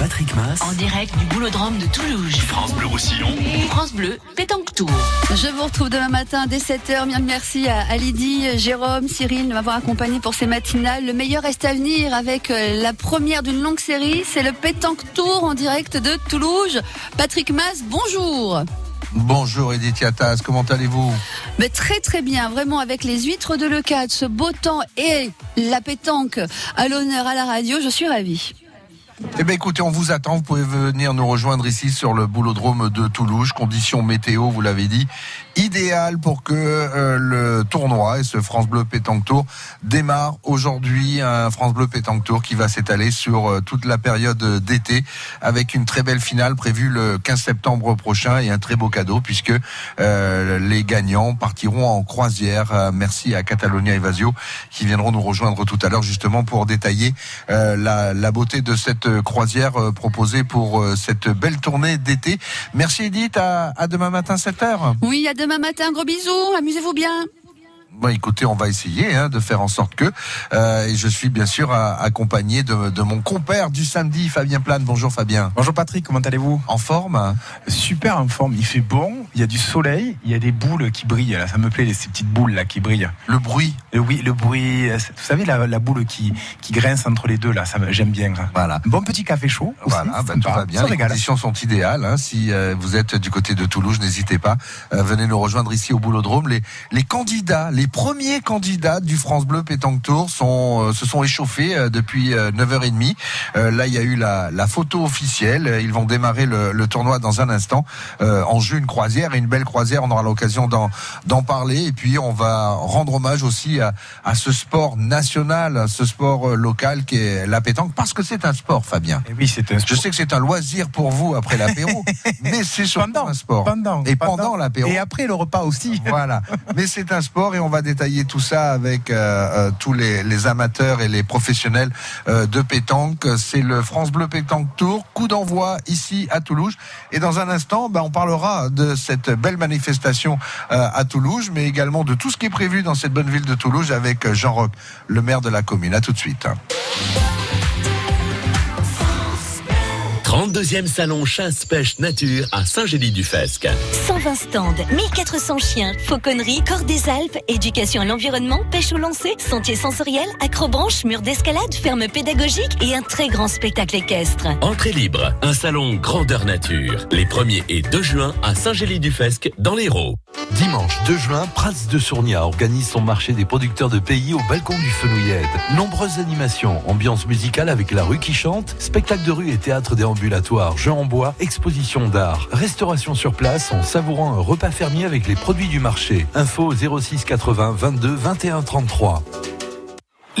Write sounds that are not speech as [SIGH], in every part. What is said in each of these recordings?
Patrick Mass. En direct du boulodrome de Toulouse. France Bleu Roussillon. France Bleu, pétanque tour. Je vous retrouve demain matin dès 7h. Bien merci à, Lydie, Jérôme, Cyril de m'avoir accompagné pour ces matinales. Le meilleur reste à venir avec euh, la première d'une longue série. C'est le pétanque tour en direct de Toulouse. Patrick Mass, bonjour. Bonjour Edith Yatas, comment allez-vous? Mais très très bien, vraiment avec les huîtres de Leucade, ce beau temps et la pétanque à l'honneur à la radio, je suis ravie. Eh bien écoutez, on vous attend, vous pouvez venir nous rejoindre ici sur le boulodrome de Toulouse, conditions météo, vous l'avez dit, idéal pour que euh, le tournoi et ce France Bleu Pétanque Tour démarre aujourd'hui, un France Bleu Pétanque Tour qui va s'étaler sur euh, toute la période d'été avec une très belle finale prévue le 15 septembre prochain et un très beau cadeau puisque euh, les gagnants partiront en croisière. Euh, merci à Catalonia Evasio qui viendront nous rejoindre tout à l'heure justement pour détailler euh, la, la beauté de cette croisière proposée pour cette belle tournée d'été. Merci Edith, à, à demain matin 7h. Oui, à demain matin, gros bisous, amusez-vous bien. Bon, écoutez, on va essayer hein, de faire en sorte que. Euh, et je suis bien sûr à- accompagné de, de mon compère du samedi, Fabien Plane. Bonjour Fabien. Bonjour Patrick, comment allez-vous? En forme? Super en forme, il fait bon, il y a du soleil, il y a des boules qui brillent, là. ça me plaît, ces petites boules là qui brillent. Le bruit. Le, oui, le bruit, euh, vous savez la, la boule qui, qui grince entre les deux là, ça me- j'aime bien. Voilà. Bon petit café chaud. aussi, Voilà, sympa, tout va bien. ça Les régale. conditions sont idéales. hein. Si euh, vous êtes du côté de Toulouse, n'hésitez pas. Euh, venez nous rejoindre ici au Boulodrome. Les, les candidats, les premiers candidats du France Bleu Pétanque Tour sont, euh, se sont échauffés depuis euh, 9h30. Euh, là, il y a eu la, la photo officielle. Ils vont démarrer le, le tournoi dans un instant. En jeu, une croisière et une belle croisière. On aura l'occasion d'en parler. Et puis, on va rendre hommage aussi à, à ce sport national, à ce sport euh, local qui est la pétanque, parce que c'est un sport, Fabien. Et oui, c'est un Je sais que c'est un loisir pour vous après l'apéro, [LAUGHS] mais c'est surtout pendant un sport. Pendant, et pendant, l'apéro. Et après le repas aussi. [LAUGHS] Voilà. Mais c'est un sport et on va détailler tout ça avec euh, euh, tous les, les amateurs et les professionnels euh, de pétanque. C'est le France Bleu Pétanque Tour, coup d'envoi ici à Toulouse. Et dans un instant, ben, on parlera de cette belle manifestation euh, à Toulouse, mais également de tout ce qui est prévu dans cette bonne ville de Toulouse avec euh, Jean Roch, le maire de la commune. À tout de suite. 32e salon chasse-pêche nature à Saint-Gély-du-Fesque. 120 stands, 1400 chiens, fauconnerie, corps des Alpes, éducation à l'environnement, pêche au lancer, sentier sensoriel, acrobranche, mur d'escalade, ferme pédagogique et un très grand spectacle équestre. Entrée libre, un salon grandeur nature. Les 1er et 2 juin à Saint-Gély-du-Fesque dans l'Hérault. Dimanche 2 juin, Prats de Sournia organise son marché des producteurs de pays au balcon du Fenouillette. Nombreuses animations, ambiance musicale avec la rue qui chante, spectacle de rue et théâtre déambulatoire, jeux en bois, exposition d'art, restauration sur place en savourant un repas fermier avec les produits du marché. Info au 06 80 22 21 33.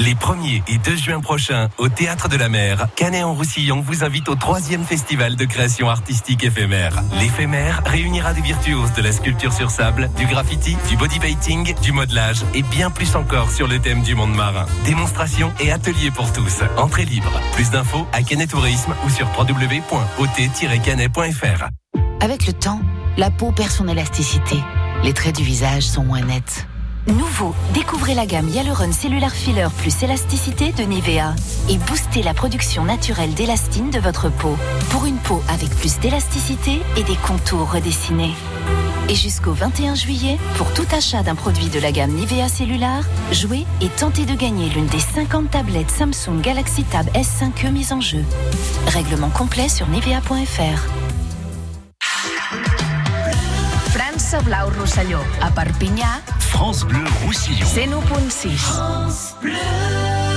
Les 1er et 2 juin prochains, au Théâtre de la Mer, Canet-en-Roussillon vous invite au troisième festival de création artistique éphémère. L'éphémère réunira des virtuoses de la sculpture sur sable, du graffiti, du bodypainting, du modelage et bien plus encore sur le thème du monde marin. Démonstration et ateliers pour tous. Entrée libre. Plus d'infos à Canet Tourisme ou sur www.ot-canet.fr. Avec le temps, la peau perd son élasticité. Les traits du visage sont moins nets. Nouveau, découvrez la gamme Hyaluron Cellular Filler plus élasticité de Nivea et boostez la production naturelle d'élastine de votre peau pour une peau avec plus d'élasticité et des contours redessinés. Et jusqu'au 21 juillet, pour tout achat d'un produit de la gamme Nivea Cellular, jouez et tentez de gagner l'une des 50 tablettes Samsung Galaxy Tab S5e mises en jeu. Règlement complet sur nivea.fr. França Blau Rosselló. A Perpinyà, France Bleu Roussillon. 101.6. Is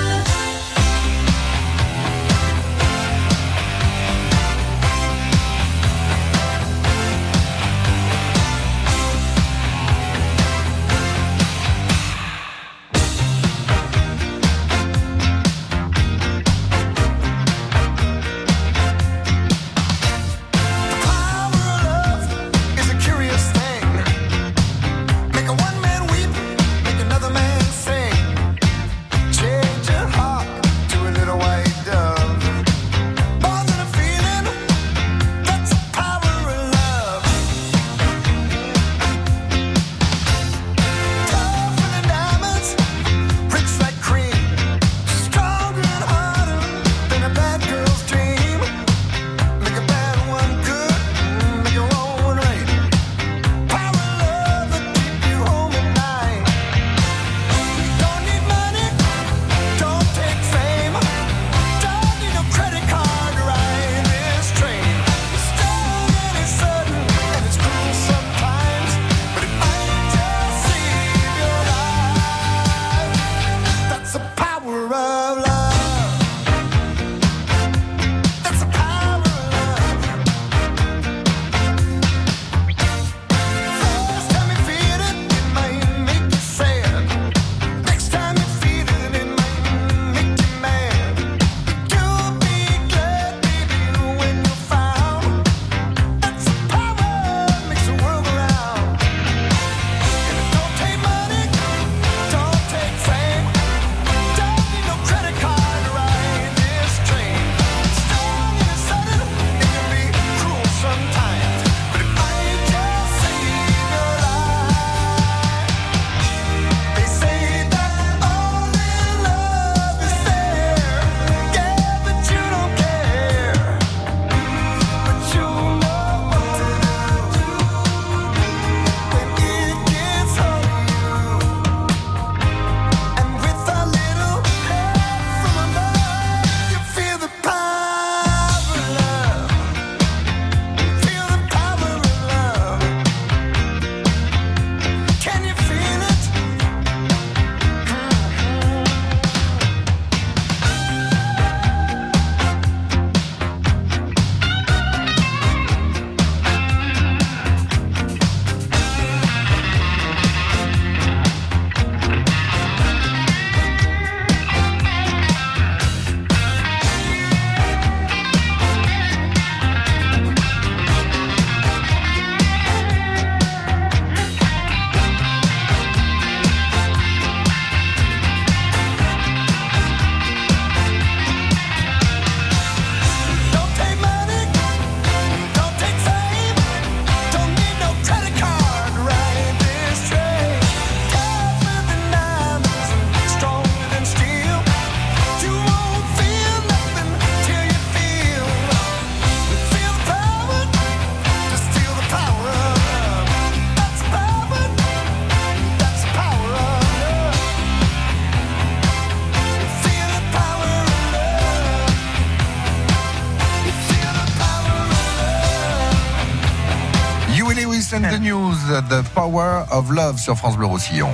the Power of Love sur France Bleu Roussillon.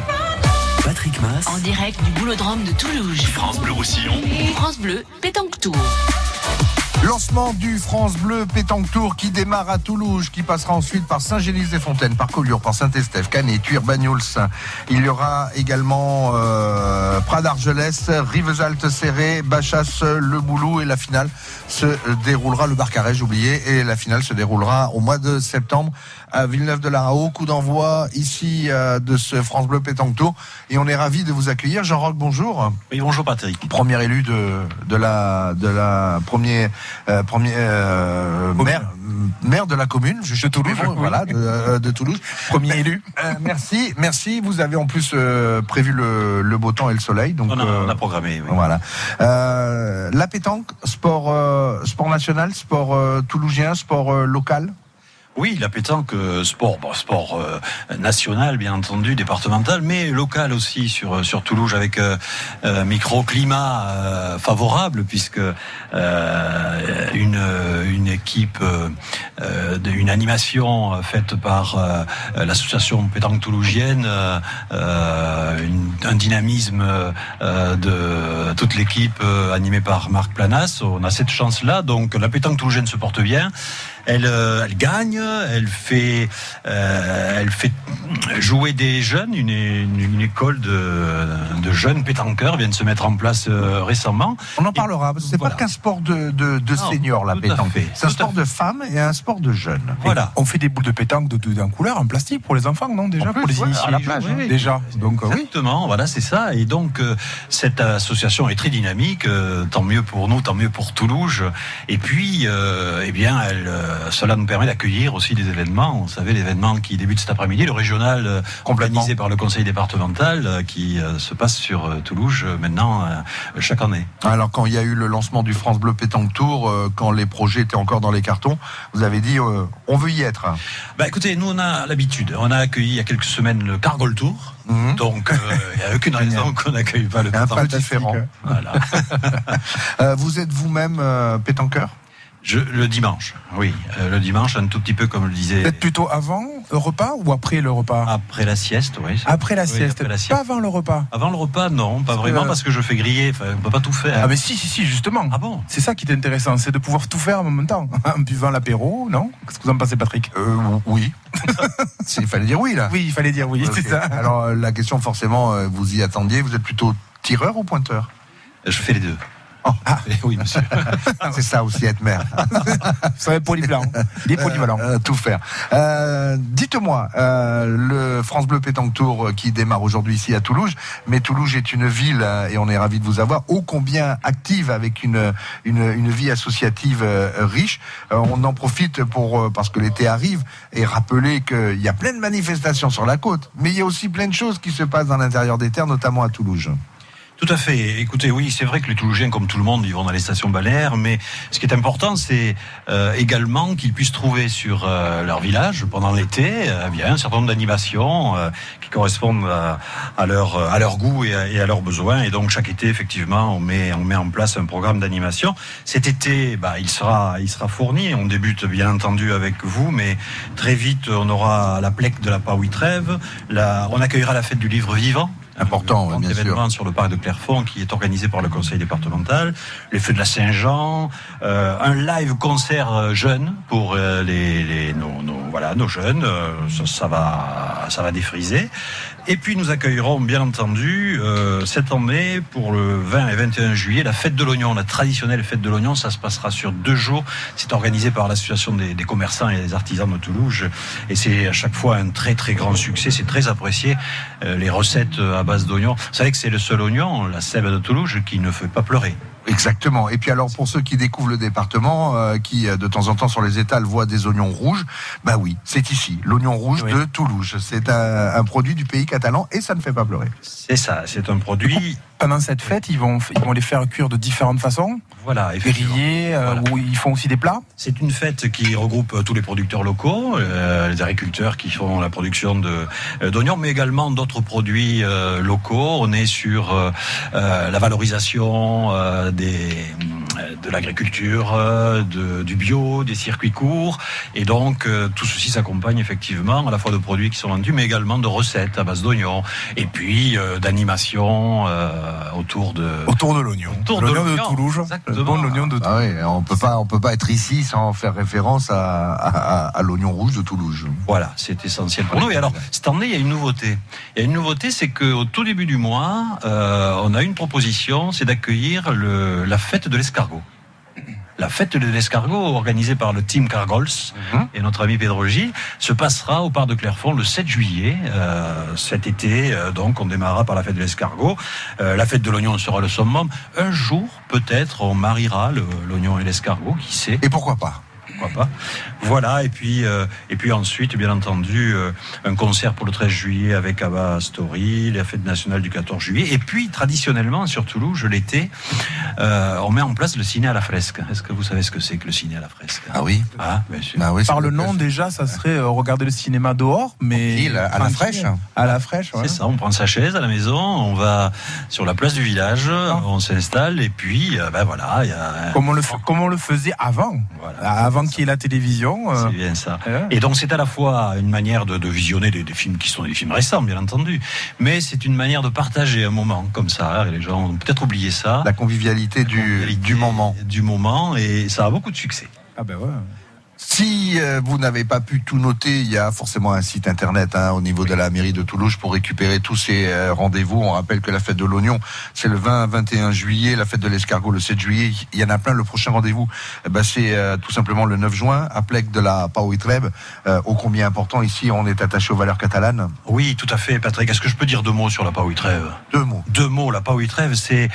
Patrick Mass, En direct du boulodrome de Toulouse. France Bleu Roussillon. France Bleu, pétanque tour. Lancement du France Bleu Pétanque Tour qui démarre à Toulouse, qui passera ensuite par Saint-Gélis-des-Fontaines, par Collioure, par Saint-Estèphe, Canet, Tuire, Bagnols. Il y aura également euh, Prat d'Argelès, Rivesaltes, Serré, Bachas, Le Boulou et la finale se déroulera, le Barcarès, j'ai oublié, et la finale se déroulera au mois de septembre à Villeneuve-de-la-Raho. Coup d'envoi ici euh, de ce France Bleu Pétanque Tour et on est ravi de vous accueillir. Jean-Roch, bonjour. Oui, bonjour Patrick. Premier élu de, de la de la premier euh, premier euh, maire maire de la commune je de Toulouse voilà de, de Toulouse Premier élu. Merci merci vous avez en plus prévu le, le beau temps et le soleil donc On a, on a programmé. oui. voilà la pétanque sport sport national sport toulousien sport local Oui, la pétanque, euh, sport, sport euh, national, bien entendu, départemental, mais local aussi sur, sur Toulouse avec euh, microclimat euh, favorable, puisque euh, une, une équipe, euh, euh, une animation euh, faite par euh, l'association pétanque toulougienne, euh, euh, un dynamisme euh, de toute l'équipe euh, animée par Marc Planas. On a cette chance-là, donc la pétanque toulougienne se porte bien. Elle, euh, elle gagne, elle fait, euh, elle fait jouer des jeunes. Une, une, une école de, de jeunes pétanqueurs vient de se mettre en place euh, récemment. on en parlera parce que c'est Voilà. pas qu'un sport de de, de seniors la pétanque c'est un tout sport de femmes et un sport de jeunes Voilà. On fait des boules de pétanque de, de, en couleur, en plastique pour les enfants, non Déjà, En plus, pour les ouais, initier à la plage, Oui, oui. Déjà. Donc, euh, oui. Exactement, voilà, c'est ça. Et donc, euh, cette association est très dynamique. euh, tant mieux pour nous, tant mieux pour Toulouse. Et puis, euh, eh bien, elle, cela nous permet d'accueillir aussi des événements. Vous savez, l'événement qui débute cet après-midi, le régional euh, organisé par le conseil départemental, euh, qui euh, se passe sur euh, Toulouse euh, maintenant euh, chaque année. Alors quand il y a eu le lancement du France Bleu Pétanque Tour, euh, quand les projets étaient encore dans les cartons, vous avez dit euh, on veut y être. Bah, écoutez, nous, on a l'habitude. On a accueilli il y a quelques semaines le Cargol Tour. Mhm. Donc, euh, il n'y a aucune raison qu'on n'accueille pas le Un pétanque pas différent. Voilà. [LAUGHS] Euh, vous êtes vous-même euh, pétanqueur? Je, le dimanche, oui. Euh, le dimanche, un tout petit peu comme le disait. Peut-être plutôt avant le repas ou après le repas Après la sieste, oui. Après la Oui, sieste, après la sieste. pas avant le repas. Avant le repas, non, pas Parce vraiment, que- parce que je fais griller. Enfin, on peut pas tout faire. Ah mais si, si, si, justement. Ah bon C'est ça qui est intéressant, c'est de pouvoir tout faire en même temps. [LAUGHS] En buvant l'apéro, non? Qu'est-ce que vous en pensez, Patrick? Euh, Oui. [LAUGHS] Il fallait dire oui là. Oui, il fallait dire oui, c'est ça. Alors euh, la question forcément, euh, vous y attendiez, vous êtes plutôt tireur ou pointeur? Je fais les deux. Oh. Eh oui, monsieur. [LAUGHS] C'est ça aussi être maire. [LAUGHS] Ça va être polyvalent. Il est polyvalent. Euh, tout faire. Euh, Dites-moi, euh, le France Bleu Pétanque Tour euh, qui démarre aujourd'hui ici à Toulouse, mais Toulouse est une ville euh, et on est ravi de vous avoir ô combien active avec une une, une vie associative euh, riche. On en profite pour parce que l'été arrive et rappeler qu'il y a plein de manifestations sur la côte, mais il y a aussi plein de choses qui se passent dans l'intérieur des terres, notamment à Toulouse. Tout à fait. Écoutez, oui, c'est vrai que les Toulougiens, comme tout le monde, ils vont dans les stations balnéaires, mais ce qui est important, c'est euh, également qu'ils puissent trouver sur euh, leur village, pendant l'été, euh, un certain nombre d'animations euh, qui correspondent à, à leur, goût et à, leurs besoins. Et donc, chaque été, effectivement, on met, on met en place un programme d'animation. Cet été, bah, il, sera, il sera fourni. On débute, bien entendu, avec vous, mais très vite, on aura la plaque de la Paouitrève. La, on accueillera la fête du livre vivant. Important, bien sûr. événement sur le parc de Clairefonds qui est organisé par le conseil départemental, les feux de la Saint-Jean, euh, un live concert euh, jeune pour euh, les, les- nos, nos- voilà nos jeunes, euh, ça, ça va ça va défriser. Et puis nous accueillerons bien entendu euh, cette année pour le 20 et 21 juillet la fête de l'oignon, la traditionnelle fête de l'oignon. Ça se passera sur deux jours. C'est organisé par l'association des, commerçants et des artisans de Toulouse et c'est à chaque fois un très très grand succès. C'est très apprécié. Euh, les recettes à base d'oignons. Vous savez que c'est le seul oignon, la sève de Toulouse, qui ne fait pas pleurer. Exactement. Et puis alors pour ceux qui découvrent le département, euh, qui euh, de temps en temps sur les étals voient des oignons rouges, bah oui, c'est ici, l'oignon rouge Oui. de Toulouse. C'est un, un produit du pays catalan et ça ne fait pas pleurer. C'est ça, c'est un produit pendant cette fête, ils vont, ils vont les faire cuire de différentes façons. Voilà. Grillés, euh, Voilà. où ils font aussi des plats. C'est une fête qui regroupe euh, tous les producteurs locaux, euh, les agriculteurs qui font la production de euh, d'oignons, mais également d'autres produits locaux. On est sur la valorisation des de l'agriculture, de- du bio, des circuits courts, et donc euh, tout ceci s'accompagne effectivement à la fois de produits qui sont vendus, mais également de recettes à base d'oignons, et puis euh, d'animation euh, autour de Autour de l'oignon. Autour de L'oignon de, l'oignon, Toulouse. Exactement. bon oignon de Toulouse. Ah oui, on peut pas, on peut pas être ici sans faire référence à, à- à l'oignon rouge de Toulouse. Voilà, c'est essentiel pour nous. Et alors, cette année, il y a une nouveauté. Il y a une nouveauté, c'est qu'au tout début du mois, euh, on a une proposition, c'est d'accueillir le- la fête de l'escargot. La fête de l'escargot, organisée par le Team Cargols et notre ami Pedro Gilles, se passera au parc de Clairefonds le 7 juillet. euh, cet été, euh, donc, on démarrera par la fête de l'escargot. Euh, la fête de l'oignon sera le summum. Un jour, peut-être, on mariera l'oignon et l'escargot, qui sait? Et pourquoi pas? Pourquoi pas. Voilà, et puis, euh, et puis ensuite, bien entendu, euh, un concert pour le 13 juillet avec Abba Story, la fête nationale du 14 juillet. Et puis, traditionnellement, sur Toulouse, l'été, euh, on met en place le ciné à la fresque. Est-ce que vous savez ce que c'est que le ciné à la fresque Ah oui. Ah, bien sûr. Ah oui, Par le nom, déjà, ça serait euh, regarder le cinéma dehors, mais. Tranquille, à la fraîche. À la fraîche, ouais. C'est ça, on prend sa chaise à la maison, on va sur la place du village, Ah. on s'installe, et puis, euh, ben voilà, il y a... Comme on, le, comme on le faisait avant. Voilà. Avant qu'il y ait la télévision. euh, C'est bien ça. Ouais. Et donc c'est à la fois une manière de, de visionner des, des films qui sont des films récents, bien entendu, mais c'est une manière de partager un moment comme ça. Et les gens ont peut-être oublié ça. La convivialité du, Convivialité du moment. Du moment, et ça a beaucoup de succès. Ah ben ouais. Si euh, vous n'avez pas pu tout noter, il y a forcément un site internet hein, au niveau de la mairie de Toulouse pour récupérer tous ces euh, rendez-vous. On rappelle que la fête de l'oignon, c'est le 20 21 juillet, la fête de l'escargot le 7 juillet. Il y en a plein. Le prochain rendez-vous, eh ben, c'est euh, tout simplement le 9 juin à Plec de la Pau Trèbes. Euh, ô combien important ici, on est attaché aux valeurs catalanes. Oui, tout à fait, Patrick. Est-ce que je peux dire deux mots sur la Pau Deux mots. Deux mots, la Pau c'est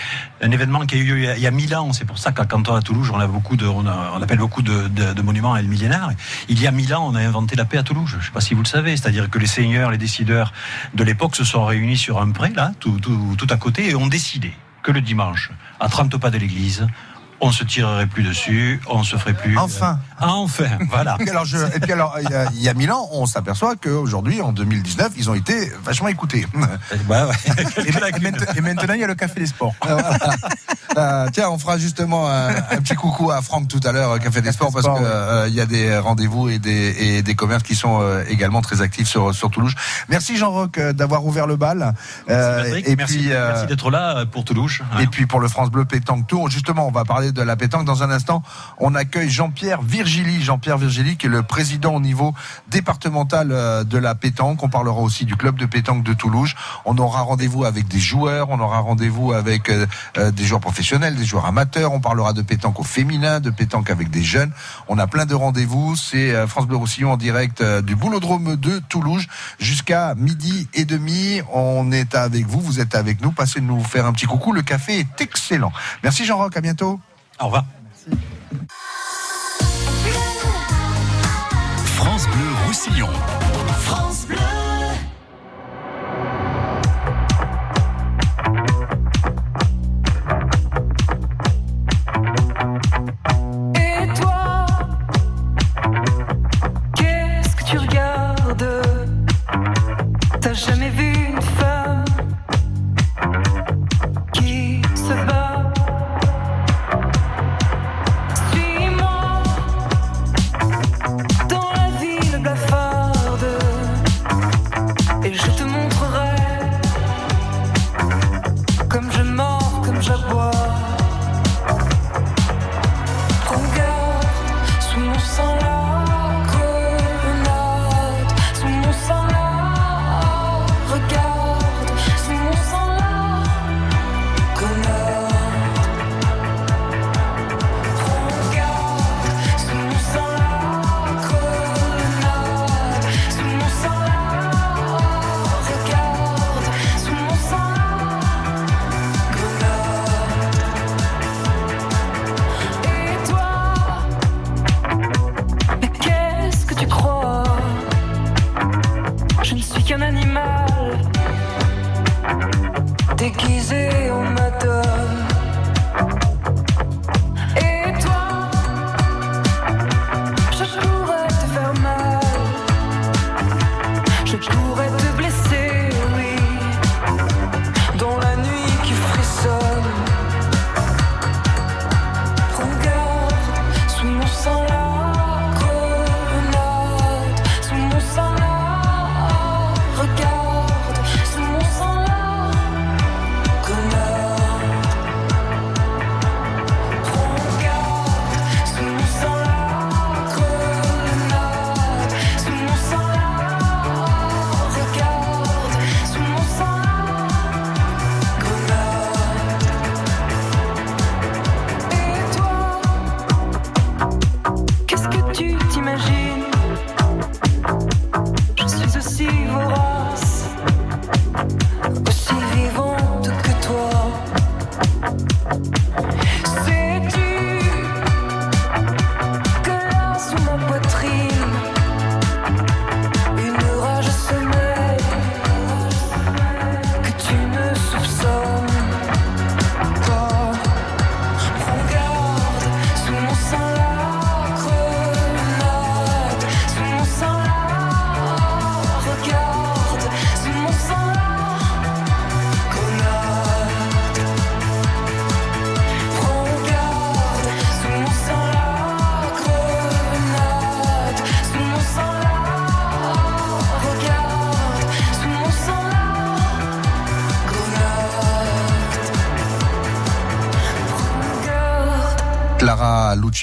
un événement qui a eu lieu il y a- mille ans. C'est pour ça qu'à Canton à Toulouse, on a beaucoup de, on, a- on appelle beaucoup de, de- de monuments à le millénaire. Il y a mille ans, on a inventé la paix à Toulouse. Je ne sais pas si vous le savez. C'est-à-dire que les seigneurs, les décideurs de l'époque se sont réunis sur un pré, là, tout, tout, tout à côté, et ont décidé que le dimanche, à 30 pas de l'église, on se tirerait plus dessus, on se ferait plus. Enfin. Ah, enfin, voilà. Et puis alors, je, et puis alors, il y a- il y a mille ans, on s'aperçoit qu'aujourd'hui, en 2019, ils ont été vachement écoutés. Ouais, ouais. [LAUGHS] Et, [LAUGHS] et maintenant- et maintenant, il y a le café des sports. Euh, tiens, on fera justement un, un petit coucou à Franck tout à l'heure, euh, Café des Sports, parce Sport, ouais. euh, il y a des rendez-vous et des, et des commerces qui sont euh, également très actifs sur, sur Toulouse. Merci Jean-Roch euh, d'avoir ouvert le bal. Euh, Patrick, et merci, puis, euh, merci d'être là euh, pour Toulouse. hein. et puis pour le France Bleu Pétanque Tour, justement, on va parler de la pétanque dans un instant. On accueille Jean-Pierre Virgili, Jean-Pierre Virgili qui est le président au niveau départemental euh, de la pétanque. On parlera aussi du club de pétanque de Toulouse. On aura rendez-vous avec des joueurs, on aura rendez-vous avec euh, euh, des joueurs professionnels, des joueurs amateurs. On parlera de pétanque au féminin, de pétanque avec des jeunes. On a plein de rendez-vous. C'est France Bleu Roussillon en direct du Boulodrome de Toulouse jusqu'à midi et demi. On est avec vous, vous êtes avec nous. Passez nous faire un petit coucou. Le café est excellent. Merci Jean-Roch, à bientôt. Au revoir. France Bleu Roussillon.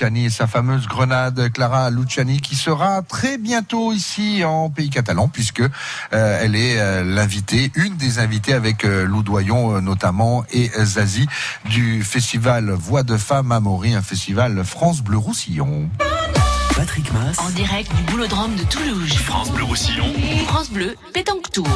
Luciani et sa fameuse grenade Clara Luciani qui sera très bientôt ici en pays catalan puisque euh, elle est euh, l'invitée, une des invitées avec euh, Lou Doyon euh, notamment et Zazie du festival Voix de Femmes à Maury, un festival France Bleu Roussillon. Patrick Mass, En direct du boulodrome de Toulouse. France Bleu Roussillon. France Bleu, pétanque tour.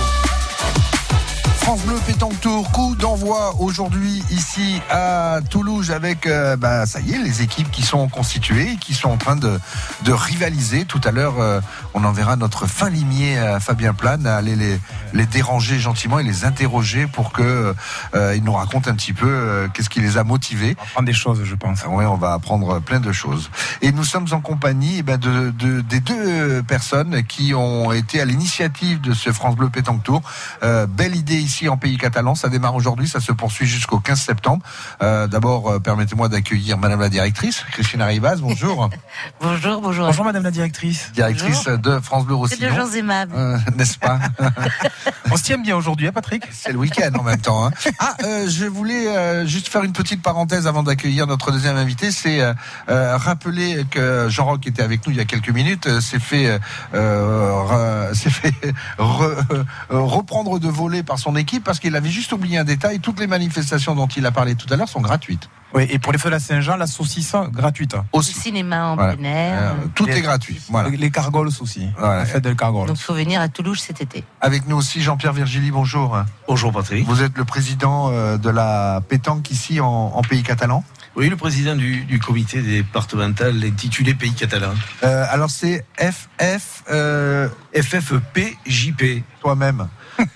France Bleu Pétanque Tour, coup d'envoi aujourd'hui ici à Toulouse avec, euh, bah, ça y est, les équipes qui sont constituées, qui sont en train de, de rivaliser. Tout à l'heure, euh, on enverra notre fin limier à Fabien Plane à aller les, les déranger gentiment et les interroger pour que euh, ils nous racontent un petit peu euh, qu'est-ce qui les a motivés. On va prendre des choses, je pense. Oui, on va apprendre plein de choses. Et nous sommes en compagnie eh ben, de, de- des deux personnes qui ont été à l'initiative de ce France Bleu Pétanque Tour. Euh, belle idée ici en pays catalan. Ça démarre aujourd'hui, ça se poursuit jusqu'au 15 septembre. Euh, D'abord, euh, permettez-moi d'accueillir Madame la directrice, Christina Rivas. Bonjour. [LAUGHS] Bonjour, bonjour. Bonjour Madame la directrice. directrice de France Bleu C'est de Roussillon. gens aimables. Euh, N'est-ce pas [LAUGHS] On se tient bien aujourd'hui, hein, Patrick? C'est le week-end en même temps. hein. Ah, euh, je voulais euh, juste faire une petite parenthèse avant d'accueillir notre deuxième invité. C'est rappeler que Jean-Roch était avec nous il y a quelques minutes. euh, S'est fait, re- [LAUGHS] s'est fait re- euh, reprendre de voler par son équipe parce qu'il avait juste oublié un détail. Toutes les manifestations dont il a parlé tout à l'heure sont gratuites. Oui, et pour les feux de la Saint-Jean, la saucisse gratuite. Le cinéma en Voilà. plein air. Euh, tout Les- est gratuit. Voilà. Les cargols aussi. Voilà. La fête de cargols. Donc, faut venir à Toulouse cet été. Avec nous aussi Jean-Pierre Virgili. Bonjour. Bonjour Patrick. Vous êtes le président euh, de la pétanque ici en, en pays catalan. Oui, le président du, du comité départemental intitulé Pays catalan. Euh, alors c'est FF euh, FFPJP. toi-même.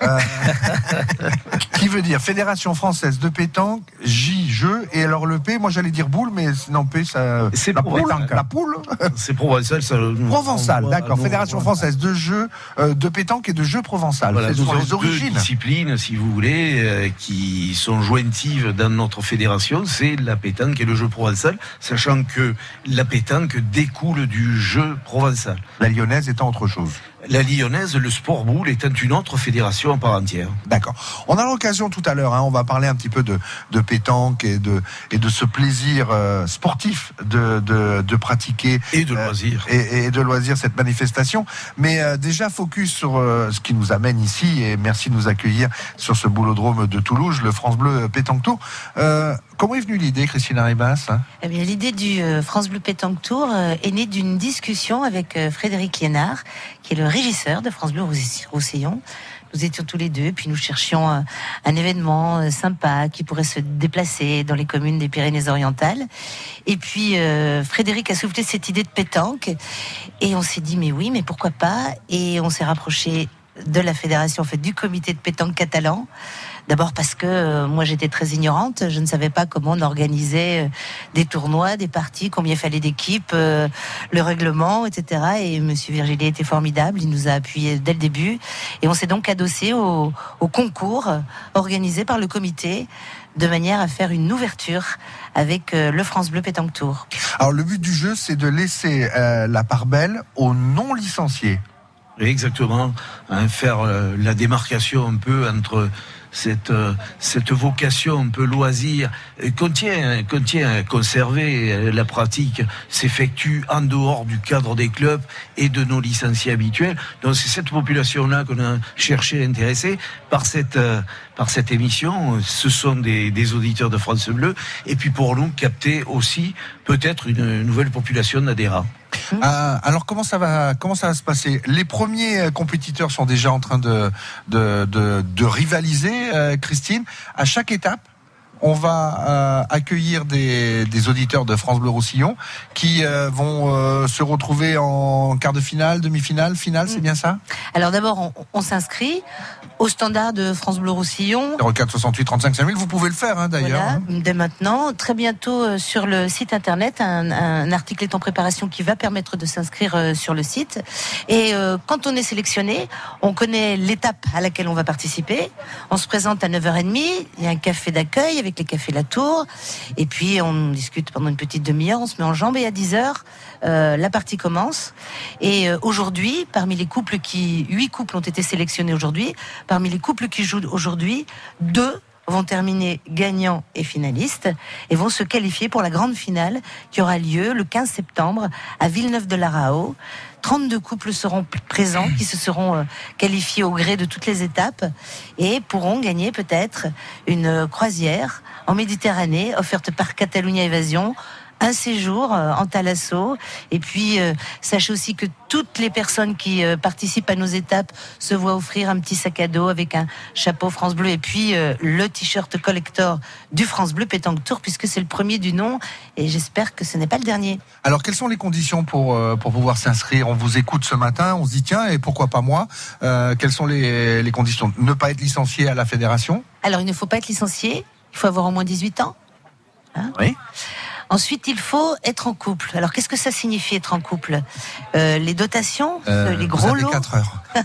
Euh, [LAUGHS] qui veut dire Fédération française de pétanque, J jeu et alors le P, moi j'allais dire boule, mais non P ça. C'est la poule, provençal. la poule. [LAUGHS] C'est provençal. Ça, Provençal, d'accord. Fédération française de jeux, euh, de pétanque et de jeux provençal. Voilà, Ce sont les deux origines. disciplines, si vous voulez, euh, qui sont jointives dans notre fédération. C'est la pétanque et le jeu provençal, sachant que la pétanque découle du jeu provençal. La lyonnaise étant autre chose. La lyonnaise, le sport boule, étant une autre fédération en part entière. D'accord. On a l'occasion tout à l'heure, hein, on va parler un petit peu de, de pétanque et de, et de ce plaisir euh, sportif de, de, de pratiquer Et de Euh, loisirs. et, et de loisir cette manifestation. Mais euh, déjà, focus sur euh, ce qui nous amène ici, et merci de nous accueillir sur ce boulodrome de Toulouse, le France Bleu Pétanque Tour. Comment est venue l'idée, Christina Ribas hein? Eh bien, l'idée du euh, France Bleu Pétanque Tour euh, est née d'une discussion avec euh, Frédéric Liénard, qui est le régisseur de France Bleu Roussi- Roussillon. Nous étions tous les deux, puis nous cherchions un événement sympa qui pourrait se déplacer dans les communes des Pyrénées-Orientales. Et puis Frédéric a soufflé cette idée de pétanque, et on s'est dit mais oui, mais pourquoi pas? Et on s'est rapproché de la fédération, fait, du comité de pétanque catalan. D'abord parce que euh, moi j'étais très ignorante, je ne savais pas comment on organisait euh, des tournois, des parties, combien il fallait d'équipes, euh, le règlement, etc. Et Monsieur Virgile était formidable, il nous a appuyés dès le début, et on s'est donc adossé au, concours organisé par le comité de manière à faire une ouverture avec le France Bleu Pétanque Tour. Alors, le but du jeu, c'est de laisser la part belle aux non licenciés. Exactement, hein, faire euh, la démarcation un peu entre cette euh, cette vocation un peu loisir qu'on tient à conserver euh, la pratique s'effectue en dehors du cadre des clubs et de nos licenciés habituels. Donc c'est cette population là qu'on a cherché à intéresser par cette euh, par cette émission. Ce sont des, des auditeurs de France Bleu et puis pour nous capter aussi peut-être une nouvelle population d'adhérents Euh, alors comment ça va comment ça va se passer? Les premiers euh, compétiteurs sont déjà en train de rivaliser, euh, Christine. À chaque étape, on va euh, accueillir des, des auditeurs de France Bleu Roussillon qui euh, vont euh, se retrouver en quart de finale, demi-finale, finale, c'est bien ça? Alors d'abord, on, on s'inscrit au standard de France Bleu Roussillon. 04 68 35 5000, vous pouvez le faire hein, d'ailleurs. Voilà, hein. dès maintenant, très bientôt sur le site internet, un, un article est en préparation qui va permettre de s'inscrire sur le site. Et quand on est sélectionné, on connaît l'étape à laquelle on va participer. On se présente à 9h30, il y a un café d'accueil avec les cafés La Tour, et puis on discute pendant une petite demi-heure, on se met en jambes et à 10h, euh, la partie commence. Et euh, aujourd'hui, parmi les couples qui, huit couples ont été sélectionnés aujourd'hui, parmi les couples qui jouent aujourd'hui, deux vont terminer gagnants et finalistes et vont se qualifier pour la grande finale qui aura lieu le 15 septembre à Villeneuve de la Rao. 32 couples seront présents qui se seront euh, qualifiés au gré de toutes les étapes et pourront gagner peut-être une euh, croisière en Méditerranée offerte par Catalunya Évasion un séjour euh, en Thalasso. Et puis, euh, sachez aussi que toutes les personnes qui euh, participent à nos étapes se voient offrir un petit sac à dos avec un chapeau France Bleu et puis euh, le t-shirt collector du France Bleu Pétanque Tour, puisque c'est le premier du nom. Et j'espère que ce n'est pas le dernier. Alors, quelles sont les conditions pour, euh, pour pouvoir s'inscrire? On vous écoute ce matin, on se dit tiens, et pourquoi pas moi? Euh, Quelles sont les, les conditions? Ne pas être licencié à la fédération? Alors, il ne faut pas être licencié, il faut avoir au moins 18 ans. Hein Oui. Ensuite, il faut être en couple. Alors, qu'est-ce que ça signifie être en couple? Euh, Les dotations, Euh, les vous gros avez lots. 4 heures. [LAUGHS]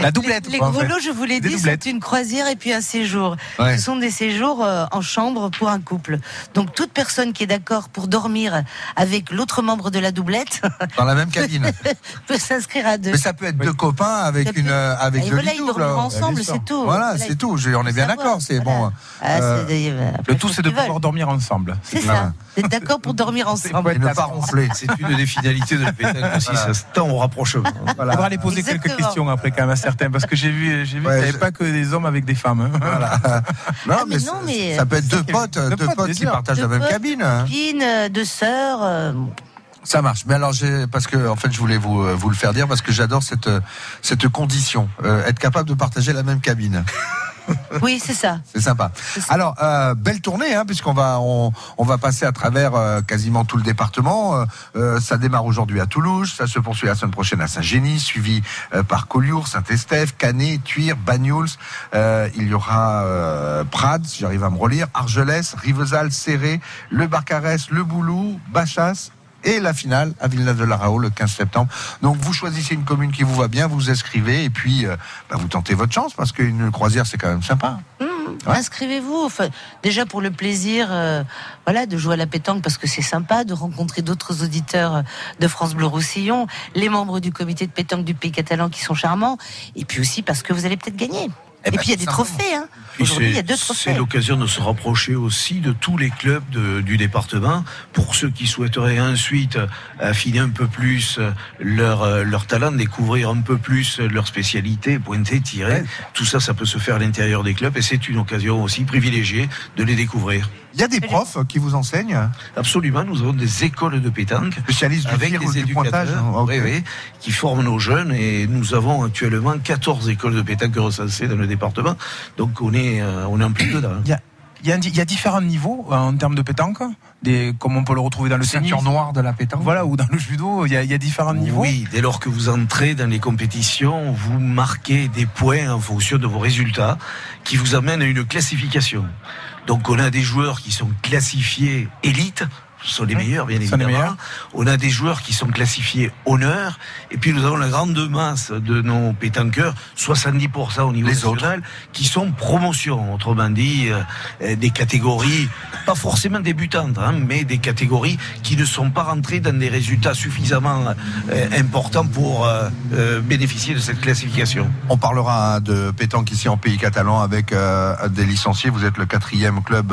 La doublette. Les en gros lots, je vous l'ai dit, sont une croisière et puis un séjour. Ouais. Ce sont des séjours euh, en chambre pour un couple. Donc toute personne qui est d'accord pour dormir avec l'autre membre de la doublette [LAUGHS] Dans la même cabine. [LAUGHS] peut s'inscrire à deux. Mais ça peut être deux copains avec une euh, avec Et deux voilà, ils hein. ensemble, c'est tout. Voilà, Voilà, c'est tout. On est bien d'accord. C'est bon. Ah, euh, c'est euh, Le tout, c'est de pouvoir dormir ensemble. C'est ça. D'être d'accord pour dormir ensemble. et ne pas ronfler. C'est une des finalités de la pétanque [LAUGHS] aussi, ça se tend au rapprochement. On va aller poser quelques questions après quand même à certains parce que j'ai vu, j'ai vu Ouais, qu'il n'y avait je- pas que des hommes avec des femmes. hein. Voilà. [LAUGHS] Non, Ah, mais mais, non, ça- mais- ça peut être deux potes, Deux deux potes, potes bien qui partagent la même potes, cabine. Copines, euh, deux sœurs. euh, Ça marche. Mais alors, parce que en fait, je voulais vous euh, vous le faire dire parce que j'adore cette cette condition, euh, être capable de partager la même cabine. [LAUGHS] Oui, c'est ça. C'est sympa. Alors, euh, belle tournée, hein, puisqu'on va on, on va passer à travers euh, quasiment tout le département. Euh, ça démarre aujourd'hui à Toulouse, ça se poursuit la semaine prochaine à Saint-Gény, suivi par Collioure, Saint-Estèphe, Canet, Tuire, Banyuls. Euh, il y aura Prades, si j'arrive à me relire, Argelès, Rivesaltes, Serré, Le Barcarès, Le Boulou, Bachas. Et la finale à Villeneuve de la Rao le 15 septembre. Donc vous choisissez une commune qui vous va bien, vous inscrivez et puis euh, bah, vous tentez votre chance parce qu'une croisière c'est quand même sympa. Hum, Inscrivez-vous. Enfin, déjà pour le plaisir, euh, voilà, de jouer à la pétanque parce que c'est sympa, de rencontrer d'autres auditeurs euh, de France Bleu Roussillon, les membres du comité de pétanque du Pays Catalan qui sont charmants, et puis aussi parce que vous allez peut-être gagner. Et, ben, puis il y a des trophées. Hein. Aujourd'hui, il y a c'est- deux C'est trophées. l'occasion de se rapprocher aussi de tous les clubs de- du département pour ceux qui souhaiteraient ensuite affiner un peu plus leur, leur talent, découvrir un peu plus leur spécialité, pointer, tirer. Tout ça, ça peut se faire à l'intérieur des clubs et c'est une occasion aussi privilégiée de les découvrir. Il y a des profs qui vous enseignent Absolument, nous avons des écoles de pétanque spécialistes du avec des du pointage. éducateurs Ok. oui, oui, qui forment nos jeunes et nous avons actuellement 14 écoles de pétanque recensées dans le département. Donc on est, euh, on est en plus [CLEARS THROAT] dedans. Il y a, il y a un di- il y a différents niveaux euh, en termes de pétanque, des, comme on peut le retrouver dans le Ceinture tennis. noire de la pétanque. Voilà, ou dans le judo, il y a, il y a différents niveaux. Oui, dès lors que vous entrez dans les compétitions, vous marquez des points en fonction de vos résultats qui vous amènent à une classification. Donc on a des joueurs qui sont classifiés élites, sont les meilleurs bien évidemment. meilleurs. On a des joueurs qui sont classifiés honneur, et puis nous avons la grande masse de nos pétanqueurs, 70% au niveau Les national, qui sont promotion, autrement dit euh, euh, des catégories pas forcément débutantes, hein, mais des catégories qui ne sont pas rentrées dans des résultats suffisamment euh, importants pour euh, bénéficier de cette classification. On parlera de pétanque ici en pays catalan avec des licenciés. Vous êtes le quatrième club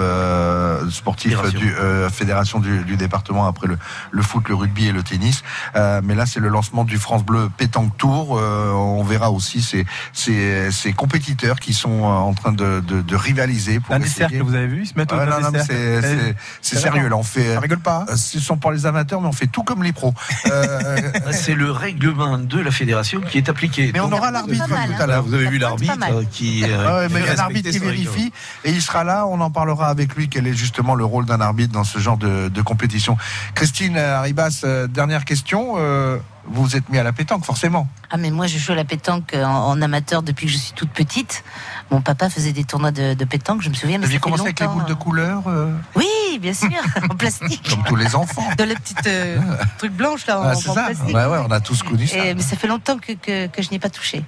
sportif Fédération. du fédération du du, du département après le, le foot, le rugby et le tennis. Euh, mais là, c'est le lancement du France Bleu Pétanque Tour. Euh, on verra aussi ces, ces, ces compétiteurs qui sont euh, en train de, de, de rivaliser. Pour Un des essayer- cercles, vous avez vu Ils se mettent au Ouais, sein non, des non, mais cercles. c'est- sérieux là. On fait. Ça rigole pas. euh, Ce sont pour les amateurs, mais on fait tout comme les pros. Euh, [LAUGHS] C'est le règlement de la fédération qui est appliqué. mais on aura l'arbitre pas mal, tout à l'heure. Vous avez vu l'arbitre pas qui. Ah ouais, mais il y a fait un arbitre qui vérifie et il sera là. On en parlera avec lui. Quel est justement le rôle d'un arbitre dans ce genre de, de compétition Christine Arribas, euh, dernière question. Euh, vous vous êtes mis à la pétanque, forcément. Ah mais moi je joue à la pétanque en, en amateur depuis que je suis toute petite. Mon papa faisait des tournois de, de pétanque, je me souviens. Vous aviez fait commencé avec les boules de hein. couleur, euh, Oui, bien sûr, [LAUGHS] en plastique. comme tous les enfants. Dans la petite euh, truc blanche là, en, Ah, en ça. plastique. Ouais, ouais, on a tous connu ça. Mais ça fait longtemps que, que, que je n'ai pas touché.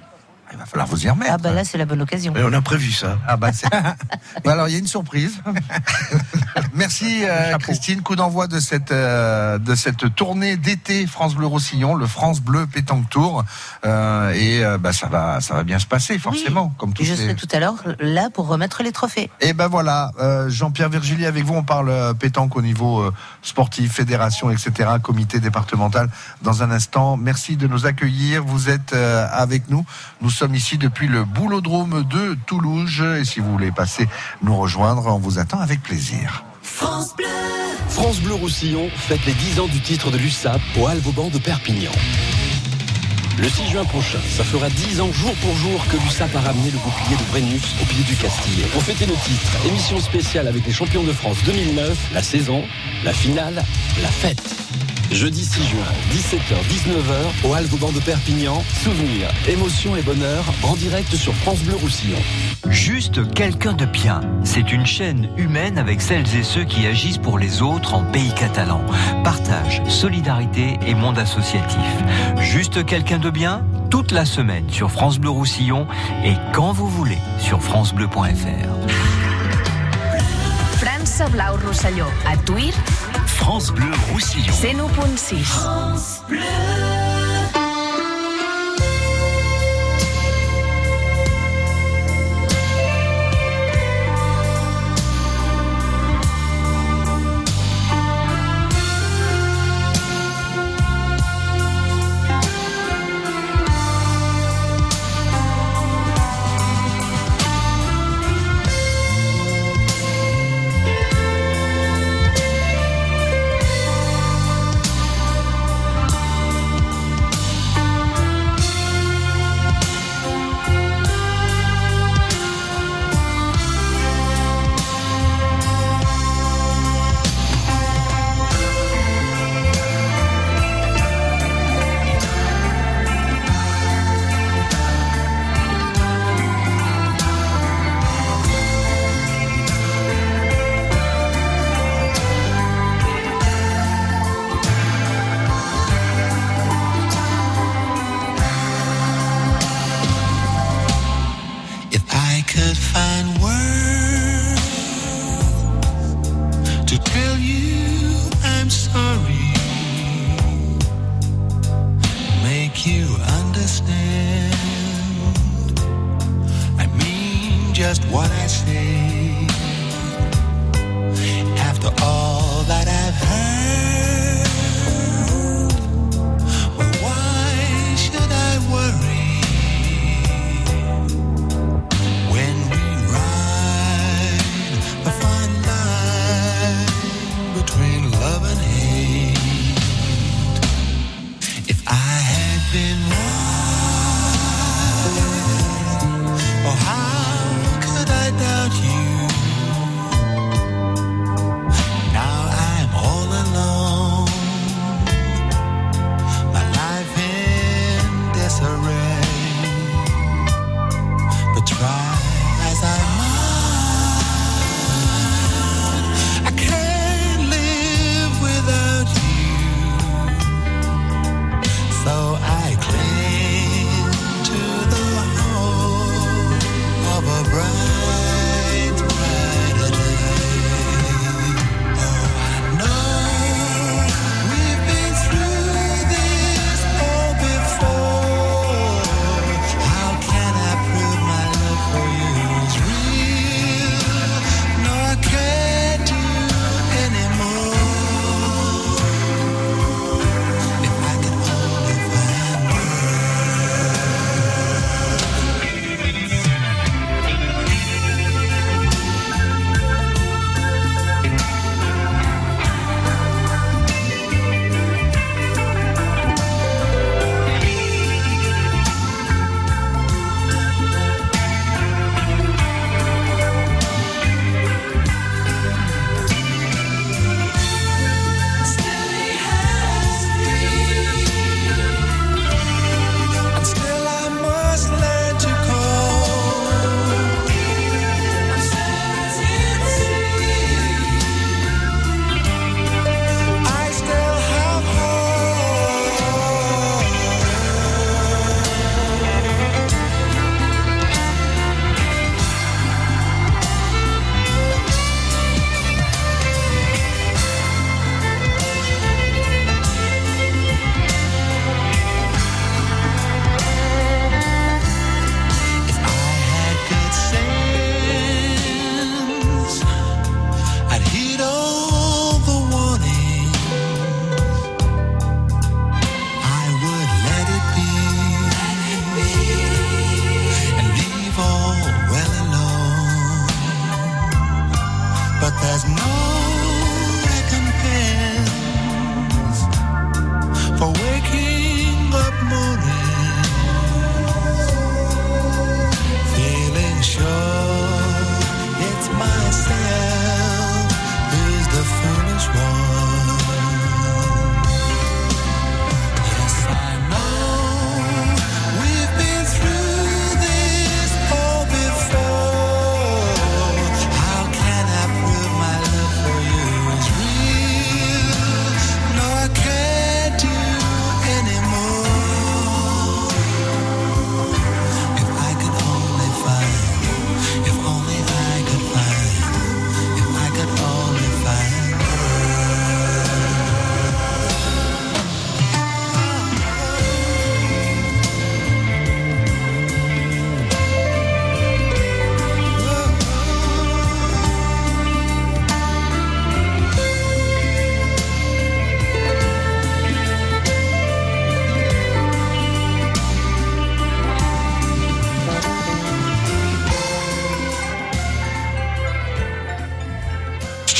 Il va falloir vous y remettre. Ah bah là c'est la bonne occasion. Et on a prévu ça. Ah bah. [LAUGHS] Bah alors il y a une surprise. [LAUGHS] Merci euh, Christine. Coup d'envoi de cette euh, de cette tournée d'été France Bleu Roussillon, le France Bleu Pétanque Tour, Euh, et euh, bah ça va ça va bien se passer forcément comme tous Et je les- serai tout à l'heure là pour remettre les trophées. Et ben voilà, euh, Jean-Pierre Virgili avec vous, on parle pétanque au niveau euh, sportif, fédération, etc., comité départemental. Dans un instant, merci de nous accueillir. Vous êtes euh, avec nous. Nous sommes ici depuis le Boulodrome de Toulouse. Et si vous voulez passer nous rejoindre, on vous attend avec plaisir. France Bleu. France Bleu Roussillon fête les 10 ans du titre de l'USAP au Alvauban de Perpignan. Le 6 juin prochain, ça fera 10 ans jour pour jour que l'USAP a ramené le bouclier de Brennus au pied du Castillet. Pour fêter le titre, émission spéciale avec les champions de France 2009, la saison, la finale, la fête. Jeudi 6 juin, 17h-19h, au Alvauban de Perpignan, souvenirs, émotions et bonheur en direct sur France Bleu Roussillon. Juste quelqu'un de bien. C'est une chaîne humaine avec celles et ceux qui agissent pour les autres en pays catalan. Partage, solidarité et monde associatif. Juste quelqu'un de bien toute la semaine sur France Bleu Roussillon et quand vous voulez sur francebleu.fr. França Blau Rosselló. A Tuir, France Bleu Roussillon. 101.6. If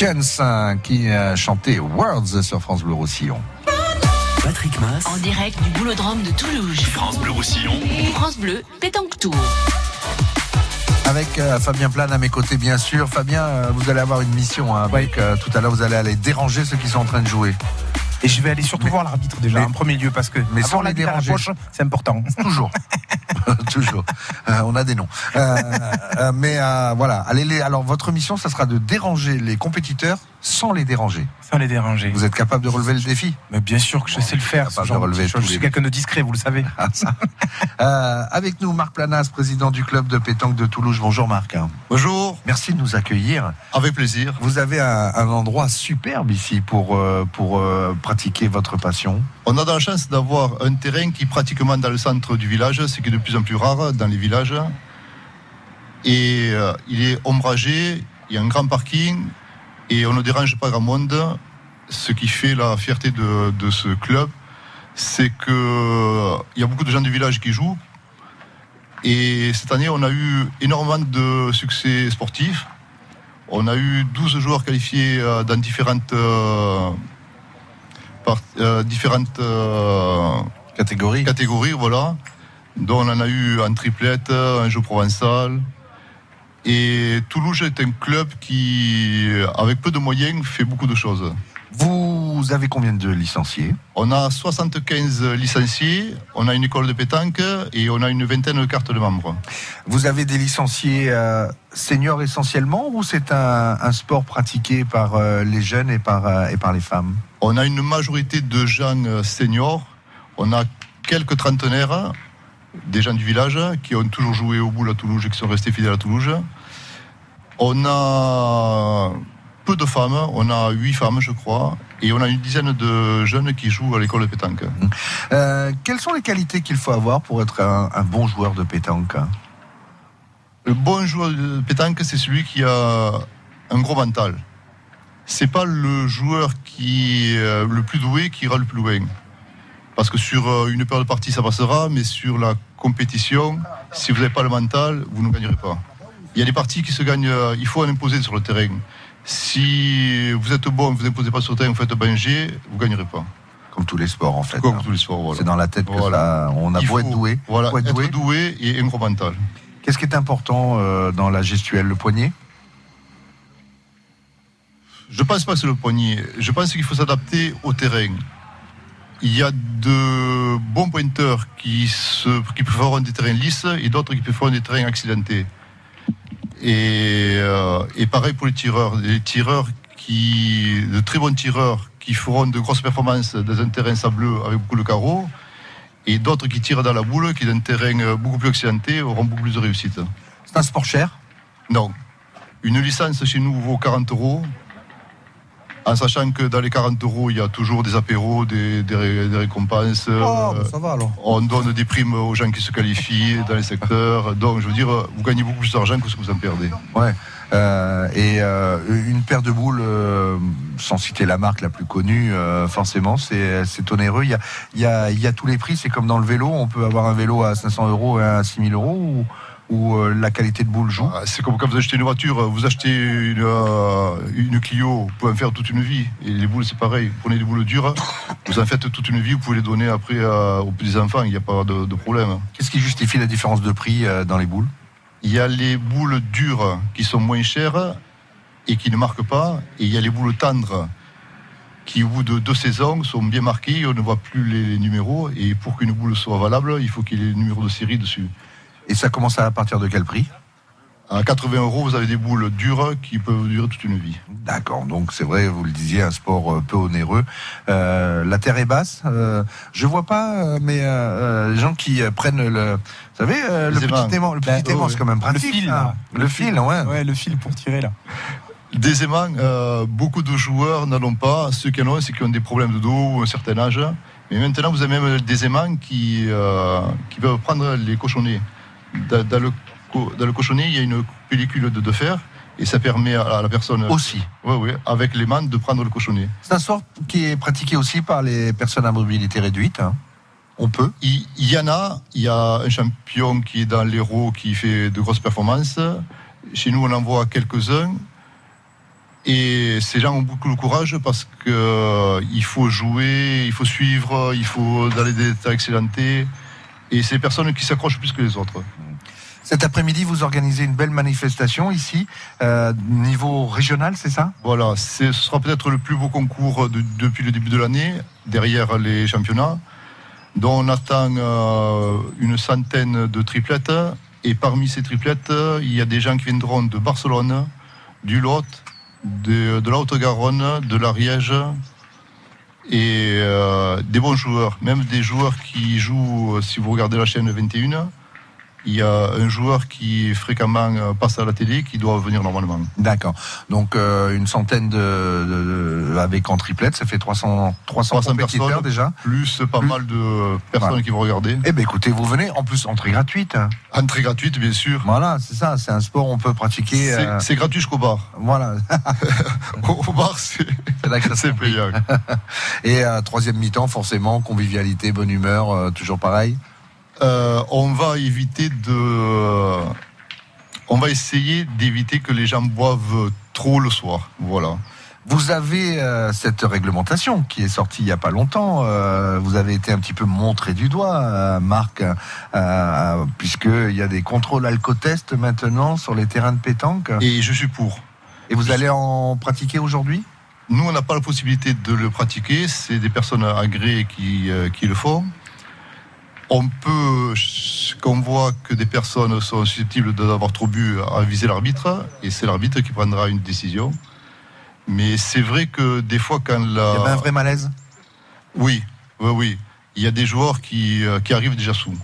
Chance hein, qui a chanté Words sur France Bleu Roussillon. Patrick Mass. En direct du boulodrome de Toulouse. France Bleu Roussillon. France Bleu, pétanque tour. Avec euh, Fabien Plane à mes côtés, bien sûr. Fabien, euh, vous allez avoir une mission. Hein, avec, euh, tout à l'heure, vous allez aller déranger ceux qui sont en train de jouer. Et je vais aller surtout Mais- voir l'arbitre déjà, mais- en premier lieu, parce que mais sans les la déranger. poche, c'est important. [LAUGHS] Toujours. [LAUGHS] Toujours. Euh, on a des noms. Euh, euh, mais euh, voilà. Allez les... Alors, votre mission, ça sera de déranger les compétiteurs sans les déranger. Sans les déranger. Vous êtes capable de relever le défi? Mais bien sûr que je sais le faire. capable ce genre de relever je, suis quelqu'un de discret, vous le savez. Ah, ça. [LAUGHS] Euh, avec nous, Marc Planas, président du club de pétanque de Toulouse. Bonjour Marc. Bonjour. Merci de nous accueillir. Avec plaisir. Vous avez un, un endroit superbe ici pour, euh, pour euh, pratiquer votre passion. On a de la chance d'avoir un terrain qui est pratiquement dans le centre du village, ce qui est de plus en plus rare dans les villages. Et euh, il est ombragé, il y a un grand parking et on ne dérange pas grand monde. Ce qui fait la fierté de, de ce club, c'est que il y a beaucoup de gens du village qui jouent. Et cette année, on a eu énormément de succès sportifs. On a eu 12 joueurs qualifiés euh, dans différentes euh, euh, différentes euh, catégories. catégories, voilà. dont on en a eu en triplette, un jeu provençal. Et Toulouse est un club qui, avec peu de moyens, fait beaucoup de choses. Vous avez combien de licenciés? On a 75 licenciés, on a une école de pétanque et on a une vingtaine de cartes de membres. Vous avez des licenciés euh, seniors essentiellement ou c'est un, un sport pratiqué par euh, les jeunes et par, euh, et par les femmes? On a une majorité de gens euh, seniors, on a quelques trentenaires, des gens du village qui ont toujours joué au boule à Toulouse et qui sont restés fidèles à Toulouse. On a peu de femmes, on a huit femmes je crois, et on a une dizaine de jeunes qui jouent à l'école de pétanque. Euh, Quelles sont les qualités qu'il faut avoir pour être un, un bon joueur de pétanque? Le bon joueur de pétanque, c'est celui qui a un gros mental. C'est pas le joueur qui est le plus doué qui ira le plus loin. Parce que sur euh, une paire de parties, ça passera, mais sur la compétition, si vous n'avez pas le mental, vous ne gagnerez pas. Il y a des parties qui se gagnent, euh, il faut en imposer sur le terrain. Si vous êtes bon, vous n'imposez pas sur le terrain, vous faites banger, vous ne gagnerez pas. Comme tous les sports en fait. Comme tous les sports, voilà. C'est dans la tête que Voilà. ça. On a Il beau être doué. Voilà, être être doué. doué et un gros mental. Qu'est-ce qui est important euh, dans la gestuelle Le poignet? Je pense pas que c'est le poignet. Je pense qu'il faut s'adapter au terrain. Il y a de bons pointeurs qui, se, qui préfèrent des terrains lisses et d'autres qui préfèrent des terrains accidentés. Et, euh, et pareil pour les tireurs. Les tireurs qui, de très bons tireurs qui feront de grosses performances dans un terrain sableux avec beaucoup de carreaux, et d'autres qui tirent dans la boule, qui dans un terrain beaucoup plus accidenté, auront beaucoup plus de réussite. C'est un sport cher? Non. Une licence chez nous vaut 40 euros. En sachant que dans les 40 euros, il y a toujours des apéros, des, des ré- des récompenses. Oh, euh, ça va alors. on donne des primes aux gens qui se qualifient dans les secteurs. Donc, je veux dire, vous gagnez beaucoup plus d'argent que ce que vous en perdez. Ouais. Euh, et euh, une paire de boules, euh, sans citer la marque la plus connue, euh, forcément, c'est c'est onéreux. Il y a, il y, a, il y a tous les prix. C'est comme dans le vélo. On peut avoir un vélo à 500 euros et un à 6000 euros ou, ou euh, la qualité de boule joue. Ah, C'est comme quand vous achetez une voiture, vous achetez une, euh, une Clio, vous pouvez en faire toute une vie. Et les boules, c'est pareil. Vous prenez des boules dures, [LAUGHS] vous en faites toute une vie, vous pouvez les donner après euh, aux petits-enfants, il n'y a pas de, de problème. Qu'est-ce qui justifie la différence de prix euh, dans les boules? Il y a les boules dures qui sont moins chères et qui ne marquent pas. Et il y a les boules tendres qui, au bout de deux saisons, sont bien marquées. On ne voit plus les numéros. Et pour qu'une boule soit valable, il faut qu'il y ait les numéros de série dessus. Et ça commence à partir de quel prix? À 80 euros, vous avez des boules dures qui peuvent durer toute une vie. D'accord, donc c'est vrai, vous le disiez, un sport euh, peu onéreux. Euh, la terre est basse. Euh, je vois pas, euh, mais euh, les gens qui prennent le, vous savez, euh, le petit aimant, le petit Ben, aimant, ouais. c'est quand même Le pratique. fil, ça. là. le fil, ouais. Ouais, le fil pour tirer là. Des aimants, euh, beaucoup de joueurs n'en ont pas. Ceux qui en ont, c'est qui ont des problèmes de dos ou un certain âge. Mais maintenant, vous avez même des aimants qui, euh, qui peuvent prendre les cochonnets. Dans, dans le, co- dans le cochonnet, il y a une pellicule de, de fer et ça permet à, la personne. Aussi. Oui, oui, avec les mains de prendre le cochonnet. C'est un sport qui est pratiqué aussi par les personnes à mobilité réduite. hein. On peut. Il, il y en a, il y a un champion qui est dans l'Hérault qui fait de grosses performances. Chez nous, on en voit quelques-uns. Et ces gens ont beaucoup de courage parce que euh, il faut jouer, il faut suivre, il faut dans les détails excellentés. Et c'est des personnes qui s'accrochent plus que les autres. Cet après-midi, vous organisez une belle manifestation ici, euh, niveau régional, c'est ça? Voilà, ce sera peut-être le plus beau concours de- depuis le début de l'année, derrière les championnats, dont on attend euh, une centaine de triplettes. Et parmi ces triplettes, il y a des gens qui viendront de Barcelone, du Lot, de, de la Haute-Garonne, de l'Ariège, et euh, des bons joueurs, même des joueurs qui jouent, euh, si vous regardez la chaîne 21, il y a un joueur qui fréquemment euh, passe à la télé qui doit venir normalement. D'accord. Donc euh, une centaine de, de- de- avec en triplette, ça fait 300 300, 300 compétiteurs personnes, déjà. plus pas mal de personnes Voilà. qui vont regarder. Eh ben écoutez, vous venez en plus entrée gratuite. hein. Entrée gratuite, bien sûr. Voilà, c'est ça. C'est un sport on peut pratiquer. C'est euh, c'est gratuit jusqu'au bar. Voilà. Au, [LAUGHS] au bar, c'est C'est payant. [LAUGHS] Et euh, troisième mi-temps, forcément, convivialité, bonne humeur, toujours pareil. Euh, on va éviter de. On va essayer d'éviter que les gens boivent trop le soir. Voilà. Vous avez euh, cette réglementation qui est sortie il y a pas longtemps. euh, vous avez été un petit peu montré du doigt, euh, Marc, puisqu'il y a des contrôles alcotest maintenant sur les terrains de pétanque. Et je suis pour. Et vous allez en pratiquer aujourd'hui? Nous, on n'a pas la possibilité de le pratiquer. C'est des personnes agréées qui, qui le font. On peut, quand on voit que des personnes sont susceptibles d'avoir trop bu, aviser l'arbitre, et c'est l'arbitre qui prendra une décision. Mais c'est vrai que des fois, quand la... Il y avait un vrai malaise? Oui, oui, oui. Il y a des joueurs qui, euh, qui arrivent déjà sous.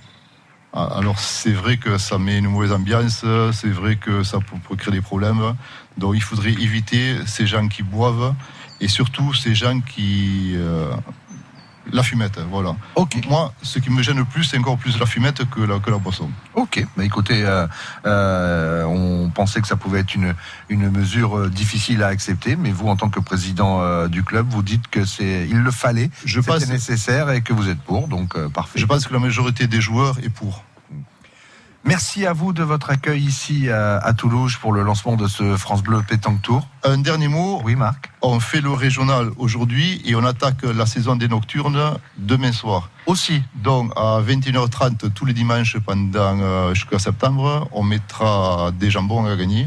Ah, Alors c'est vrai que ça met une mauvaise ambiance, c'est vrai que ça peut, peut créer des problèmes. Donc il faudrait éviter ces gens qui boivent et surtout ces gens qui... euh, la fumette, voilà. Moi, ce qui me gêne le plus, c'est encore plus la fumette que la, que la boisson. Ok, bah écoutez, euh, euh, on pensait que ça pouvait être une, une mesure euh, difficile à accepter, mais vous, en tant que président euh, du club, vous dites que c'est, il le fallait, Je c'était nécessaire et que vous êtes pour, donc parfait. Je pense que la majorité des joueurs est pour. Merci à vous de votre accueil ici à, à Toulouse pour le lancement de ce France Bleu Pétanque Tour. Un dernier mot. Oui, Marc. On fait le régional aujourd'hui et on attaque la saison des nocturnes demain soir. Aussi. Donc à 21h30 tous les dimanches pendant euh, jusqu'à septembre, on mettra des jambons à gagner,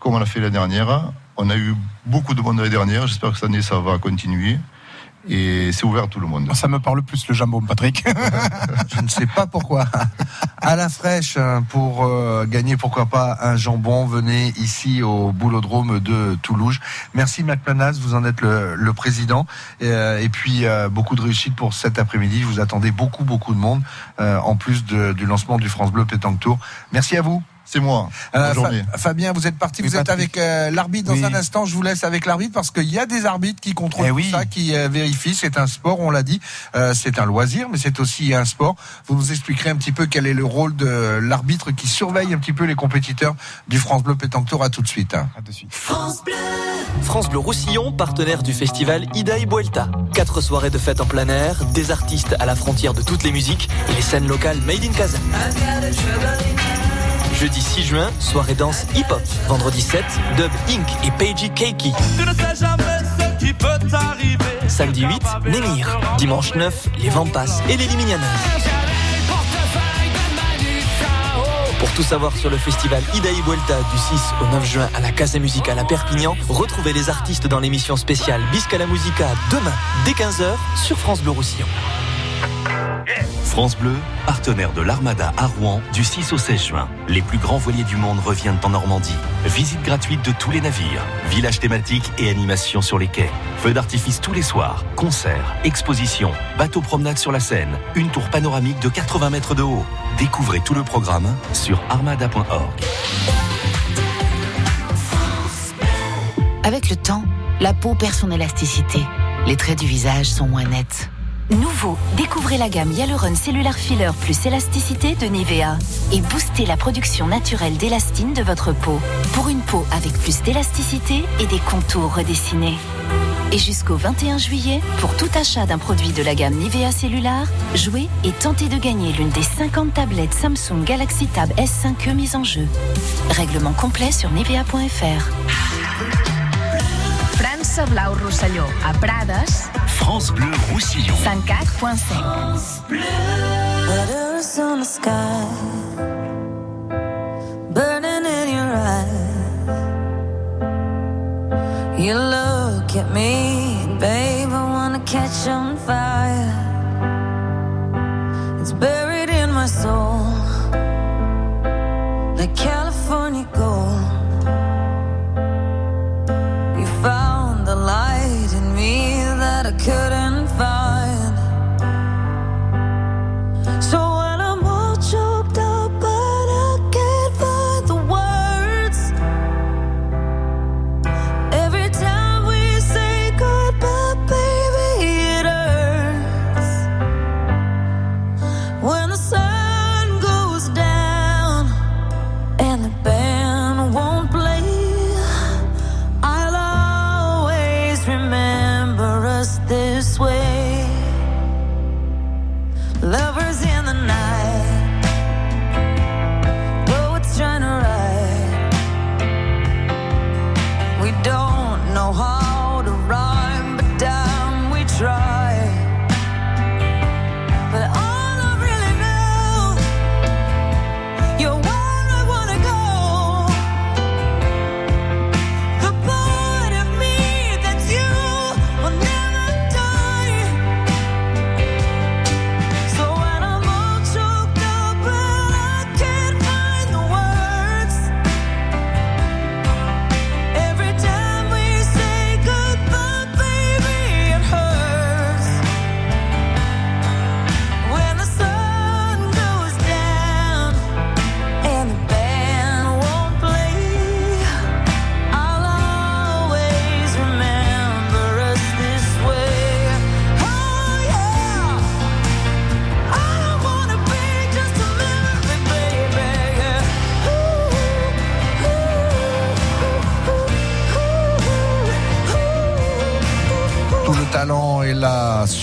comme on a fait l'année dernière. On a eu beaucoup de monde l'année dernière. J'espère que cette année ça va continuer. Et c'est ouvert à tout le monde. Ça me parle plus le jambon, Patrick. [LAUGHS] Je ne sais pas pourquoi. À la fraîche, hein, pour euh, gagner, pourquoi pas, un jambon, venez ici au boulodrome de Toulouse. Merci McManus, vous en êtes le, le président. Et, euh, et puis, euh, beaucoup de réussite pour cet après-midi. Vous attendez beaucoup, beaucoup de monde, en plus de- du lancement du France Bleu Pétanque Tour. Merci à vous. C'est moi. Euh, Fabien, vous êtes parti, Oui, vous êtes Patrick. avec euh, l'arbitre dans Oui. un instant. Je vous laisse avec l'arbitre parce qu'il y a des arbitres qui contrôlent Eh tout oui. ça, qui euh, vérifient. C'est un sport, on l'a dit. Euh, c'est un loisir, mais c'est aussi un sport. Vous nous expliquerez un petit peu quel est le rôle de l'arbitre qui surveille un petit peu les compétiteurs du France Bleu Pétanque Tour. À tout de suite. hein. À de suite. France Bleu Roussillon, partenaire du festival Ida y Vuelta. Quatre soirées de fête en plein air, des artistes à la frontière de toutes les musiques et les scènes locales made in Kazan. Jeudi 6 juin, soirée danse hip-hop. Vendredi 7, Dub Inc. et Peiji Keiki. Tu ne sais jamais ce qui peut t'arriver. Samedi 8, Némir. Dimanche 9, les Vampas et les Liminianas. Pour tout savoir sur le festival Ida y Vuelta du 6 au 9 juin à la Casa Musicale à Perpignan, retrouvez les artistes dans l'émission spéciale Bisca la Musica demain dès 15h sur France Bleu Roussillon. France Bleu, partenaire de l'Armada à Rouen du 6 au 16 juin. Les plus grands voiliers du monde reviennent en Normandie. Visite gratuite de tous les navires, village thématique et animation sur les quais. Feux d'artifice tous les soirs, concerts, expositions, bateaux promenade sur la Seine, une tour panoramique de 80 mètres de haut. Découvrez tout le programme sur armada.org. Avec le temps, la peau perd son élasticité. Les traits du visage sont moins nets. Nouveau, découvrez la gamme Hyaluron Cellular Filler plus élasticité de Nivea et boostez la production naturelle d'élastine de votre peau pour une peau avec plus d'élasticité et des contours redessinés. Et jusqu'au 21 juillet, pour tout achat d'un produit de la gamme Nivea Cellular, jouez et tentez de gagner l'une des 50 tablettes Samsung Galaxy Tab S5e mises en jeu. Règlement complet sur nivea.fr. Casa Blau Rosselló, a Prades, France Bleu Roussillon. 104.5. Letters on the sky, burning in your eyes. You look at me, babe, I wanna catch on fire. It's buried in my soul,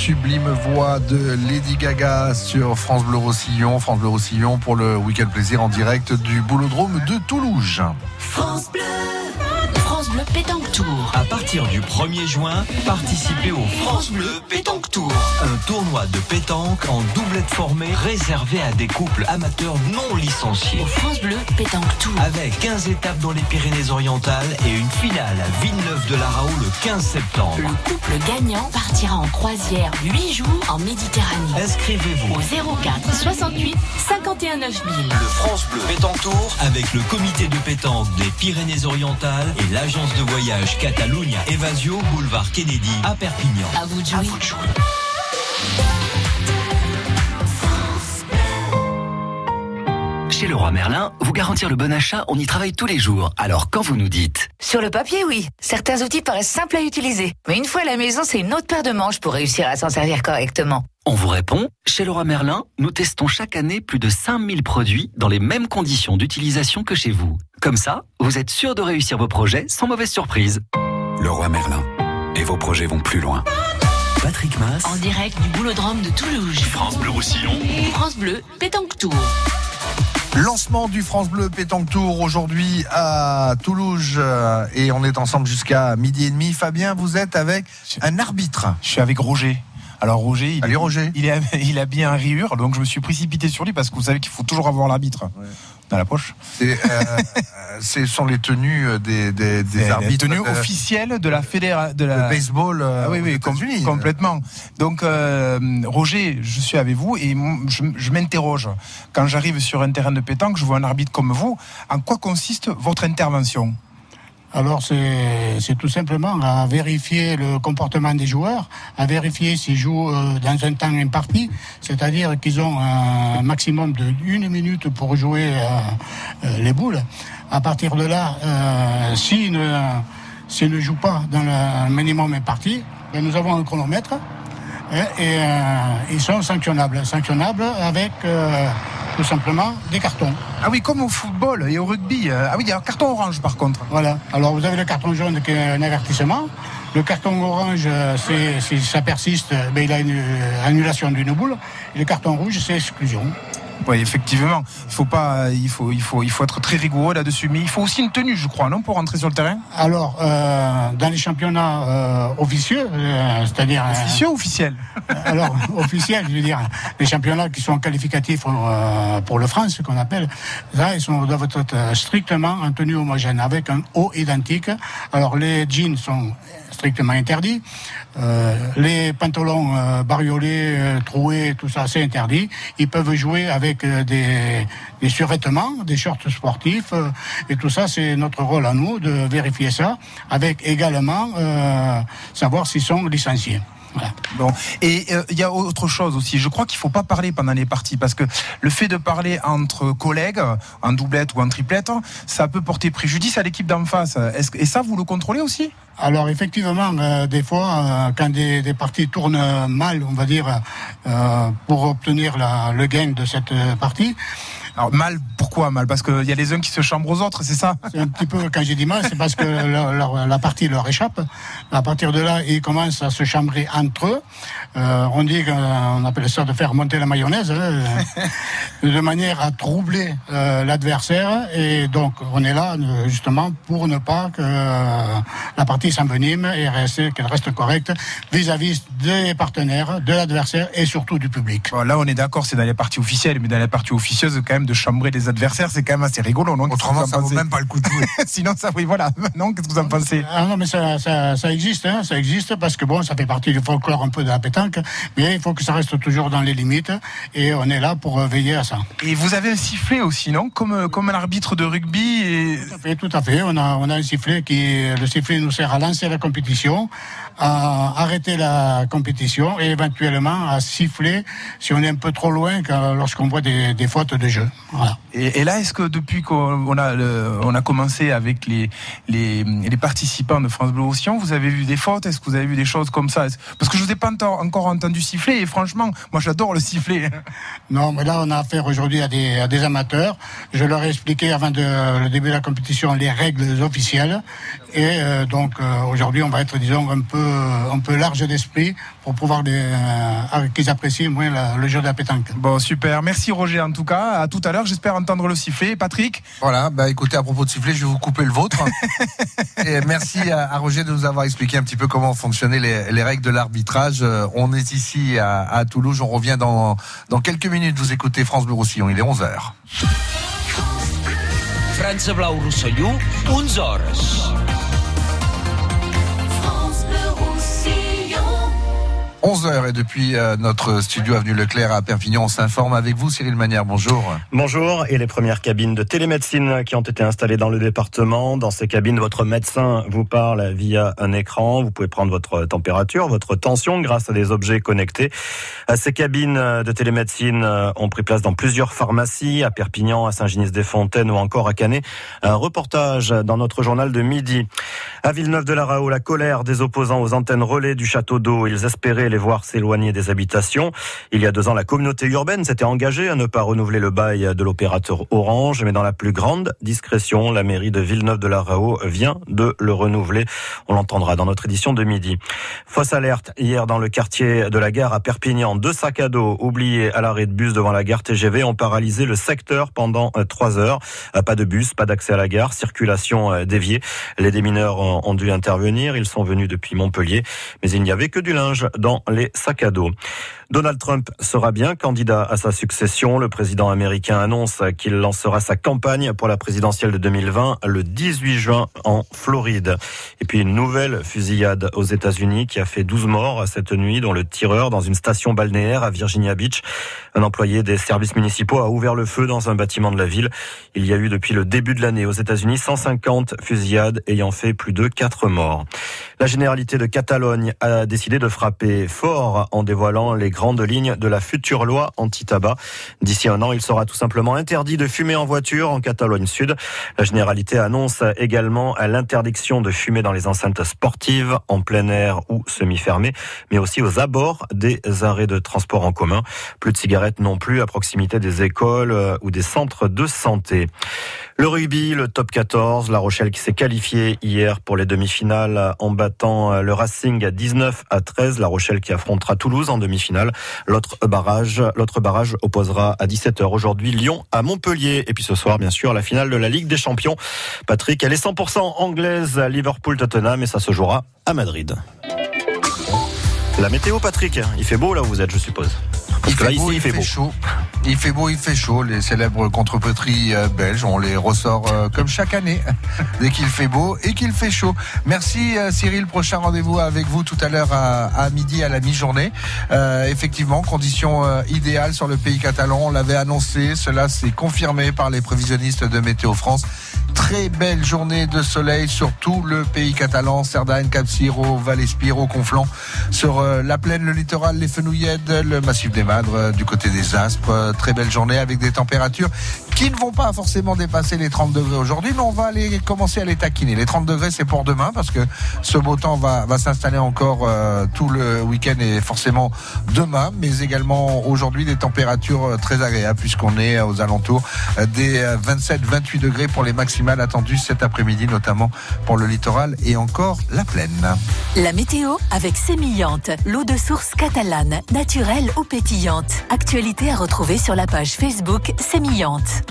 sublime voix de Lady Gaga sur France Bleu Roussillon. France Bleu Roussillon pour le week-end plaisir en direct du Boulodrome de Toulouse. France Bleu. France Bleu Pétanque Tour. À partir du 1er juin, participez au France Bleu Pétanque Tour. Un tournoi de pétanque en doublette formée réservé à des couples amateurs non licenciés. Au France Bleu Pétanque Tour. Avec 15 étapes dans les Pyrénées-Orientales et une finale à Villeneuve-de-la-Raho le 15 septembre. Le couple gagnant partira en croisière 8 jours en Méditerranée. Inscrivez-vous Au 04 68 51 9000. Le France Bleu Pétanque Tour avec le comité de pétanque des Pyrénées-Orientales et l'agence de voyage Catalunya Evasio Boulevard Kennedy à Perpignan. À vous de jouer. Chez Leroy Merlin, vous garantir le bon achat, on y travaille tous les jours. Alors quand vous nous dites? Sur le papier, oui. Certains outils paraissent simples à utiliser. Mais une fois à la maison, c'est une autre paire de manches pour réussir à s'en servir correctement. On vous répond, chez Leroy Merlin, nous testons chaque année plus de 5000 produits dans les mêmes conditions d'utilisation que chez vous. Comme ça, vous êtes sûr de réussir vos projets sans mauvaise surprise. Leroy Merlin. Et vos projets vont plus loin. Patrick Mass. En direct du Boulodrome de Toulouse. France Bleu Roussillon. France Bleu Pétanque Tour. Lancement du France Bleu Pétanque Tour aujourd'hui à Toulouse euh, et on est ensemble jusqu'à midi et demi. Fabien, vous êtes avec un arbitre. Je suis avec Roger. Alors Roger, il, Allez, est, Roger. il, est, il a bien un rire, donc je me suis précipité sur lui parce que vous savez qu'il faut toujours avoir l'arbitre dans la poche. C'est, euh, ce sont les tenues des, des, des arbitres. tenue de- officielle de la fédération de la baseball. euh, Ah oui, oui, com- complètement. Donc, euh, Roger, je suis avec vous et je m'interroge. Quand j'arrive sur un terrain de pétanque, je vois un arbitre comme vous. En quoi consiste votre intervention? Alors c'est tout simplement à vérifier le comportement des joueurs, à vérifier s'ils jouent euh, dans un temps imparti, c'est-à-dire qu'ils ont un maximum de une minute pour jouer euh, euh, les boules. À partir de là, euh, s'ils ne, jouent pas dans le minimum imparti, ben, nous avons un chronomètre et euh, ils sont sanctionnables. Sanctionnables avec euh, tout simplement des cartons. Ah oui, comme au football et au rugby. euh, Ah oui, il y a un carton orange par contre. Voilà. Alors vous avez le carton jaune qui est un avertissement. Le carton orange, si ça persiste, ben, il a une annulation d'une boule. Et le carton rouge, c'est exclusion. Oui, effectivement. Il faut pas, il faut, il faut, il faut être très rigoureux là-dessus. Mais il faut aussi une tenue, je crois, non, pour rentrer sur le terrain? Alors, euh, dans les championnats euh, officieux, euh, c'est-à-dire euh, Officieux ou officiel? [LAUGHS] Alors officiels, je veux dire, les championnats qui sont qualificatifs euh, pour le France, qu'on appelle, là, ils sont, doivent être euh, strictement en tenue homogène, avec un haut identique. Alors, les jeans sont strictement interdits. Euh, les pantalons euh, bariolés, euh, troués, tout ça, c'est interdit. Ils peuvent jouer avec des, des survêtements, des shorts sportifs, et tout ça, c'est notre rôle à nous de vérifier ça, avec également savoir s'ils sont licenciés. Voilà. Bon, et euh, il y a autre chose aussi. Je crois qu'il faut pas parler pendant les parties parce que le fait de parler entre collègues, en doublette ou en triplette, ça peut porter préjudice à l'équipe d'en face. Est-ce que- et ça, vous le contrôlez aussi? Alors effectivement, euh, des fois, euh, quand des, des parties tournent mal, on va dire, euh, pour obtenir la- le gain de cette euh, partie. Alors mal, pourquoi mal? Parce qu'il y a les uns qui se chambrent aux autres, c'est ça? C'est un petit peu, quand j'ai dit mal, c'est parce que leur- leur- la partie leur échappe. À partir de là, ils commencent à se chambrer entre eux. Euh, on dit qu'on appelle ça de faire monter la mayonnaise, hein, [LAUGHS] de manière à troubler euh, l'adversaire. Et donc, on est là euh, justement pour ne pas que la partie s'envenime et rester- qu'elle reste correcte vis-à-vis des partenaires, de l'adversaire et surtout du public. Bon, Là, on est d'accord, c'est dans les parties officielles, mais dans les parties officieuses, quand même, de chambrer les adversaires, c'est quand même assez rigolo, non? Autrement, ça vaut même pas le coup de [LAUGHS] Sinon, ça, oui, voilà. Non, qu'est-ce que vous en pensez? Ah non, mais ça, ça, ça existe, hein, ça existe parce que bon, ça fait partie du folklore un peu de la pétanque, mais il faut que ça reste toujours dans les limites et on est là pour euh, veiller à ça. Et vous avez un sifflet aussi, non? Comme, euh, comme un arbitre de rugby et... Tout à fait, tout à fait. On a, on a un sifflet qui, le sifflet nous sert à lancer la compétition, à arrêter la compétition et éventuellement à siffler si on est un peu trop loin quand- lorsqu'on voit des, des fautes de jeu. Voilà. Et, et là, est-ce que depuis qu'on on a, le- on a commencé avec les, les, les participants de France Bleu Océan, vous avez vu des fautes? Est-ce que vous avez vu des choses comme ça? Parce que je vous ai pas encore entendu siffler et franchement, moi j'adore le sifflet. [LAUGHS] Non, mais là, on a affaire aujourd'hui à des, à des amateurs. Je leur ai expliqué avant de, le début de la compétition les règles officielles. Et euh, donc, euh, aujourd'hui, on va être, disons, un peu, un peu large d'esprit pour pouvoir euh, qu'ils apprécient moins la- le jeu de la pétanque. Bon, super. Merci Roger en tout cas. À tout à l'heure. J'espère entendre le sifflet. Patrick Voilà, bah écoutez, à propos de sifflet, je vais vous couper le vôtre. Et merci à, à Roger de nous avoir expliqué un petit peu comment fonctionnaient les, les règles de l'arbitrage. Euh, On est ici à, à Toulouse, on revient dans, dans quelques minutes. Vous écoutez France Bleu Roussillon, il est 11h. France Blau Rosselló, 11 hores. 11h et depuis euh, notre studio Avenue Leclerc à Perpignan, on s'informe avec vous, Cyril Manière. Bonjour. Bonjour. Et les premières cabines de télémédecine qui ont été installées dans le département. Dans ces cabines, votre médecin vous parle via un écran. Vous pouvez prendre votre température, votre tension grâce à des objets connectés. Euh, Ces cabines de télémédecine euh, ont pris place dans plusieurs pharmacies, à Perpignan, à Saint-Genis-des-Fontaines ou encore à Canet. Un reportage dans notre journal de midi. À Villeneuve-de-la-Raho, la colère des opposants aux antennes relais du château d'eau. Ils espéraient les voir s'éloigner des habitations. Il y a deux ans, la communauté urbaine s'était engagée à ne pas renouveler le bail de l'opérateur Orange, mais dans la plus grande discrétion, la mairie de Villeneuve-de-la-Raho vient de le renouveler. On l'entendra dans notre édition de midi. Fausse alerte hier dans le quartier de la gare à Perpignan. Deux sacs à dos oubliés à l'arrêt de bus devant la gare TGV ont paralysé le secteur pendant euh, trois heures. Euh, Pas de bus, pas d'accès à la gare, circulation euh, déviée. Les démineurs ont dû intervenir. Ils sont venus depuis Montpellier, mais il n'y avait que du linge dans les sacs à dos. Donald Trump sera bien candidat à sa succession. Le président américain annonce qu'il lancera sa campagne pour la présidentielle de 2020 le 18 juin en Floride. Et puis une nouvelle fusillade aux États-Unis qui a fait 12 morts cette nuit, dont le tireur dans une station balnéaire à Virginia Beach. Un employé des services municipaux a ouvert le feu dans un bâtiment de la ville. Il y a eu depuis le début de l'année aux États-Unis 150 fusillades ayant fait plus de 4 morts. La généralité de Catalogne a décidé de frapper fort en dévoilant les grandes lignes de la future loi anti-tabac. D'ici un an, il sera tout simplement interdit de fumer en voiture en Catalogne Sud. La généralité annonce également l'interdiction de fumer dans les enceintes sportives, en plein air ou semi-fermées, mais aussi aux abords des arrêts de transport en commun. Plus de cigarettes non plus à proximité des écoles euh, ou des centres de santé. Le rugby, le top 14, La Rochelle qui s'est qualifiée hier pour les demi-finales en battant le Racing à 19 à 13. La Rochelle qui affrontera Toulouse en demi-finale. L'autre barrage, l'autre barrage opposera à 17h aujourd'hui Lyon à Montpellier. Et puis ce soir, bien sûr, la finale de la Ligue des Champions. Patrick, elle est 100% anglaise à Liverpool-Tottenham et ça se jouera à Madrid. La météo, Patrick, il fait beau là où vous êtes, je suppose. Parce Il que là, fait ici, beau, il fait beau. chaud. Il fait beau, il fait chaud. Les célèbres contrepétries euh, belges, on les ressort euh, comme chaque année, [LAUGHS] dès qu'il fait beau et qu'il fait chaud. Merci euh, Cyril. Prochain rendez-vous avec vous tout à l'heure à, à midi à la mi-journée. Euh, effectivement, conditions idéales sur le pays catalan. On l'avait annoncé. Cela s'est confirmé par les prévisionnistes de Météo France. Très belle journée de soleil sur tout le pays catalan, Cerdagne, Cap Siro, Val-Espiro, Conflans, sur euh, la plaine, le littoral, les Fenouillèdes, le massif des Madres, euh, du côté des Aspres. Euh, Très belle journée avec des températures qui ne vont pas forcément dépasser les 30 degrés aujourd'hui, mais on va aller commencer à les taquiner. Les 30 degrés, c'est pour demain parce que ce beau temps va, va s'installer encore tout le week-end et forcément demain, mais également aujourd'hui des températures très agréables puisqu'on est aux alentours des 27-28 degrés pour les maximales attendues cet après-midi, notamment pour le littoral et encore la plaine. La météo avec Sémillante, l'eau de source catalane, naturelle ou pétillante. Actualité à retrouver sur la page Facebook Sémillante.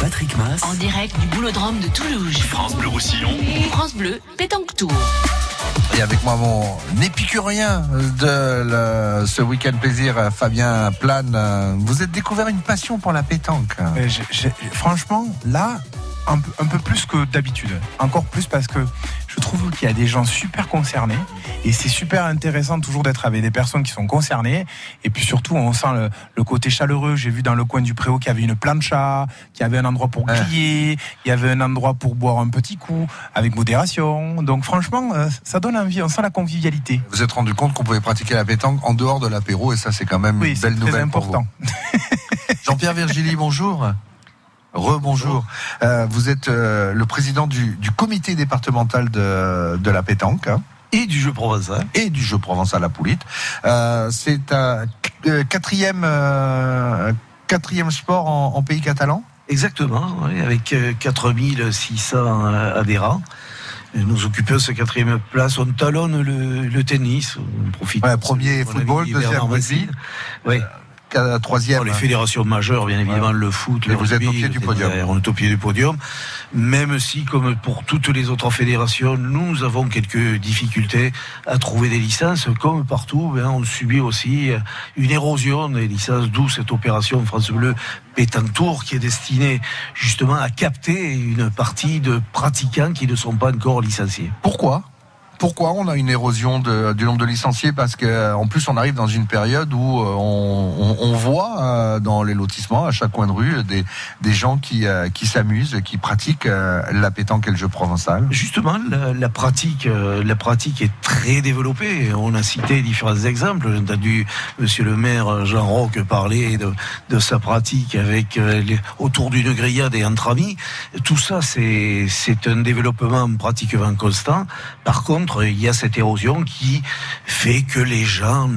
Patrick Mass. En direct du boulodrome de Toulouse. France Bleu Roussillon. France Bleu, pétanque tour. Et avec moi, mon épicurien de le- ce week-end plaisir, Fabien Plane. Vous êtes découvert une passion pour la pétanque. Euh, j'ai- j'ai- franchement, là, un, peu- un peu plus que d'habitude. Encore plus parce que je trouve qu'il y a des gens super concernés et c'est super intéressant toujours d'être avec des personnes qui sont concernées. Et puis surtout, on sent le, le côté chaleureux. J'ai vu dans le coin du préau qu'il y avait une plancha, qu'il y avait un endroit pour griller, il y avait un endroit pour boire un petit coup avec modération. Donc franchement, euh, ça donne envie. On sent la convivialité. Vous êtes rendu compte qu'on pouvait pratiquer la pétanque en dehors de l'apéro et ça, c'est quand même Oui, une c'est belle nouvelle. important. pour vous. [LAUGHS] Jean-Pierre Virgili, bonjour. Rebonjour. Euh, vous êtes euh, le président du, du comité départemental de, de la pétanque. hein. Et du jeu provençal. Et du jeu provençal à Poulitte. Euh, c'est un euh, quatrième, euh, quatrième sport en, en pays catalan? Exactement, oui, avec euh, 4600 adhérents. Et Nous occupons cette quatrième place. On talonne le, le tennis. On profite. Ouais, premier football, deuxième rugby. Oui. Qua- Troisième. les fédérations majeures, bien évidemment, le foot, Et le vous êtes au pied du podium. On est au pied du podium. Même si, comme pour toutes les autres fédérations, nous avons quelques difficultés à trouver des licences. Comme partout, ben, on subit aussi euh, une érosion des licences, d'où cette opération France Bleu Pétanque Tour qui est destinée justement à capter une partie de pratiquants qui ne sont pas encore licenciés. Pourquoi? Pourquoi on a une érosion de- du nombre de licenciés? Parce que en plus on arrive dans une période où euh, on, on- on voit euh, dans les lotissements à chaque coin de rue des, des gens qui, euh, qui s'amusent, qui pratiquent euh, la pétanque et le jeu provençal. Justement, la, la pratique, euh, la pratique est très développée. On a cité différents exemples. J'ai entendu Monsieur le maire Jean Roch parler de, de sa pratique avec euh, autour d'une grillade et entre amis. Tout ça, c'est un développement pratiquement constant. Par contre, il y a cette érosion qui fait que les gens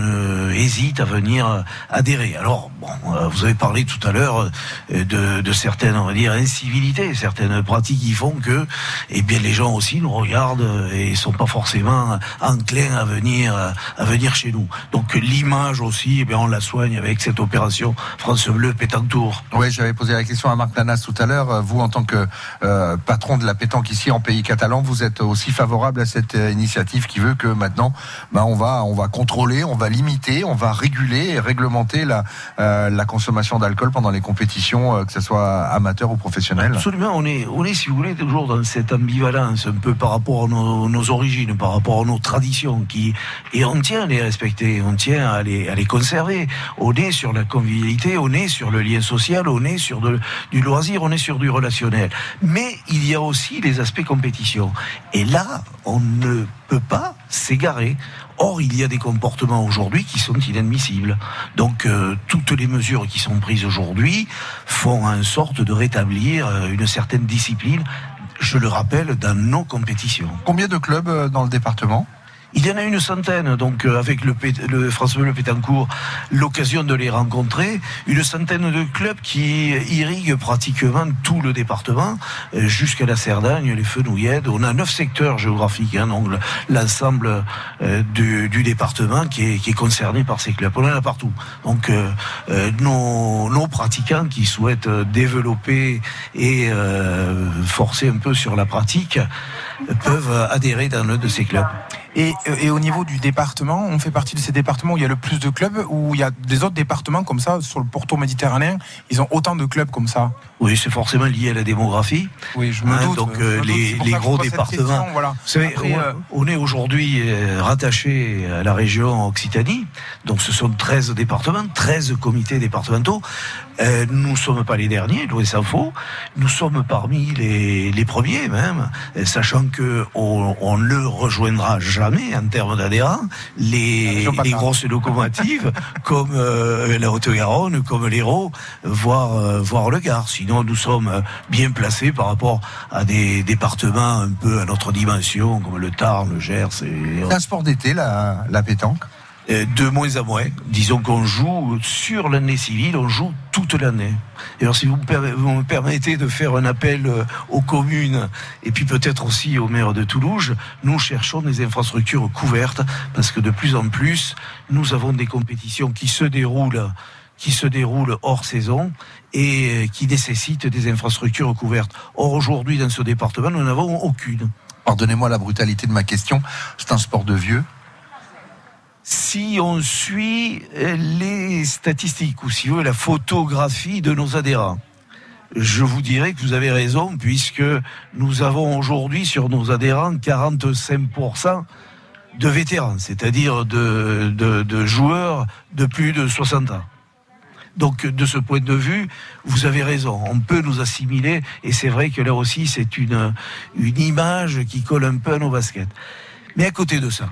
hésitent à venir adhérer. Alors, bon, euh, vous avez parlé tout à l'heure euh, de, certaines, on va dire, incivilités, certaines pratiques qui font que, eh bien, les gens aussi nous regardent et sont pas forcément enclins à venir, à venir chez nous. Donc, l'image aussi, eh bien, on la soigne avec cette opération France Bleu Pétanque Tour. Oui, j'avais posé la question à Marc Nanas tout à l'heure. Vous, en tant que euh, patron de la pétanque ici en pays catalan, vous êtes aussi favorable à cette euh, initiative qui veut que maintenant, bah, on va, on va contrôler, on va limiter, on va réguler et réglementer la, euh, la consommation d'alcool pendant les compétitions, euh, que ce soit amateur ou professionnel. Absolument, on est, on est, si vous voulez, toujours dans cette ambivalence un peu par rapport à nos, nos origines, par rapport à nos traditions, qui et on tient à les respecter, on tient à les, à les conserver. On est sur la convivialité, on est sur le lien social, on est sur de- du loisir, on est sur du relationnel. Mais il y a aussi les aspects compétition. Et là, on ne peut pas s'égarer. Or, il y a des comportements aujourd'hui qui sont inadmissibles. Donc, euh, toutes les mesures qui sont prises aujourd'hui font en sorte de rétablir euh, une certaine discipline, je le rappelle, dans nos compétitions. Combien de clubs euh, dans le département? Il y en a une centaine, donc euh, avec le, le Bleu Le Pétancourt, l'occasion de les rencontrer. Une centaine de clubs qui irriguent pratiquement tout le département, euh, jusqu'à la Cerdagne, les Fenouillèdes. On a neuf secteurs géographiques, hein, donc le- l'ensemble euh, du, du département qui est, qui est concerné par ces clubs. On en a partout. Donc euh, euh, nos, nos pratiquants qui souhaitent développer et forcer un peu sur la pratique peuvent adhérer dans l'un de ces clubs. Et, euh, et au niveau du département, on fait partie de ces départements où il y a le plus de clubs, où il y a des autres départements comme ça, sur le pourtour méditerranéen, ils ont autant de clubs comme ça? Oui, c'est forcément lié à la démographie. Oui, je me Hein, doute. donc me euh, doute, les, les gros départements. question, voilà. Après, on, euh, on est aujourd'hui rattaché à la région Occitanie. Donc ce sont 13 départements, 13 comités départementaux. Euh, nous ne sommes pas les derniers, loin s'en faut. Nous sommes parmi les, les premiers même, euh, sachant que on, on ne le rejoindra jamais en termes d'adhérents. Les, les grosses locomotives [LAUGHS] comme euh, la Haute-Garonne, comme l'Hérault, voire, euh, voire le Gard. Sinon, nous sommes bien placés par rapport à des départements un peu à notre dimension, comme le Tarn, le Gers. et- C'est un sport d'été, la, la pétanque? De moins en moins. Disons qu'on joue sur l'année civile, on joue toute l'année. Et alors, si vous me, permettez de faire un appel euh, aux communes et puis peut-être aussi au maire de Toulouse, nous cherchons des infrastructures couvertes parce que de plus en plus, nous avons des compétitions qui se déroulent qui se déroulent hors saison et euh, qui nécessitent des infrastructures couvertes. Or, aujourd'hui, dans ce département, nous n'en avons aucune. Pardonnez-moi la brutalité de ma question. C'est un sport de vieux. Si on suit euh, les statistiques ou si vous voulez la photographie de nos adhérents, je vous dirais que vous avez raison puisque nous avons aujourd'hui sur nos adhérents 45% de vétérans, c'est-à-dire de, joueurs de plus de 60 ans. Donc de ce point de vue, vous avez raison, on peut nous assimiler et c'est vrai que là aussi c'est une, une image qui colle un peu à nos baskets. Mais à côté de ça,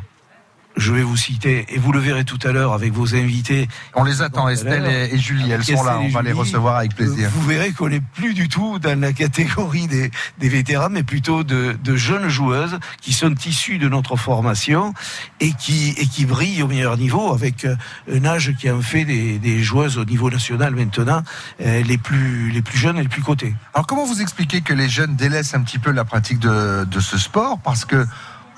je vais vous citer, et vous le verrez tout à l'heure avec vos invités. On les attend, Estelle et, et Julie, elles sont là, on va les recevoir avec plaisir. Vous verrez qu'on n'est plus du tout dans la catégorie des, des vétérans, mais plutôt de, de jeunes joueuses qui sont issues de notre formation et qui, et qui brillent au meilleur niveau avec euh, un âge qui en fait des, des joueuses au niveau national maintenant euh, les, plus, les plus jeunes et les plus cotées. Alors comment vous expliquez que les jeunes délaissent un petit peu la pratique de, de ce sport? Parce que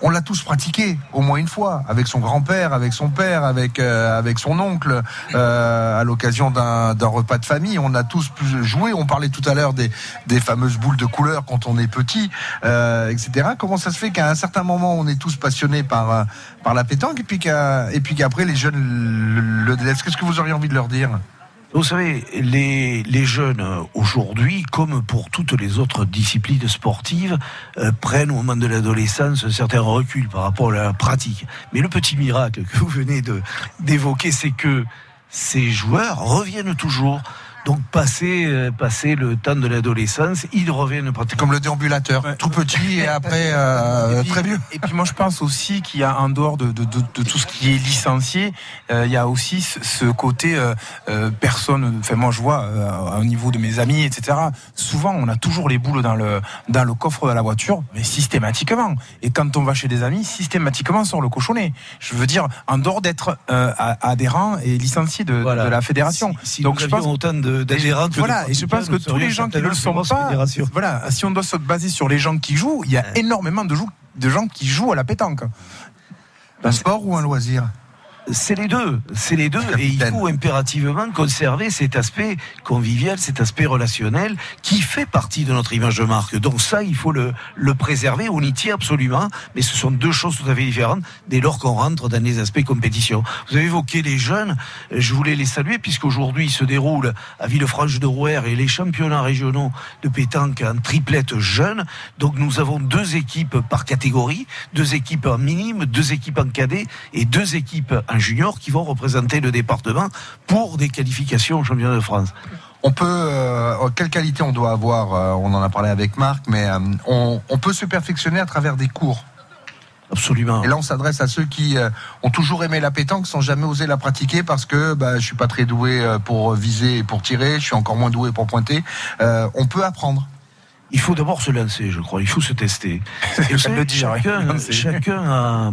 on l'a tous pratiqué au moins une fois, avec son grand-père, avec son père, avec euh, avec son oncle, euh, à l'occasion d'un repas de famille. On a tous jouer. On parlait tout à l'heure des fameuses boules de couleur quand on est petit, euh, etc. Comment ça se fait qu'à un certain moment on est tous passionnés par euh, par la pétanque et puis qu'après les jeunes le, le délaissent? Qu'est-ce que vous auriez envie de leur dire? Vous savez, les, jeunes euh, aujourd'hui, comme pour toutes les autres disciplines sportives, euh, prennent au moment de l'adolescence un certain recul par rapport à la pratique. Mais le petit miracle [LAUGHS] que vous venez d'évoquer, c'est que ces joueurs reviennent toujours. Donc passer, euh, passer le temps de l'adolescence, ils reviennent pratiquement. Comme le déambulateur, tout petit et [LAUGHS] après euh, Et puis- très vieux. Et puis moi je pense aussi qu'il y a en dehors de, de, de, de tout ce qui est licencié, euh, il y a aussi ce, ce côté euh, euh, personne. Enfin moi je vois euh, au niveau de mes amis etc. Souvent on a toujours les boules dans le dans le coffre de la voiture, mais systématiquement. Et quand on va chez des amis, systématiquement sur le cochonnet. Je veux dire en dehors d'être euh, adhérent et licencié de, Voilà. de la fédération. Si, si Donc je pense autant de- d'adhérents voilà, et je pense que tous les gens qui ne le sont pas, voilà, si on doit se baser sur les gens qui jouent, il y a énormément de, jou- de gens qui jouent à la pétanque. Un sport ou un loisir? C'est les deux, c'est les deux, et il faut impérativement conserver cet aspect convivial, cet aspect relationnel qui fait partie de notre image de marque. Donc ça, il faut le, le préserver, on y tient absolument, mais ce sont deux choses tout à fait différentes dès lors qu'on rentre dans les aspects compétition. Vous avez évoqué les jeunes, je voulais les saluer puisqu'aujourd'hui se déroule à Villefranche de Rouerre et les championnats régionaux de pétanque en triplette jeunes. Donc nous avons deux équipes par catégorie, deux équipes en minime, deux équipes en cadet et deux équipes en junior qui vont représenter le département pour des qualifications au championnat de France. On peut, euh, quelle qualité on doit avoir euh, On en a parlé avec Marc, mais euh, on, on peut se perfectionner à travers des cours. Absolument. Et là, on s'adresse à ceux qui ont toujours aimé la pétanque sans jamais oser la pratiquer parce que bah, je suis pas très doué pour viser et pour tirer, je suis encore moins doué pour pointer. On peut apprendre. Il faut d'abord se lancer, je crois. Il faut se tester. Et vous [LAUGHS] savez, le dire, chacun, a,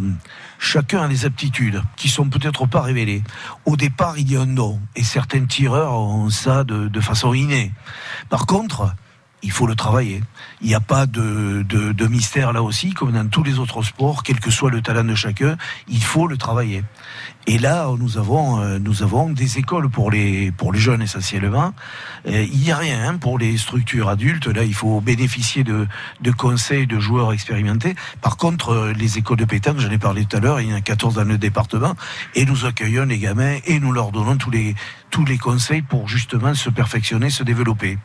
chacun a des aptitudes qui sont peut-être pas révélées. Au départ, il y a un don. Et certains tireurs ont ça de, de façon innée. Par contre, il faut le travailler. Il n'y a pas de, de, de mystère là aussi, comme dans tous les autres sports, quel que soit le talent de chacun, il faut le travailler. Et là, nous avons, euh, nous avons des écoles pour les, pour les jeunes essentiellement. Euh, il n'y a rien hein, pour les structures adultes. Là, il faut bénéficier de, de conseils de joueurs expérimentés. Par contre, euh, les écoles de pétanque, j'en ai parlé tout à l'heure, il y en a 14 dans le département, et nous accueillons les gamins et nous leur donnons tous les, tous les conseils pour justement se perfectionner, se développer.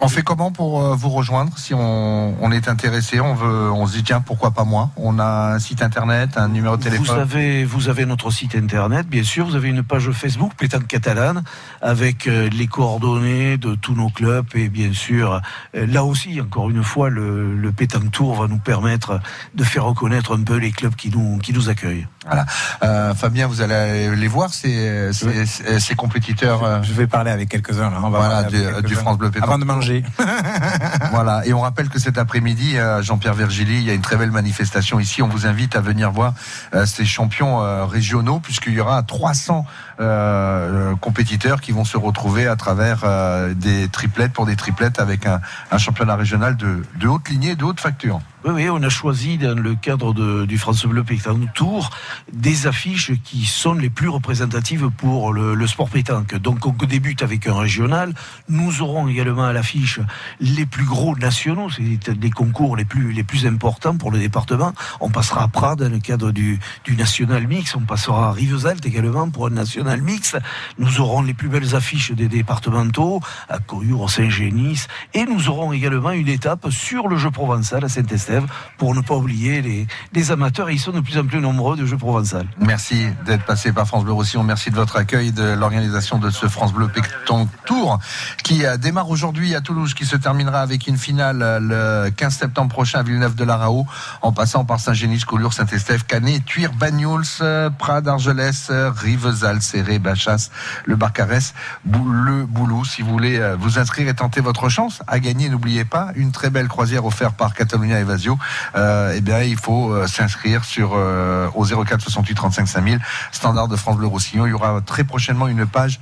On fait comment pour euh, vous rejoindre si on, on est intéressé On veut, on se dit tiens pourquoi pas moi? On a un site internet, un numéro de téléphone. Vous avez, vous avez notre site internet, bien sûr. Vous avez une page Facebook, Pétanque Catalane, avec euh, les coordonnées de tous nos clubs. Et bien sûr, euh, là aussi, encore une fois, le, le Pétanque Tour va nous permettre de faire reconnaître un peu les clubs qui nous, qui nous accueillent. Voilà. Euh, Fabien, vous allez les voir ces, ces, ces- ces compétiteurs. euh, Je vais parler avec quelques-uns là. On va Voilà, du, du. France Bleu Pétanque. Avant de manger. [LAUGHS] voilà. Et on rappelle que cet après-midi, euh, Jean-Pierre Virgili, il y a une très belle manifestation ici. On vous invite à venir voir euh, ces champions régionaux, puisqu'il y aura 300 euh, compétiteurs qui vont se retrouver à travers euh, des triplettes pour des triplettes avec un, championnat régional de, haute lignée, de haute facture. Oui, on a choisi dans le cadre du France Bleu Pétanque Tour des affiches qui sont les plus représentatives pour le, le sport pétanque. Donc on débute avec un régional. Nous aurons également à l'affiche les plus gros nationaux, c'est des concours les plus les plus importants pour le département. On passera à Prades dans le cadre du, du national mix. On passera à Rivesaltes également pour un national mix. Nous aurons les plus belles affiches des départementaux à Coyure, Saint-Génis, et nous aurons également une étape sur le jeu provençal à Saint-Estève pour ne pas oublier les, les amateurs. Et ils sont de plus en plus nombreux de jeu provençal. Merci d'être passé par France Bleu Roussillon. Merci de votre accueil, de l'organisation de ce France Bleu Pétanque Tour qui démarre aujourd'hui à Toulouse, qui se terminera avec une finale le 15 septembre prochain à Villeneuve-de-la-Raho, en passant par Saint-Génis, Collioure, Saint-Estève, Canet, Tuire, Bagnols, euh, Prades, Argelès, Rivesaltes, Le Barcarès, le Boulou. Si vous voulez euh, vous inscrire et tenter votre chance à gagner, n'oubliez pas une très belle croisière offerte par Catalunya Evasio. Euh, eh bien, il faut euh, s'inscrire sur au 04 68 35 5000 standard de France Bleu Roussillon. Il y aura très prochainement une page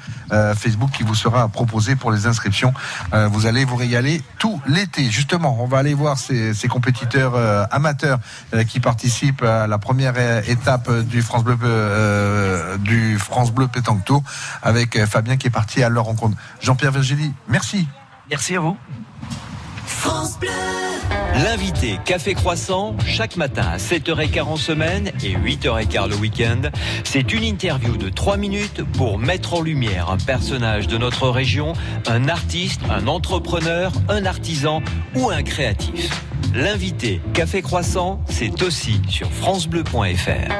Facebook qui vous sera proposée pour les inscriptions. Vous allez vous régaler tout l'été. Justement, on va aller voir ces, compétiteurs amateurs qui participent à la première étape du France Bleu du France Bleu Pétanque Tour avec euh, Fabien qui est parti à leur rencontre. Jean-Pierre Virgili, merci. Merci à vous. France Bleu. L'invité Café Croissant, chaque matin à 7h15 en semaine et 8h15 le week-end, c'est une interview de 3 minutes pour mettre en lumière un personnage de notre région, un artiste, un entrepreneur, un artisan ou un créatif. L'invité Café Croissant, c'est aussi sur francebleu.fr.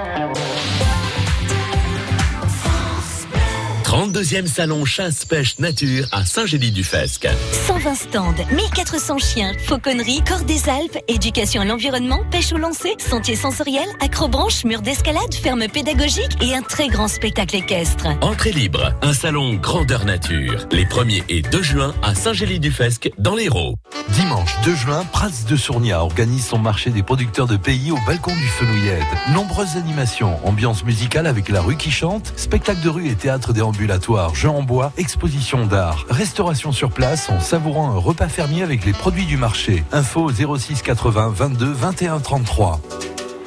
32e salon chasse-pêche nature à Saint-Gély-du-Fesque. 120 stands, 1400 chiens, fauconnerie, corps des Alpes, éducation à l'environnement, pêche au lancer, sentier sensoriel, acrobranche, mur d'escalade, ferme pédagogique et un très grand spectacle équestre. Entrée libre, un salon grandeur nature. Les 1er et 2 juin à Saint-Gély-du-Fesque dans l'Hérault. Dimanche 2 juin, Prats de Sournia organise son marché des producteurs de pays au balcon du Fenouillette. Nombreuses animations, ambiance musicale avec la rue qui chante, spectacle de rue et théâtre déambulatoire, jeux en bois, exposition d'art, restauration sur place en savourant un repas fermier avec les produits du marché. Info au 06 80 22 21 33.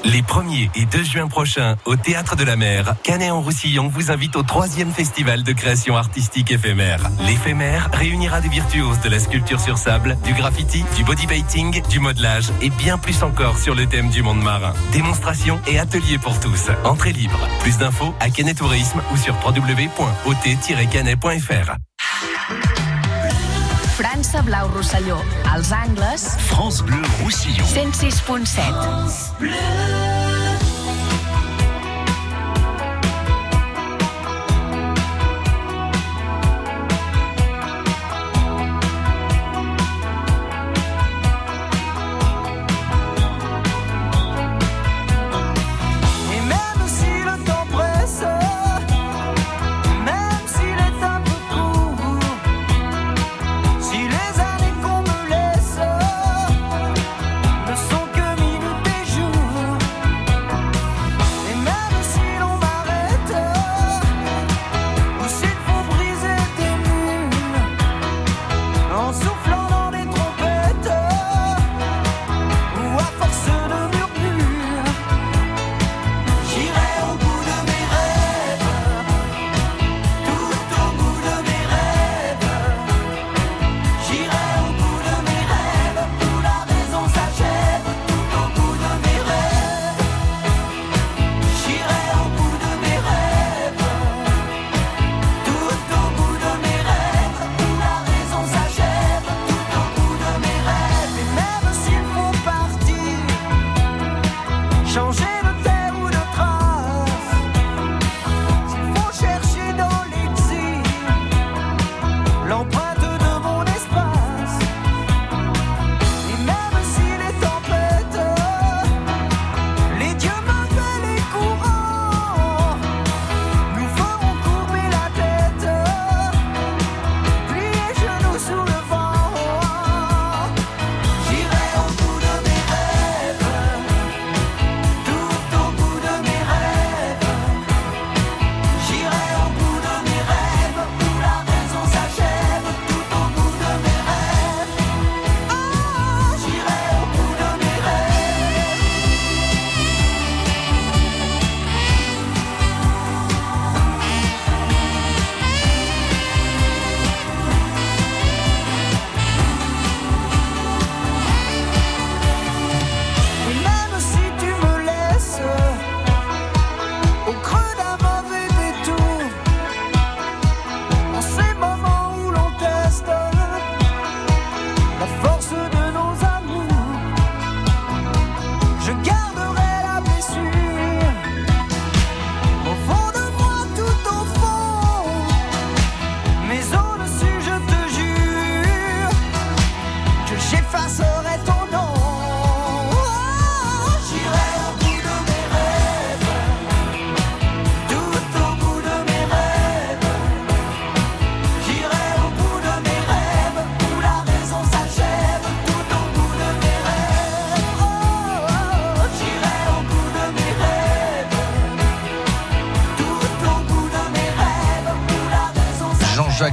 Les 1er et 2 juin prochains, au Théâtre de la Mer, Canet-en-Roussillon vous invite au troisième festival de création artistique éphémère. L'éphémère réunira des virtuoses de la sculpture sur sable, du graffiti, du body painting, du modelage et bien plus encore sur le thème du monde marin. Démonstrations et ateliers pour tous. Entrée libre. Plus d'infos à Canet Tourisme ou sur www.ot-canet.fr. França Blau Rosselló. Els angles... France Bleu Roussillon. 106.7.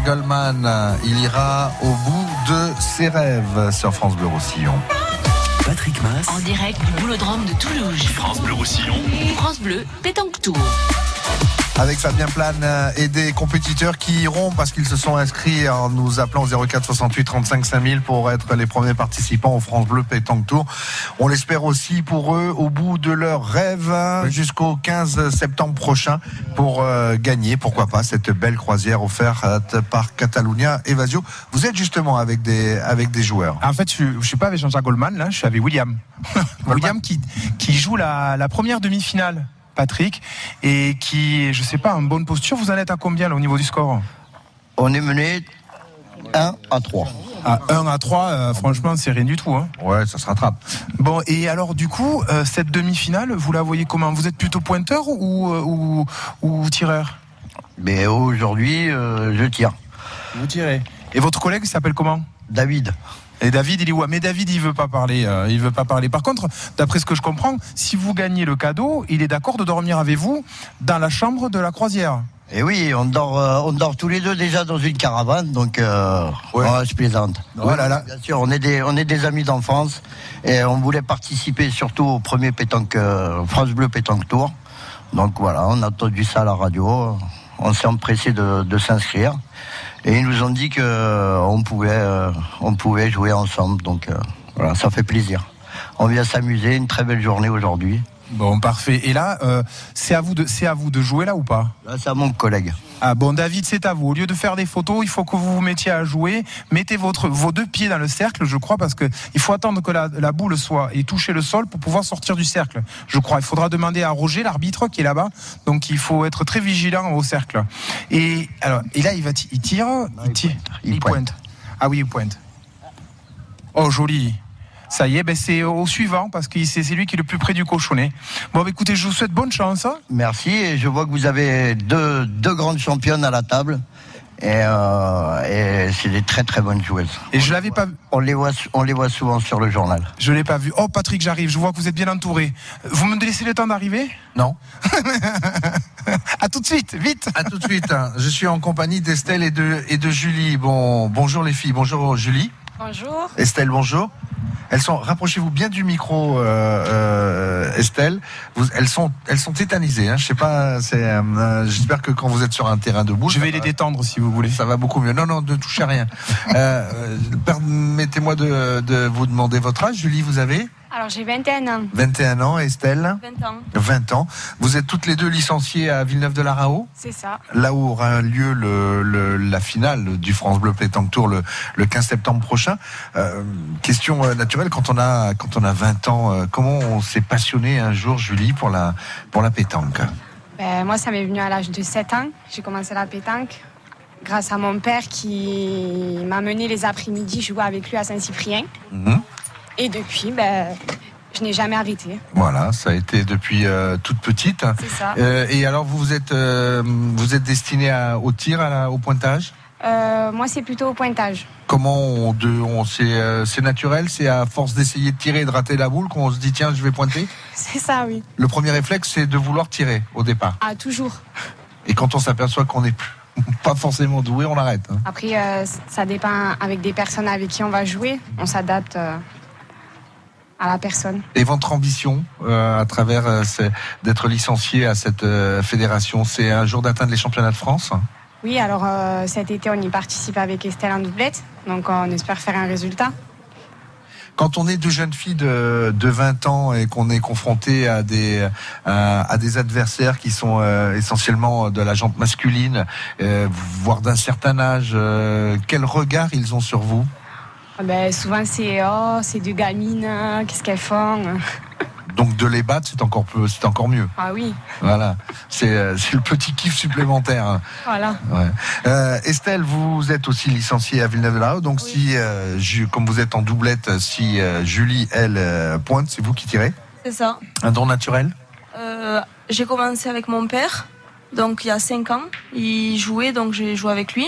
Goldman. Il ira au bout de ses rêves sur France Bleu Roussillon. Patrick Mass. En direct du boulodrome de Toulouse. France Bleu Roussillon. France Bleu, pétanque tour. Avec Fabien Plane euh, et des compétiteurs qui iront parce qu'ils se sont inscrits en nous appelant au 04 68 35 5000 pour être les premiers participants au France Bleu Pétanque Tour. On l'espère aussi pour eux au bout de leur rêve hein, jusqu'au 15 septembre prochain pour euh, gagner, pourquoi pas, cette belle croisière offerte par Catalunya Evasio. Vous êtes justement avec des, avec des joueurs. En fait, je, je suis pas avec Jean-Jacques Goldman, là, je suis avec William. [LAUGHS] William qui, qui joue la, la première demi-finale, Patrick, et qui, je sais pas, en bonne posture. Vous en êtes à combien là, au niveau du score? On est mené 1 à 3. À 1 à 3, euh, franchement, c'est rien du tout. Hein. Ouais, ça se rattrape. Bon, et alors, du coup, euh, cette demi-finale, vous la voyez comment? Vous êtes plutôt pointeur ou, euh, ou, ou tireur? Mais aujourd'hui, euh, je tire. Vous tirez. Et votre collègue s'appelle comment? David. Et David, il est où? Mais David, il veut pas parler. euh, il veut pas parler. Par contre, d'après ce que je comprends, si vous gagnez le cadeau, il est d'accord de dormir avec vous dans la chambre de la croisière. Et Eh oui, on dort, euh, on dort tous les deux déjà dans une caravane, donc euh, ouais, je plaisante. Oh là là. Bien sûr, on est des, on est des amis d'enfance et on voulait participer surtout au premier pétanque, euh, France Bleu Pétanque Tour. Donc voilà, on a entendu ça à la radio, on s'est empressé de, de s'inscrire et ils nous ont dit que euh, pouvait, euh, on pouvait jouer ensemble. Donc euh, voilà, ça fait plaisir. On vient s'amuser, une très belle journée aujourd'hui. Bon, parfait. Et là, euh, c'est à vous de, c'est à vous de jouer là ou pas? Là, c'est à mon collègue. Ah bon, David, c'est à vous. Au lieu de faire des photos, il faut que vous vous mettiez à jouer. Mettez votre, vos deux pieds dans le cercle, je crois, parce que il faut attendre que la, la boule soit et toucher le sol pour pouvoir sortir du cercle. Je crois. Il faudra demander à Roger, l'arbitre, qui est là-bas. Donc, il faut être très vigilant au cercle. Et alors, et là, il va, il tire, il tire, il pointe. Ah oui, il pointe. Oh, joli. Ça y est, ben c'est au suivant parce que c'est lui qui est le plus près du cochonnet. Bon, ben, écoutez, je vous souhaite bonne chance. hein. Merci. Et je vois que vous avez deux, deux grandes championnes à la table. Et, euh, et c'est des très très bonnes joueuses. Et je l'avais pas. On les voit, on les voit souvent sur le journal. Je l'ai pas vu. Oh, Patrick, j'arrive. Je vois que vous êtes bien entouré. Vous me laissez le temps d'arriver? Non. [LAUGHS] à tout de suite, vite. À tout de suite. hein. Je suis en compagnie d'Estelle et de, et de Julie. Bon, bonjour les filles. Bonjour Julie. Bonjour. Estelle, bonjour. Elles sont, rapprochez-vous bien du micro, euh, euh, Estelle. Vous, elles sont, elles sont tétanisées. Hein. Je sais pas. c'est, euh, J'espère que quand vous êtes sur un terrain debout, Je vais les détendre si vous voulez. ça va beaucoup mieux. Non, non, ne touchez à rien. [LAUGHS] Euh, euh, Permettez-moi de, de vous demander votre âge. Julie, vous avez Alors j'ai 21 ans. 21 ans. Estelle 20 ans. 20 ans. Vous êtes toutes les deux licenciées à Villeneuve-de-la-Raho C'est ça. là où aura lieu le, le- la finale du France Bleu Pétanque Tour le, le 15 septembre prochain. Euh, question euh, naturelle, quand on a quand on a 20 ans, euh, comment on s'est passionné un jour, Julie, pour la pour la pétanque? Ben, moi, ça m'est venu à l'âge de 7 ans. J'ai commencé la pétanque grâce à mon père qui m'a mené les après-midi jouer avec lui à Saint-Cyprien. Mhm. Et depuis, ben, je n'ai jamais arrêté. Voilà, ça a été depuis euh, toute petite. C'est ça. Euh, et alors vous êtes euh, vous êtes destiné à- au tir, à la- au pointage? Euh, moi, c'est plutôt au pointage. Comment on, on c'est naturel, c'est à force d'essayer de tirer et de rater la boule qu'on se dit tiens je vais pointer? [LAUGHS] C'est ça, oui. Le premier réflexe c'est de vouloir tirer au départ. Ah, toujours. Et quand on s'aperçoit qu'on n'est plus- [LAUGHS] pas forcément doué, on arrête. hein. Après, euh, ça dépend avec des personnes avec qui on va jouer. On s'adapte euh, à la personne. Et votre ambition, euh, à travers euh, d'être licencié à cette euh, fédération, c'est un jour d'atteindre les championnats de France? Oui, alors cet été, on y participe avec Estelle en doublette. Donc, on espère faire un résultat. Quand on est deux jeunes filles de, de 20 ans et qu'on est confronté à des, à, des adversaires qui sont essentiellement de la jante masculine, voire d'un certain âge, quel regard ils ont sur vous? Ben, souvent, c'est oh, c'est deux gamines, hein, qu'est-ce qu'elles font [LAUGHS] Donc de les battre, c'est encore, peu- c'est encore mieux. Ah oui, Voilà, c'est euh, c'est le petit kiff supplémentaire. hein. voilà. Ouais. Euh, Estelle, vous êtes aussi licenciée à Villeneuve-de-la-Haut, donc si, euh, Ju- comme vous êtes en doublette, si euh, Julie, elle, euh, pointe, c'est vous qui tirez C'est ça. Un don naturel? Euh, j'ai commencé avec mon père, donc il y a 5 ans. Il jouait, donc j'ai joué avec lui.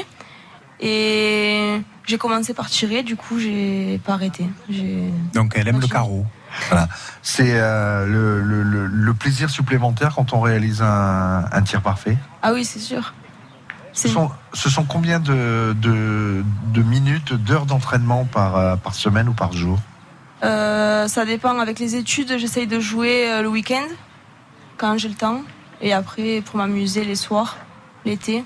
Et j'ai commencé par tirer, du coup j'ai pas arrêté. Donc elle aime le carreau. Voilà. C'est euh, le, le- le- le plaisir supplémentaire quand on réalise un, un tir parfait? Ah oui, c'est sûr. Ce sont, Ce sont combien de, de, de minutes, d'heures d'entraînement par, euh, par semaine ou par jour? Euh, ça dépend. Avec les études, j'essaye de jouer le week-end, quand j'ai le temps. Et après, pour m'amuser les soirs, l'été.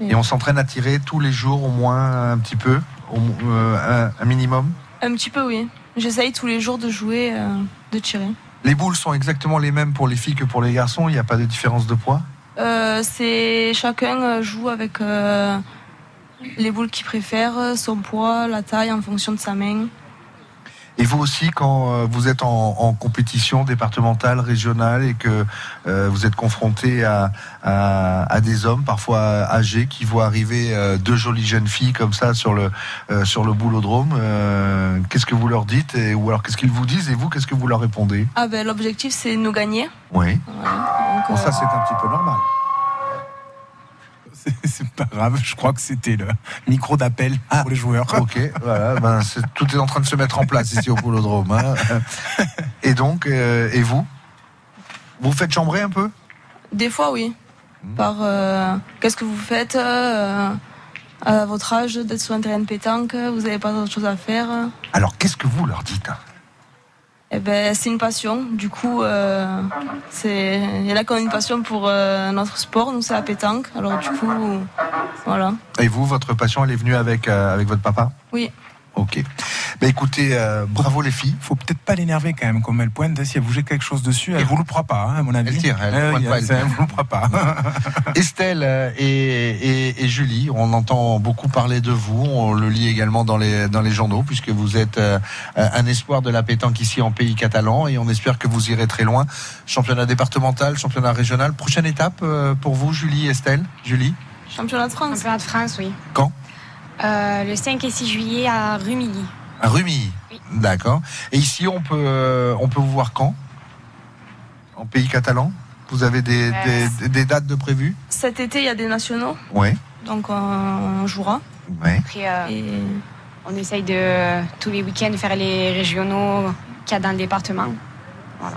Et on s'entraîne à tirer tous les jours au moins un petit peu, au, euh, un, minimum? Un petit peu, oui. J'essaye tous les jours de jouer, euh, de tirer. Les boules sont exactement les mêmes pour les filles que pour les garçons, il n'y a pas de différence de poids? Euh, c'est chacun joue avec les boules qu'il préfère, son poids, la taille en fonction de sa main. Et vous aussi, quand euh, vous êtes en, en compétition départementale, régionale, et que euh, vous êtes confronté à, à, à des hommes parfois âgés qui voient arriver euh, deux jolies jeunes filles comme ça sur le euh, sur le boulodrome, euh, qu'est-ce que vous leur dites et, Ou alors qu'est-ce qu'ils vous disent et vous, qu'est-ce que vous leur répondez? Ah ben l'objectif c'est nous gagner. Oui. Donc, Bon, ça euh, c'est un petit peu normal. [LAUGHS] C'est pas grave, je crois que c'était le micro d'appel pour les joueurs. Ah, Ok, voilà, ben, tout est en train de se mettre en place ici au boulodrome. hein. [LAUGHS] Et donc, euh, et vous? Vous faites chambrer un peu? Des fois oui. Hmm. Par euh, qu'est-ce que vous faites euh, à votre âge d'être sur un terrain de pétanque, vous n'avez pas d'autre chose à faire? Alors, qu'est-ce que vous leur dites Eh ben, c'est une passion. Du coup, euh, c'est il y en a qui ont une passion pour euh, notre sport. Nous, c'est la pétanque. Alors du coup, voilà. Et vous, votre passion, elle est venue avec, euh, avec votre papa? Oui. Ok. Ben écoutez, euh, bravo les filles. Faut peut-être pas l'énerver quand même, comme elle pointe. Si elle bougeait quelque chose dessus, elle vous le fera pas, hein, à mon avis. Elle tire, elle Euh, pas, elle elle vous le fera pas. [LAUGHS] Estelle euh, et, et- et Julie, on entend beaucoup parler de vous. On le lit également dans les, dans les journaux, puisque vous êtes euh, un espoir de la pétanque ici en pays catalan, et on espère que vous irez très loin. Championnat départemental, championnat régional. Prochaine étape pour vous, Julie, Estelle Julie? Championnat de France. Championnat de France, oui. Quand? Euh, le 5 et 6 juillet à Rumilly. À Rumilly. D'accord. Et ici, on peut, euh, on peut vous voir quand? En pays catalan? Vous avez des, Euh, des- des dates de prévues? Cet été, il y a des nationaux. Oui. Donc on, on jouera. Après, euh, on essaye de tous les week-ends faire les régionaux qu'il y a dans le département. Voilà.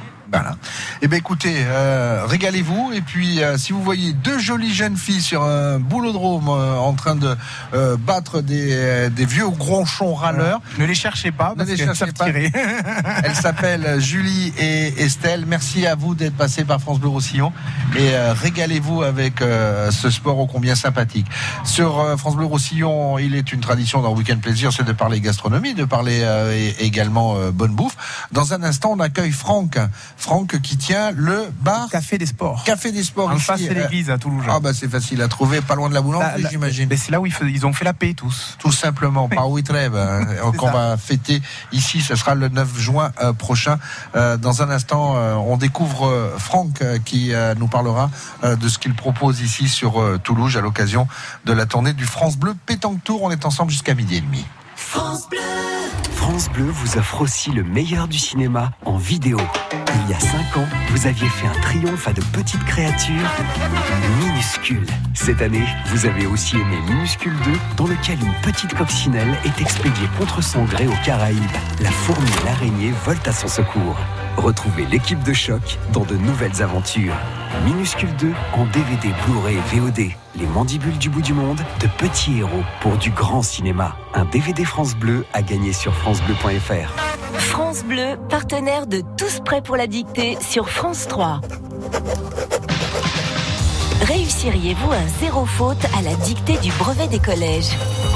Eh bien, écoutez, euh, régalez-vous. Et puis, euh, si vous voyez deux jolies jeunes filles sur un boulodrome euh, en train de euh, battre des, euh, des vieux gronchons râleurs, ne les cherchez pas, ne parce les qu'elles cherchez pas. tirer. Elles s'appellent Julie et Estelle. Merci à vous d'être passés par France Bleu Roussillon et euh, régalez-vous avec euh, ce sport ô combien sympathique. Sur France Bleu Roussillon, il est une tradition dans Week-end Plaisir, c'est de parler gastronomie, de parler euh, également euh, bonne bouffe. Dans un instant, on accueille Franck. Franck qui tient le bar Café des Sports. Café des Sports. En face de euh, l'église à Toulouse. Ah bah c'est facile à trouver, pas loin de la boulangerie, là, j'imagine. mais c'est là où ils, fais- ils ont fait la paix tous. Tout simplement, par où ils trêvent, hein, [LAUGHS] qu'on ça. va fêter ici. Ce sera le 9 juin euh, prochain. Euh, dans un instant, euh, on découvre euh, Franck euh, qui euh, nous parlera euh, de ce qu'il propose ici sur euh, Toulouse à l'occasion de la tournée du France Bleu Pétanque Tour. On est ensemble jusqu'à midi et demi. France Bleu. France Bleu vous offre aussi le meilleur du cinéma en vidéo. Il y a 5 ans, vous aviez fait un triomphe à de petites créatures minuscules. Cette année, vous avez aussi aimé Minuscule 2, dans lequel une petite coccinelle est expédiée contre son gré aux Caraïbes. La fourmi et l'araignée volent à son secours. Retrouvez l'équipe de choc dans de nouvelles aventures. Minuscule 2 en DVD, Blu-ray VOD. Les mandibules du bout du monde, de petits héros pour du grand cinéma. Un DVD France Bleu à gagner sur francebleu.fr. France Bleu, partenaire de Tous prêts pour la dictée sur France 3. Réussiriez-vous un zéro faute à la dictée du brevet des collèges?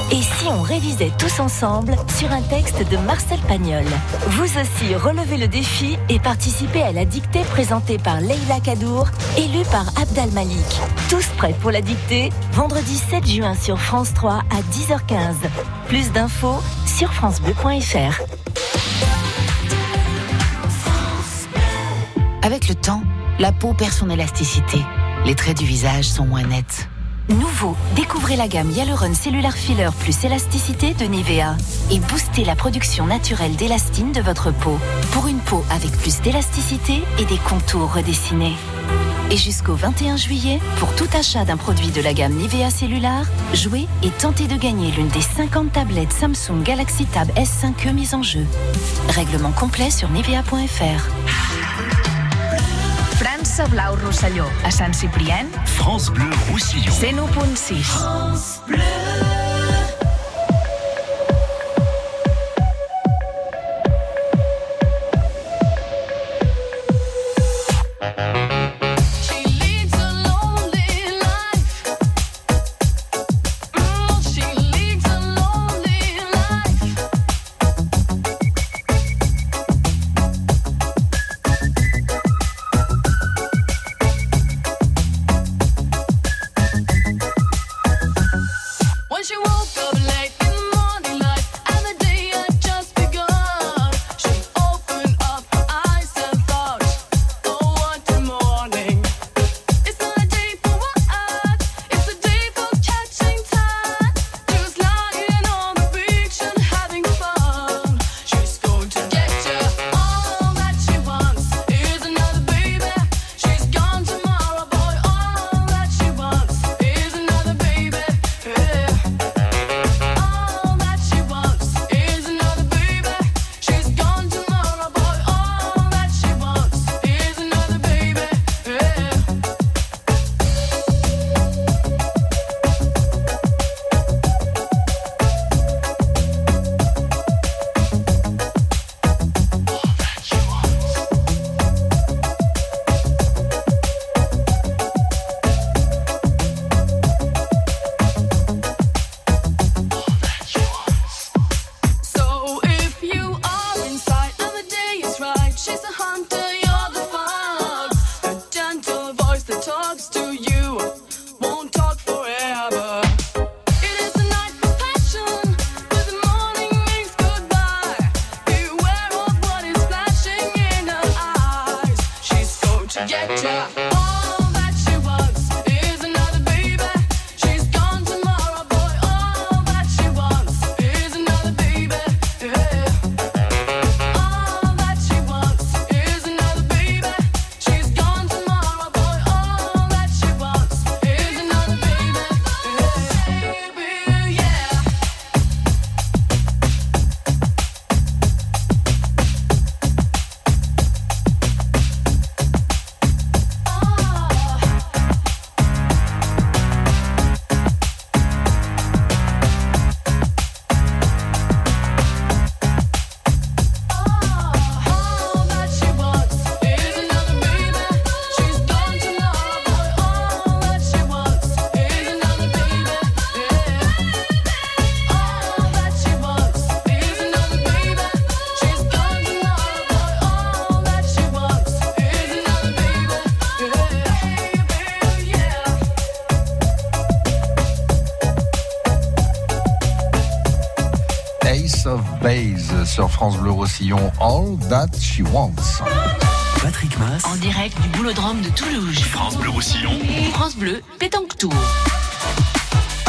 Et si on révisait tous ensemble sur un texte de Marcel Pagnol? Vous aussi relevez le défi et participez à la dictée présentée par Leila Kadour, élue par Abdal Malik. Tous prêts pour la dictée? Vendredi 7 juin sur France 3 à 10h15. Plus d'infos sur francebleu.fr. Avec le temps, la peau perd son élasticité. Les traits du visage sont moins nets. Nouveau, découvrez la gamme Hyaluron Cellular Filler plus élasticité de Nivea et boostez la production naturelle d'élastine de votre peau pour une peau avec plus d'élasticité et des contours redessinés. Et jusqu'au 21 juillet, pour tout achat d'un produit de la gamme Nivea Cellular, jouez et tentez de gagner l'une des 50 tablettes Samsung Galaxy Tab S5e mises en jeu. Règlement complet sur nivea.fr. France Casa Blau Rosselló, a Sant Ciprián, France Bleu Roussillon. 101.6. She France Bleu Roussillon. All that she wants. Patrick Mass. En direct du boulodrome de Toulouse. France Bleu Roussillon. France Bleu, pétanque tour.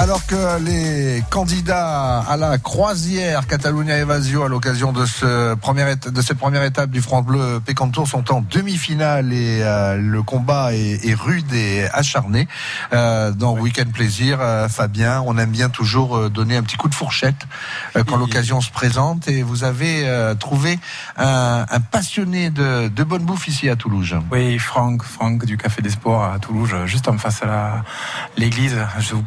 Alors que les candidats à la croisière Catalunya Evasio à l'occasion de, ce de cette première étape du France Bleu Pécantour sont en demi-finale et euh, le combat est, est rude et acharné. Euh, dans Weekend Plaisir, euh, Fabien, on aime bien toujours donner un petit coup de fourchette quand l'occasion se présente et vous avez trouvé un, un passionné de, de bonne bouffe ici à Toulouse. Oui, Franck, Franck du Café des Sports à Toulouse, juste en face à l'église.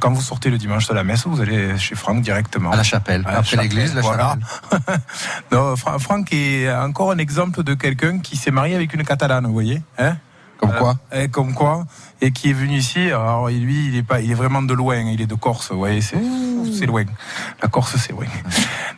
Quand vous sortez le dimanche de la messe, vous allez chez Franck directement. À la chapelle. À la Après l'église, la voilà. [LAUGHS] non, Fra- Franck est encore un exemple de quelqu'un qui s'est marié avec une catalane, vous voyez hein? Comme quoi? Et Comme quoi Et qui est venu ici. Alors lui, il est pas, il est vraiment de loin. Il est de Corse, vous voyez. C'est, c'est loin. La Corse, c'est loin.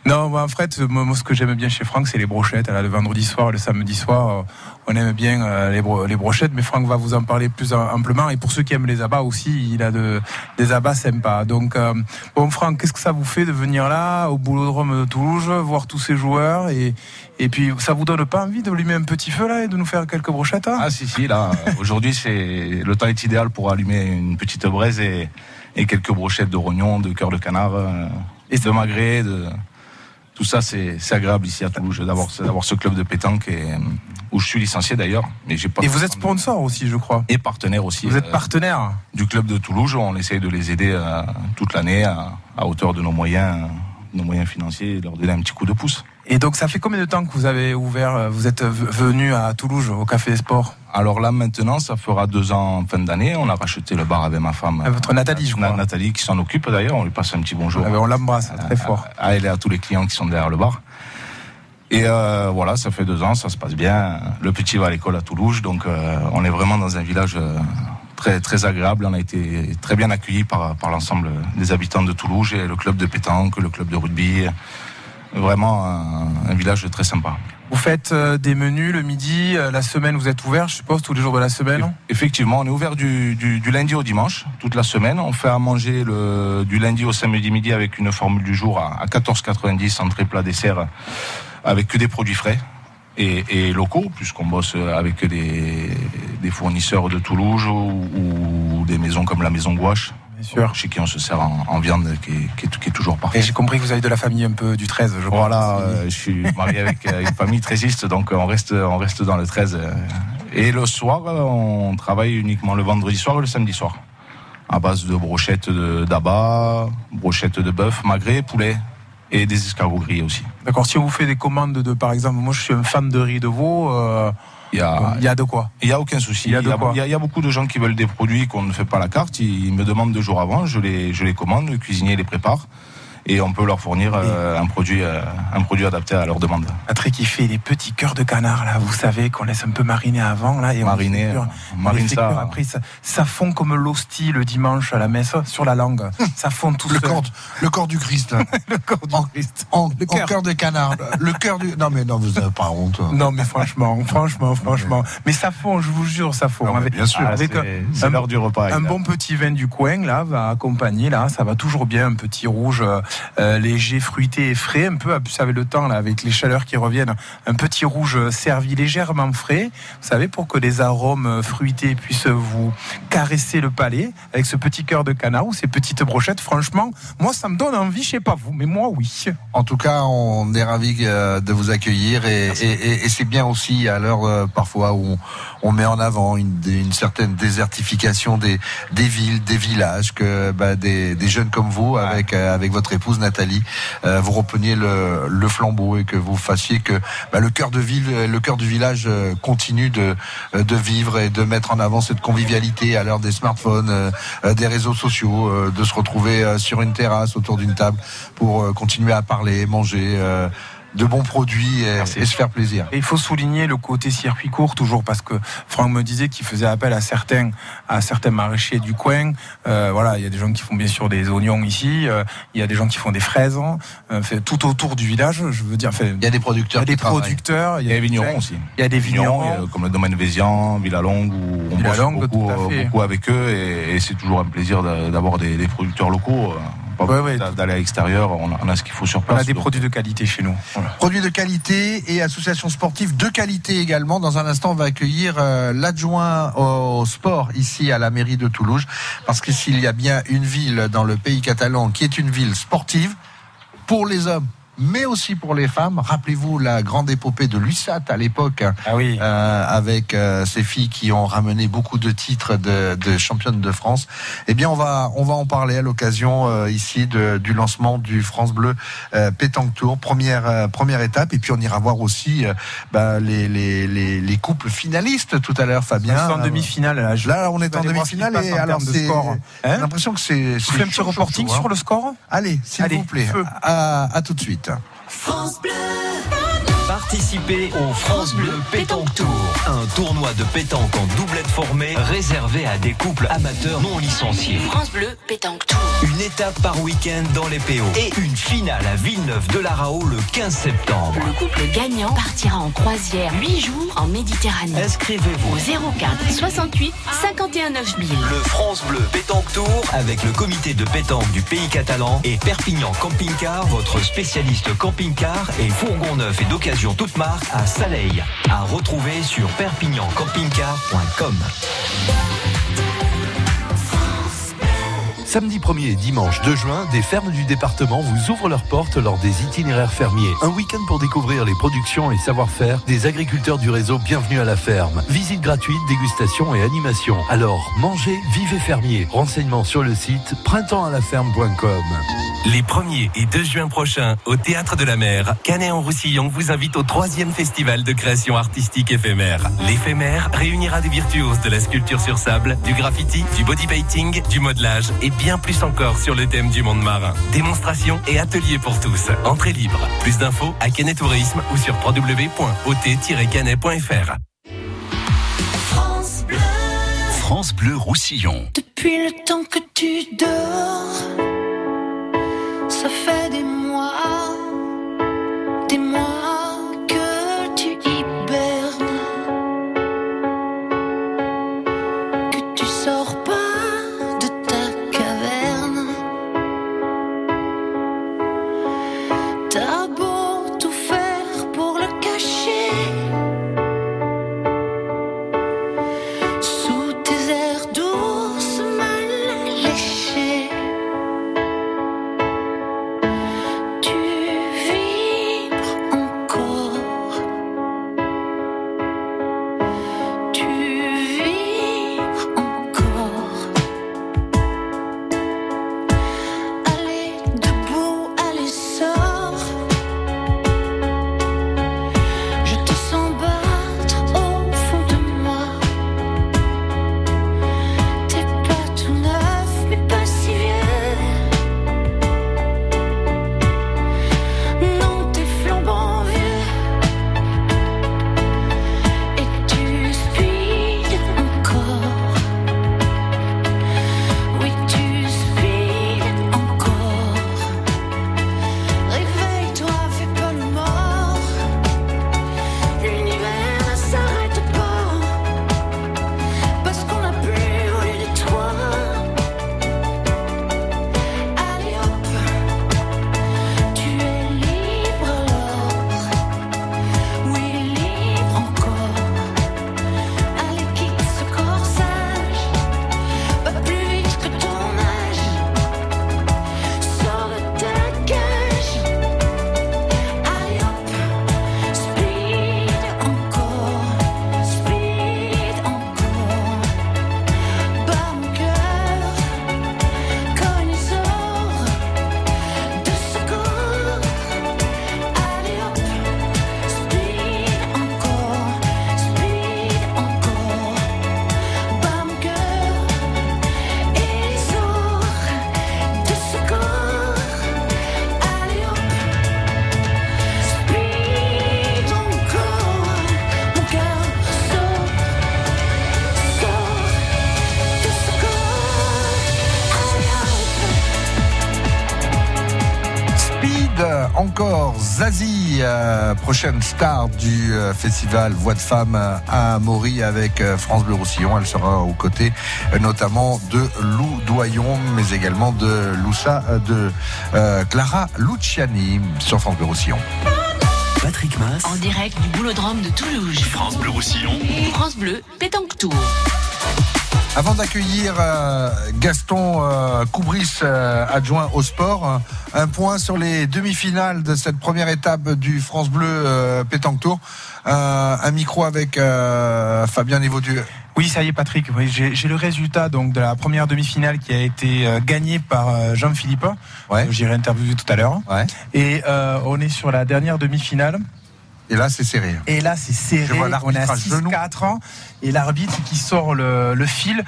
Non, mais en fait, moi, moi, ce que j'aime bien chez Franck, c'est les brochettes. Là, le vendredi soir, le samedi soir, euh, on aime bien euh, les, bro- les brochettes. Mais Franck va vous en parler plus am- amplement. Et pour ceux qui aiment les abats aussi, il a de, des abats sympas. Donc, euh, bon, Franck, qu'est-ce que ça vous fait de venir là, au boulodrome de Toulouse, voir tous ces joueurs et, et puis, ça vous donne pas envie de allumer un petit feu là et de nous faire quelques brochettes hein? Ah si si là aujourd'hui c'est le temps est idéal pour allumer une petite braise et, et quelques brochettes de rognons, de cœur de canard, euh, et de magret, de tout ça c'est agréable ici à Toulouse d'avoir ce club de pétanque et, euh, où je suis licencié d'ailleurs, mais j'ai pas Et vous êtes sponsor aussi, je crois. et partenaire aussi. Vous êtes euh, partenaire du club de Toulouse. On essaye de les aider euh, toute l'année à, à hauteur de nos moyens, nos moyens financiers, et leur donner un petit coup de pouce. Et donc, ça fait combien de temps que vous avez ouvert, vous êtes venu à Toulouse, au Café des Sports? Alors là, maintenant, ça fera deux ans en fin d'année. On a racheté le bar avec ma femme. Votre Nathalie, je crois. Nathalie qui s'en occupe d'ailleurs. On lui passe un petit bonjour. Ah ben, on l'embrasse très fort. À elle et à tous les clients qui sont derrière le bar. Et euh, voilà, ça fait deux ans, ça se passe bien. Le petit va à l'école à Toulouse, donc euh, on est vraiment dans un village euh, très très agréable. On a été très bien accueillis par, par l'ensemble des habitants de Toulouse et le club de pétanque, le club de rugby. Vraiment un, un village très sympa. Vous faites euh, des menus le midi, euh, la semaine vous êtes ouvert, je suppose, tous les jours de la semaine Effectivement, on est ouvert du, lundi au dimanche, toute la semaine. On fait à manger du lundi au samedi midi avec une formule du jour à, à 14,90 entrée plat dessert avec que des produits frais et, locaux, puisqu'on bosse avec des, des fournisseurs de Toulouse ou, ou des maisons comme la Maison Gouache. Sûr. Chez qui on se sert en, en viande qui est, qui, est, qui est toujours Et parfaite. j'ai compris que vous avez de la famille un peu du 13, je crois. Voilà, euh, je suis marié avec euh, une famille trésiste, donc on reste, on reste dans le 13. euh. Et le soir, on travaille uniquement le vendredi soir et le samedi soir? À base de brochettes d'abat, brochettes de bœuf, magret, poulet et des escargots grillés aussi. D'accord, si on vous fait des commandes de, par exemple, moi je suis un fan de riz de veau, euh, Il y a, il y a de quoi il y a aucun souci. Il y a Il de y a, quoi il y a- il y a beaucoup de gens qui veulent des produits qu'on ne fait pas à la carte. Ils me demandent deux jours avant, je les, je les commande, le cuisinier les prépare et on peut leur fournir euh, un, produit, euh, un produit adapté à leur demande. Patrick qui fait les petits cœurs de canard là, vous savez qu'on laisse un peu mariner avant là et on Mariner, on On marine les fait ça. Après ça, ça fond comme l'hostie le dimanche à la messe sur la langue. [LAUGHS] ça fond tout Le seul. corps, le corps du Christ. [LAUGHS] le corps du Christ. En, Le en cœur. cœur de canard. Le cœur du. Non mais non, vous n'avez pas honte. Non mais franchement, franchement, franchement. Mais ça fond, je vous jure, ça fond. Non, mais Avec- bien sûr, avec c'est- l'heure du repas. Un là. bon petit vin du coin là va accompagner là, ça va toujours bien, un petit rouge euh, euh, léger, fruité et frais, un peu, vous savez le temps là avec les chaleurs qui reviennent, un petit rouge servi légèrement frais, vous savez pour que les arômes fruités puissent vous caresser le palais avec ce petit cœur de canard ou ces petites brochettes. Franchement, moi ça me donne envie, je sais pas vous, mais moi oui. En tout cas, on est ravis euh, de vous accueillir et, et- et- et c'est bien aussi à l'heure euh, parfois où on, on met en avant une, une certaine désertification des, des villes, des villages, que bah, des, des jeunes comme vous, avec, euh, avec votre épouse Nathalie, euh, vous repreniez le, flambeau et que vous fassiez que bah, le cœur de ville, le cœur du village euh, continue de, euh, de vivre et de mettre en avant cette convivialité à l'heure des smartphones, des réseaux sociaux, de se retrouver sur une terrasse autour d'une table pour continuer à parler, manger de bons produits et, et se faire plaisir. Et il faut souligner le côté circuit court toujours parce que Franck me disait qu'il faisait appel à certains à certains maraîchers du coin. Euh, voilà, il y a des gens qui font bien sûr des oignons ici, euh, il y a des gens qui font des fraises, hein, euh, fait tout autour du village. Je veux dire, fait, il y a des producteurs, il y a des producteurs, Il y a des vignerons aussi. Il y a des vignerons. a, comme le domaine Vézian, Villalongue, où on Villalongue, bosse beaucoup, tout à fait. euh, beaucoup avec eux et, et c'est toujours un plaisir d'a- d'avoir des, des producteurs locaux. Pas Ouais, d'aller à l'extérieur, on a, on a ce qu'il faut sur On place. a des donc- produits de qualité chez nous. Voilà. Produits de qualité et associations sportives de qualité également. Dans un instant, on va accueillir euh, l'adjoint au sport ici à la mairie de Toulouse. Parce que s'il y a bien une ville dans le pays catalan qui est une ville sportive, pour les hommes, mais aussi pour les femmes. Rappelez-vous la grande épopée de l'USAT à l'époque, Ah oui. euh, avec euh, ces filles qui ont ramené beaucoup de titres de, de championnes de France. Eh bien, on va on va en parler à l'occasion euh, ici de, du lancement du France Bleu euh, Pétanque Tour, première euh, première étape. Et puis on ira voir aussi euh, bah, les, les, les les couples finalistes tout à l'heure, Fabien. On est en demi-finale, là. Je- Là, on est en demi-finale et alors c'est Hein l'impression que c'est c'est fais un petit reporting chaud, hein. sur le score Allez, s'il vous plaît. À, à tout de suite. France Bleu. Participez au France Bleu Pétanque Tour, un tournoi de pétanque en doublette formée réservé à des couples amateurs non licenciés. France Bleu, pétanque tour. Une étape par week-end dans les PO et une finale à Villeneuve de la Rao le 15 septembre. Le couple gagnant partira en croisière 8 jours en Méditerranée. Inscrivez-vous Au 04 68 51 9000. Le France Bleu Pétanque Tour avec le comité de pétanque du pays catalan et Perpignan Camping Car, votre spécialiste camping-car et fourgon neuf et d'occasion toute marque à Saleil. À retrouver sur perpignancampingcar.com. Samedi 1er et dimanche 2 juin, des fermes du département vous ouvrent leurs portes lors des itinéraires fermiers. Un week-end pour découvrir les productions et savoir-faire des agriculteurs du réseau Bienvenue à la ferme. Visite gratuite, dégustation et animation. Alors, mangez, vivez fermier. Renseignements sur le site printemps-à-la-ferme.com. Les 1er et 2 juin prochains, au Théâtre de la Mer, Canet-en-Roussillon vous invite au troisième festival de création artistique éphémère. L'éphémère réunira des virtuoses de la sculpture sur sable, du graffiti, du body painting, du modelage et bien plus encore sur le thème du monde marin. Démonstration et ateliers pour tous. Entrée libre. Plus d'infos à Canet Tourisme ou sur www.ot-canet.fr. France Bleu. France Bleu Roussillon. Depuis le temps que tu dors, ça fait des mois, des mois prochaine star du euh, festival Voix de Femmes à Maury avec euh, France Bleu Roussillon. Elle sera aux côtés euh, notamment de Lou Doyon, mais également de Loussa, euh, de euh, Clara Luciani sur France Bleu Roussillon. Patrick Mass. En direct du boulodrome de Toulouse. France Bleu Roussillon. France Bleu, pétanque tour. Avant d'accueillir euh, Gaston euh, Coubris, euh, adjoint au sport, euh, un point sur les demi-finales de cette première étape du France Bleu euh, Pétanque Tour. Euh, un micro avec euh, Fabien Niveau-Dieu. Oui, ça y est, Patrick. Oui, j'ai le résultat donc de la première demi-finale qui a été euh, gagnée par Jean-Philippe. Ouais. J'irai interviewer tout à l'heure. Ouais. Et on est sur la dernière demi-finale. Et là, c'est serré. Et là, c'est serré. Je vois On genoux. 6-4 ans. Et l'arbitre qui sort le, le fil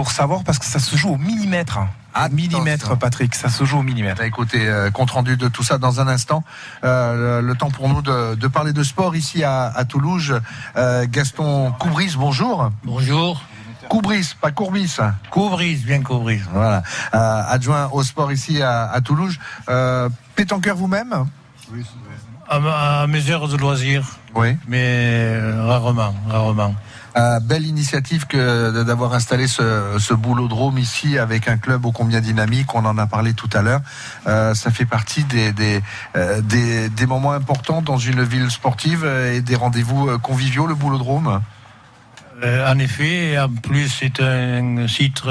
pour savoir, parce que ça se joue au millimètre. Au millimètre, Patrick. Ça se joue au millimètre. Bah, écoutez, euh, compte rendu de tout ça dans un instant. Euh, le, le temps pour nous de, de parler de sport ici à, à Toulouse. Euh, Gaston Coubris, bonjour. Bonjour. Coubris, pas Courbis. Coubris, bien Coubris. Voilà. Euh, adjoint au sport ici à, à Toulouse. Euh, pétanqueur vous-même À, ma- à mes heures de loisirs. Oui. Mais euh, rarement, rarement. Euh, belle initiative que d'avoir installé ce, ce boulodrome ici avec un club ô combien dynamique. On en a parlé tout à l'heure. Euh, ça fait partie euh, des, moments importants dans une ville sportive et des rendez-vous conviviaux, le boulodrome? En effet, en plus, c'est un site,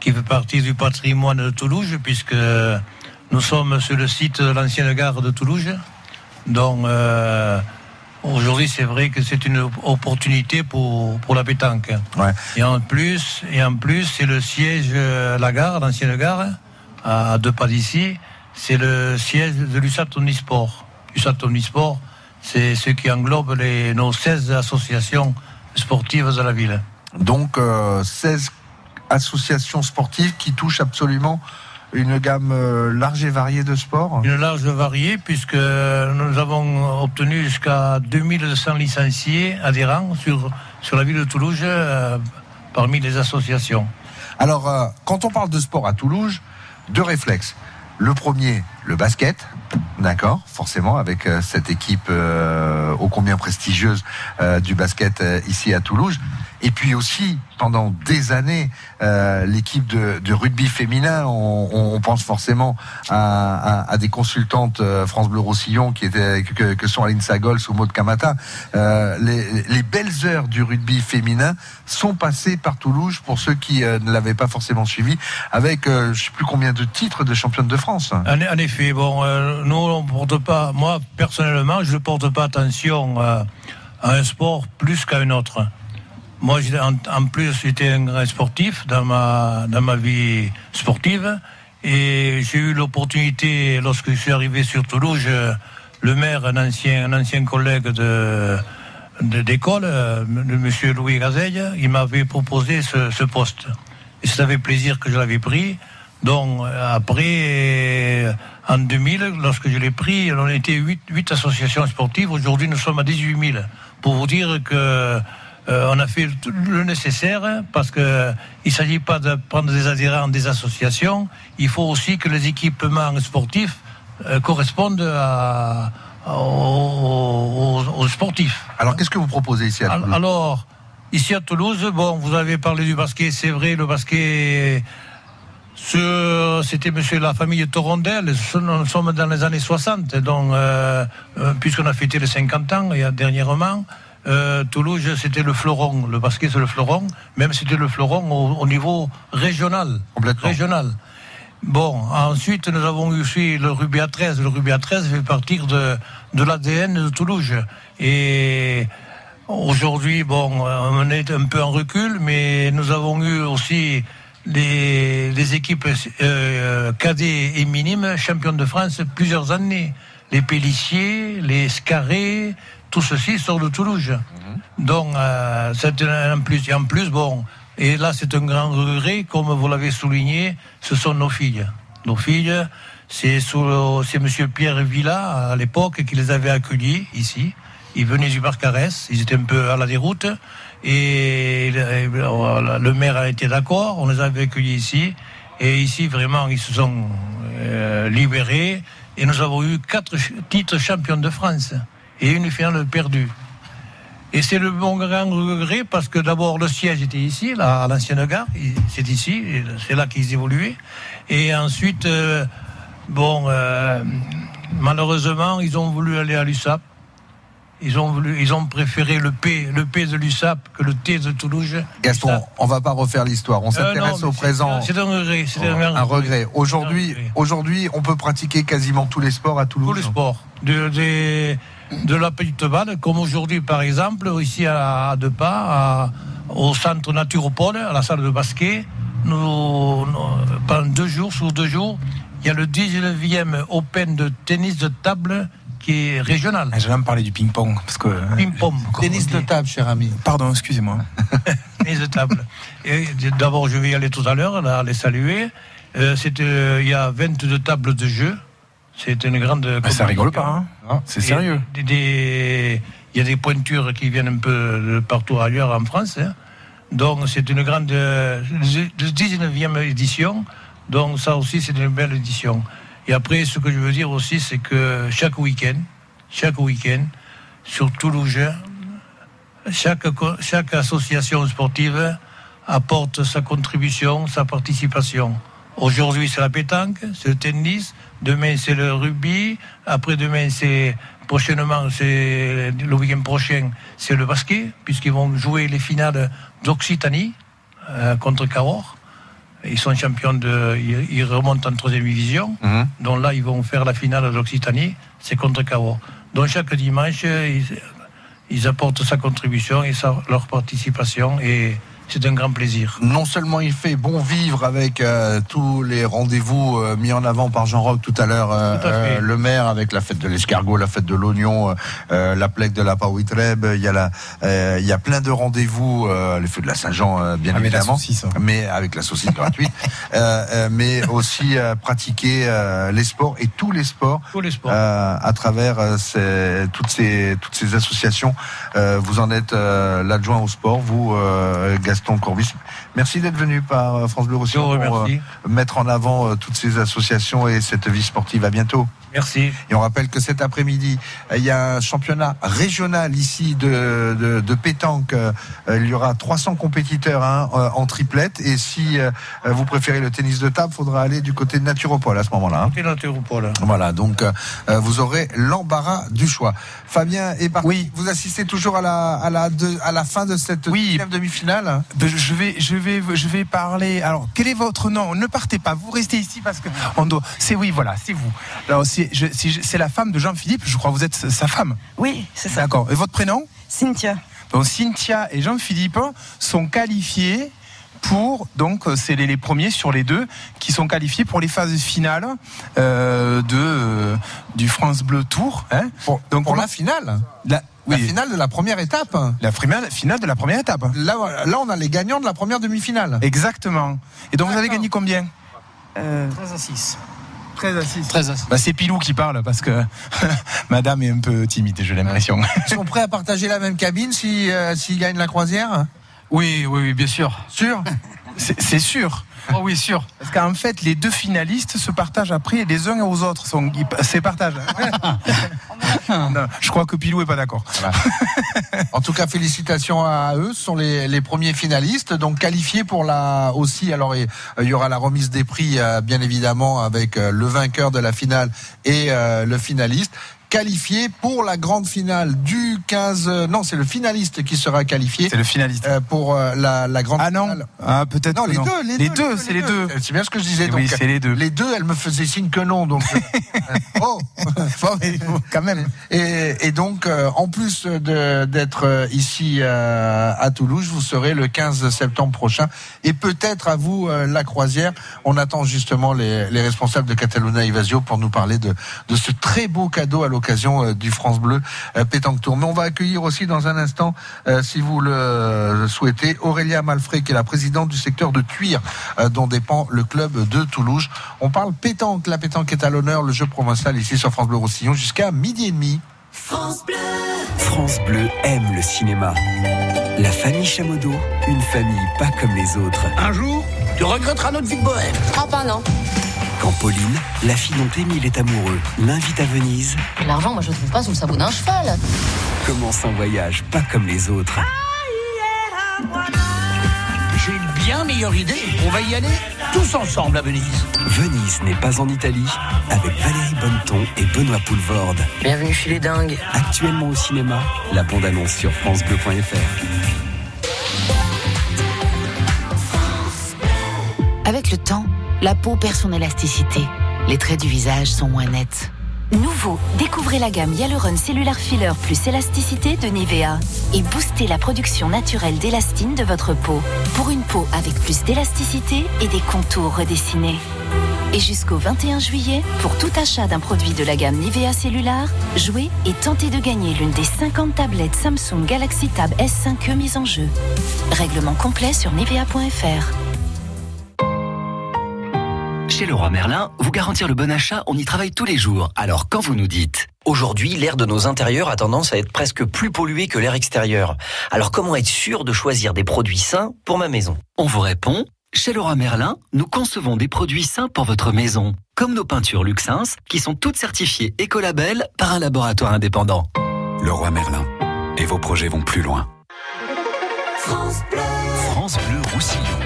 qui fait partie du patrimoine de Toulouse, puisque nous sommes sur le site de l'ancienne gare de Toulouse. Aujourd'hui, c'est vrai que c'est une opportunité pour, pour la pétanque. Et en plus, et en plus, c'est le siège, euh, la gare, l'ancienne gare, à deux pas d'ici, c'est le siège de l'USAT Omnisport. l'USAT Omnisport, c'est ce qui englobe les, nos 16 associations sportives de la ville. Donc euh, 16 associations sportives qui touchent absolument une gamme euh, large et variée de sports? Une large variée, puisque nous avons obtenu jusqu'à 2200 licenciés adhérents sur, sur la ville de Toulouse euh, parmi les associations. Alors, euh, quand on parle de sport à Toulouse, deux réflexes. Le premier, le basket, d'accord, forcément, avec euh, cette équipe ô combien prestigieuse du basket ici à Toulouse. Et puis aussi, pendant des années, euh, l'équipe de, de rugby féminin, on, on- pense forcément à, à- à des consultantes euh, France Bleu Roussillon qui étaient, que, que sont Aline Sagol ou Maud Kamata. Euh, les, les belles heures du rugby féminin sont passées par Toulouse pour ceux qui euh, ne l'avaient pas forcément suivi, avec euh, je sais plus combien de titres de championne de France. En, en effet, bon, euh, nous, on porte pas, moi, personnellement, je ne porte pas attention à un sport plus qu'à un autre. Moi, en, plus, j'étais un grand sportif dans ma, dans ma vie sportive. Et j'ai eu l'opportunité, lorsque je suis arrivé sur Toulouse, le maire, un ancien, un ancien collègue de de- d'école, le monsieur Louis Gazeille, il m'avait proposé ce, ce poste. Et c'est avec plaisir que je l'avais pris. Donc, après, en 2000, lorsque je l'ai pris, on était 8, associations sportives. Aujourd'hui, nous sommes à 18 000. Pour vous dire que euh, on a fait tout le nécessaire parce que il s'agit pas de prendre des adhérents des associations. Il faut aussi que les équipements sportifs euh, correspondent à, à- aux, sportifs. Alors, qu'est-ce que vous proposez ici à Toulouse Alors, ici à Toulouse, bon, vous avez parlé du basket, c'est vrai, le basket. C'était monsieur la famille Torondel, nous sommes dans les années 60, donc, euh, puisqu'on a fêté les 50 ans, il y a dernièrement, euh, Toulouse, c'était le fleuron, le basket, c'est le fleuron, même c'était le fleuron au, au niveau régional. Régional. Bon, ensuite, nous avons eu aussi le rugby à 13. Le rugby à 13 fait partie de, de l'ADN de Toulouse. Et aujourd'hui, bon, euh, on est un peu en recul, mais nous avons eu aussi les, les équipes euh, cadets et minimes championnes de France plusieurs années. Les Pélissiers, les Scarrés, tout ceci sort de Toulouse. Donc, euh, c'est un en plus. Et en plus, bon, et là, c'est un grand regret, comme vous l'avez souligné, ce sont nos filles. Nos filles, c'est Monsieur Pierre Villa, à l'époque, qui les avait accueillis ici. Ils venaient du parc Arès, ils étaient un peu à la déroute. Et le, maire a été d'accord, on les avait accueillis ici. Et ici, vraiment, ils se sont euh, libérés. Et nous avons eu quatre titres champions de France et une finale perdue. Et c'est le bon grand regret parce que d'abord le siège était ici, là, à l'ancienne gare, c'est ici, c'est là qu'ils évoluaient. Et ensuite, euh, bon, euh, malheureusement, ils ont voulu aller à l'USAP. Ils ont, voulu, ils ont préféré le P, le P de l'USAP que le T de Toulouse. Gaston, on va pas refaire l'histoire. On Euh, s'intéresse au présent. C'est un regret. C'est un, Un regret. Aujourd'hui, aujourd'hui, on peut pratiquer quasiment tous les sports à Toulouse. Tous les sports. De, de la petite balle, comme aujourd'hui par exemple, ici à, à deux pas, à- au centre Naturopole, à la salle de basket, nous, nous- pendant deux jours, sur deux jours, il y a le 19e Open de tennis de table qui est régional. J'allais me parler du ping-pong. Parce que... Ping-pong. Tennis de table, cher ami. Pardon, excusez-moi. [LAUGHS] tennis de table. Et D'abord, je vais y aller tout à l'heure, les saluer. Euh, euh, il y a 22 tables de jeu. C'est une grande. Bah, ça rigole pas, hein. C'est sérieux. des- Il y a des pointures qui viennent un peu de partout ailleurs en France. hein. Donc, c'est une grande. euh, 19e édition. Donc, ça aussi, c'est une belle édition. Et après, ce que je veux dire aussi, c'est que chaque week-end, chaque week-end, sur Toulouse, chaque association sportive apporte sa contribution, sa participation. Aujourd'hui, c'est la pétanque, c'est le tennis, demain, c'est le rugby, après-demain, c'est prochainement, c'est le week-end prochain, c'est le basket, puisqu'ils vont jouer les finales d'Occitanie euh, contre Cahors. Ils sont champions de. Ils, ils remontent en troisième division. Mhm. Donc là, ils vont faire la finale de l'Occitanie. C'est contre Cahors. Donc chaque dimanche, ils, ils apportent sa contribution et sa- leur participation. Et c'est un grand plaisir. Non seulement il fait bon vivre avec euh, tous les rendez-vous euh, mis en avant par Jean Roch tout à l'heure, euh, le maire avec la fête de l'escargot, la fête de l'oignon, la plaque de la Paouitreb, il y a la, il y a plein de rendez-vous, les feux de la Saint-Jean bien la évidemment, saucisse, hein. mais avec la saucisse gratuite, [LAUGHS] mais aussi pratiquer les sports et tous les sports, Tous les sports. à travers ces- toutes ces toutes ces associations. Vous en êtes l'adjoint au sport, vous euh, Gaston Courbis. Merci d'être venu par euh, France Bleu Roussillon pour euh, mettre en avant euh, toutes ces associations et cette vie sportive. À bientôt. Merci. Et on rappelle que cet après-midi, il y a un championnat régional ici de, de, de pétanque. Il y aura 300 compétiteurs hein, en triplette. Et si vous préférez le tennis de table, faudra aller du côté de Naturopole à ce moment-là. hein. Naturopole. Voilà, donc vous aurez l'embarras du choix. Fabien est parti. Oui. Vous assistez toujours à la, à la, de- à la fin de cette Oui. deuxième demi-finale Ben, Je vais, je vais, je vais parler. Alors, quel est votre nom? Ne partez pas. Vous restez ici parce que on doit. C'est oui, voilà, c'est vous. Alors, c'est, je- c'est c'est la femme de Jean-Philippe. Je crois que vous êtes sa femme. Oui, c'est ça. D'accord. Et votre prénom? Cynthia. Donc, Cynthia et Jean-Philippe sont qualifiés pour donc euh, c'est les, les premiers sur les deux qui sont qualifiés pour les phases finales euh, de euh, du France Bleu Tour. Hein Pour, donc pour la finale la, finale de la première étape la finale, finale de la première étape. là, là, on a les gagnants de la première demi-finale. Exactement. Et donc vous avez gagné combien Euh, 13 à 6. 13 à 6. 13 à 6. Bah, c'est Pilou qui parle parce que [LAUGHS] madame est un peu timide, j'ai l'impression. Ils sont prêts à partager la même cabine si, euh, s'ils gagnent la croisière? Oui, oui, oui, bien sûr. Sûr [LAUGHS] C'est sûr. Oh oui, sûr. Parce qu'en fait, les deux finalistes se partagent après les uns aux autres. Sont, ils- c'est partage. [LAUGHS] Non, je crois que Pilou est pas d'accord. En tout cas, félicitations à eux. Ce sont les, les premiers finalistes, donc qualifiés pour la aussi. Alors, il il y aura la remise des prix, euh, bien évidemment, avec euh, le vainqueur de la finale et euh, le finaliste. Qualifié pour la grande finale du 15. euh, Non, c'est le finaliste qui sera qualifié C'est le finaliste. euh, pour euh, la, la grande Ah non finale. Ah, peut-être Non, les non. deux, les, Les deux, c'est les deux. C'est bien ce que je disais. Oui, c'est les deux. Les deux, elle me faisait signe que non. Donc, [LAUGHS] oh, [LAUGHS] quand même. Et, et donc, en plus d'être ici à Toulouse, vous serez le 15 septembre prochain. Et peut-être à vous, la croisière. On attend justement les, les responsables de Cataluna Evasio pour nous parler de, de ce très beau cadeau à l'occasion euh, du France Bleu euh, Pétanque Tour. Mais on va accueillir aussi dans un instant, euh, si vous le souhaitez, Aurélia Malfray, qui est la présidente du secteur de Tuire, euh, dont dépend le club de Toulouse. On parle pétanque. La pétanque est à l'honneur, le jeu provincial ici sur France Bleu Roussillon jusqu'à midi et demi. France Bleu. France Bleu aime le cinéma. La famille Chamodo, une famille pas comme les autres. Un jour, tu regretteras notre vie de bohème. Ah bah non. Quand Pauline, la fille dont Émile est amoureux, l'invite à Venise, L'argent, moi, je le trouve pas sous le sabot d'un cheval. commence un voyage pas comme les autres. J'ai une bien meilleure idée. On va y aller tous ensemble à Venise. Venise n'est pas en Italie, avec Valérie Bonneton et Benoît Poulvorde. Bienvenue chez les dingues. Actuellement au cinéma, la bande-annonce sur francebleu.fr. Avec le temps, la peau perd son élasticité. Les traits du visage sont moins nets. Nouveau, découvrez la gamme Hyaluron Cellular Filler plus élasticité de Nivea et boostez la production naturelle d'élastine de votre peau pour une peau avec plus d'élasticité et des contours redessinés. Et jusqu'au 21 juillet, pour tout achat d'un produit de la gamme Nivea Cellular, jouez et tentez de gagner l'une des 50 tablettes Samsung Galaxy Tab S5e mises en jeu. Règlement complet sur nivea.fr. Chez Leroy Merlin, vous garantir le bon achat, on y travaille tous les jours. Alors quand vous nous dites Aujourd'hui, l'air de nos intérieurs a tendance à être presque plus pollué que l'air extérieur. Alors comment être sûr de choisir des produits sains pour ma maison? On vous répond chez Leroy Merlin, nous concevons des produits sains pour votre maison, comme nos peintures Luxins, qui sont toutes certifiées Écolabel par un laboratoire indépendant. Leroy Merlin. Et vos projets vont plus loin. France Bleu. France Bleu Roussillon.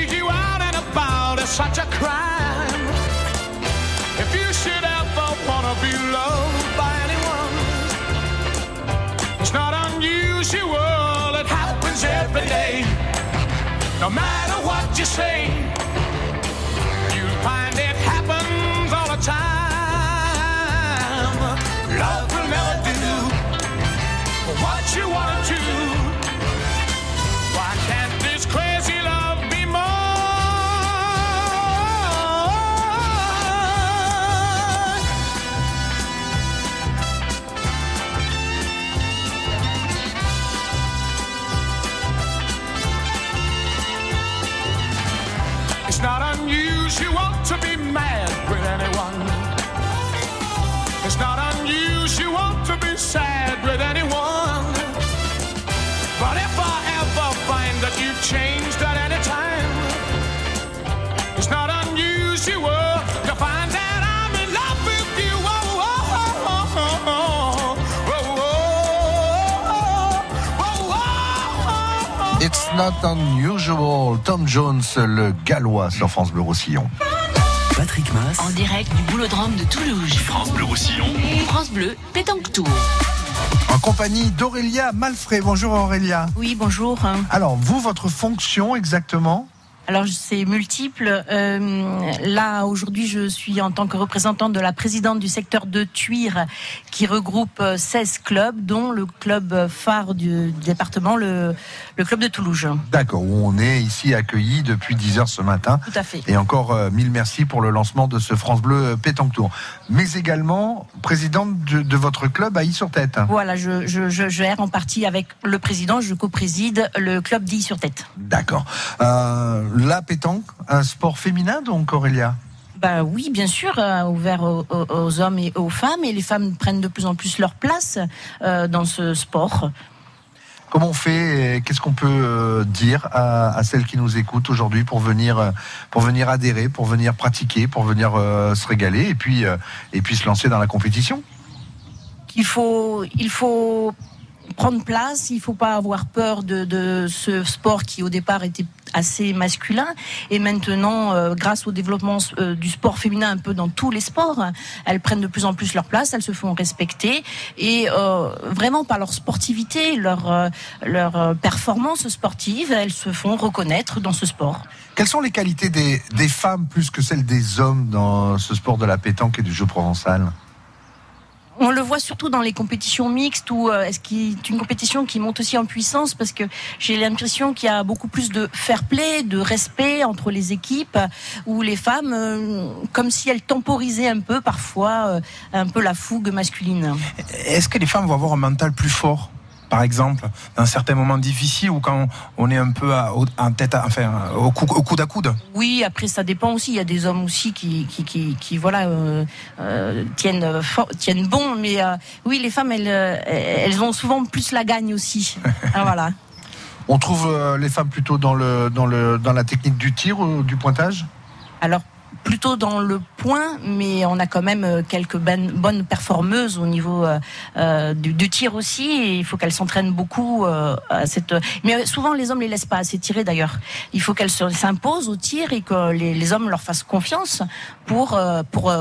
such a crime. If you should ever wanna be loved by anyone, it's not unusual, it happens every day. No matter what you say, it's not unusual. Tom Jones, le gallois sur France Bleu Roussillon. Patrick Mass, En direct du boulodrome de Toulouse. France Bleu Roussillon. France Bleu, pétanque tour. En compagnie d'Aurélia Malfray. Bonjour Aurélia. Oui, bonjour. Alors, vous, votre fonction exactement Alors, c'est multiple. Euh, là, aujourd'hui, je suis en tant que représentante de la présidente du secteur de Tuire, qui regroupe euh, 16 clubs, dont le club phare du département, le, le club de Toulouse. D'accord, où on est ici accueillis depuis 10h ce matin. Tout à fait. Et encore euh, mille merci pour le lancement de ce France Bleu euh, Pétanque Tour. Mais également présidente de, de votre club à Y-sur-Tête. Voilà, je, je, je gère en partie avec le président, je co-préside le club d'Ille-sur-Tête. D'accord. Euh, la pétanque, un sport féminin donc Aurélia? Bah oui, bien sûr, euh, ouvert aux hommes et aux femmes, et les femmes prennent de plus en plus leur place euh, dans ce sport. Comment on fait Qu'est-ce qu'on peut euh, dire à, à celles qui nous écoutent aujourd'hui pour venir, euh, pour venir adhérer, pour venir pratiquer, pour venir euh, se régaler et puis, et puis se lancer dans la compétition? Qu'il faut, il faut prendre place, il faut pas avoir peur de, de ce sport qui au départ était assez masculin. Et maintenant euh, grâce au développement euh, du sport féminin un peu dans tous les sports elles prennent de plus en plus leur place elles se font respecter. Et euh, vraiment par leur sportivité leur leur performance sportive elles se font reconnaître dans ce sport. Quelles sont les qualités des, des femmes plus que celles des hommes dans ce sport de la pétanque et du jeu provençal? On le voit surtout dans les compétitions mixtes où euh, est-ce qu'il est une compétition qui monte aussi en puissance parce que j'ai l'impression qu'il y a beaucoup plus de fair play, de respect entre les équipes où les femmes, euh, comme si elles temporisaient un peu parfois euh, un peu la fougue masculine. Est-ce que les femmes vont avoir un mental plus fort? Par exemple, dans certains moments difficiles ou quand on est un peu à- au- en tête, à- enfin, au, cou- au coude à coude. Oui, après ça dépend aussi. Il y a des hommes aussi qui, qui, qui, qui, voilà euh, euh, tiennent fort- tiennent bon, mais euh, oui, les femmes elles elles ont souvent plus la gagne aussi. [LAUGHS] Ah, voilà. On trouve les femmes plutôt dans, le, dans, le, dans la technique du tir ou du pointage? Alors plutôt dans le point, mais on a quand même euh, quelques ben- bonnes performeuses au niveau euh, euh, du, tir aussi. Il faut qu'elles s'entraînent beaucoup à cette. Mais souvent les hommes les laissent pas assez tirer d'ailleurs. Il faut qu'elles se- s'imposent au tir et que les, hommes leur fassent confiance pour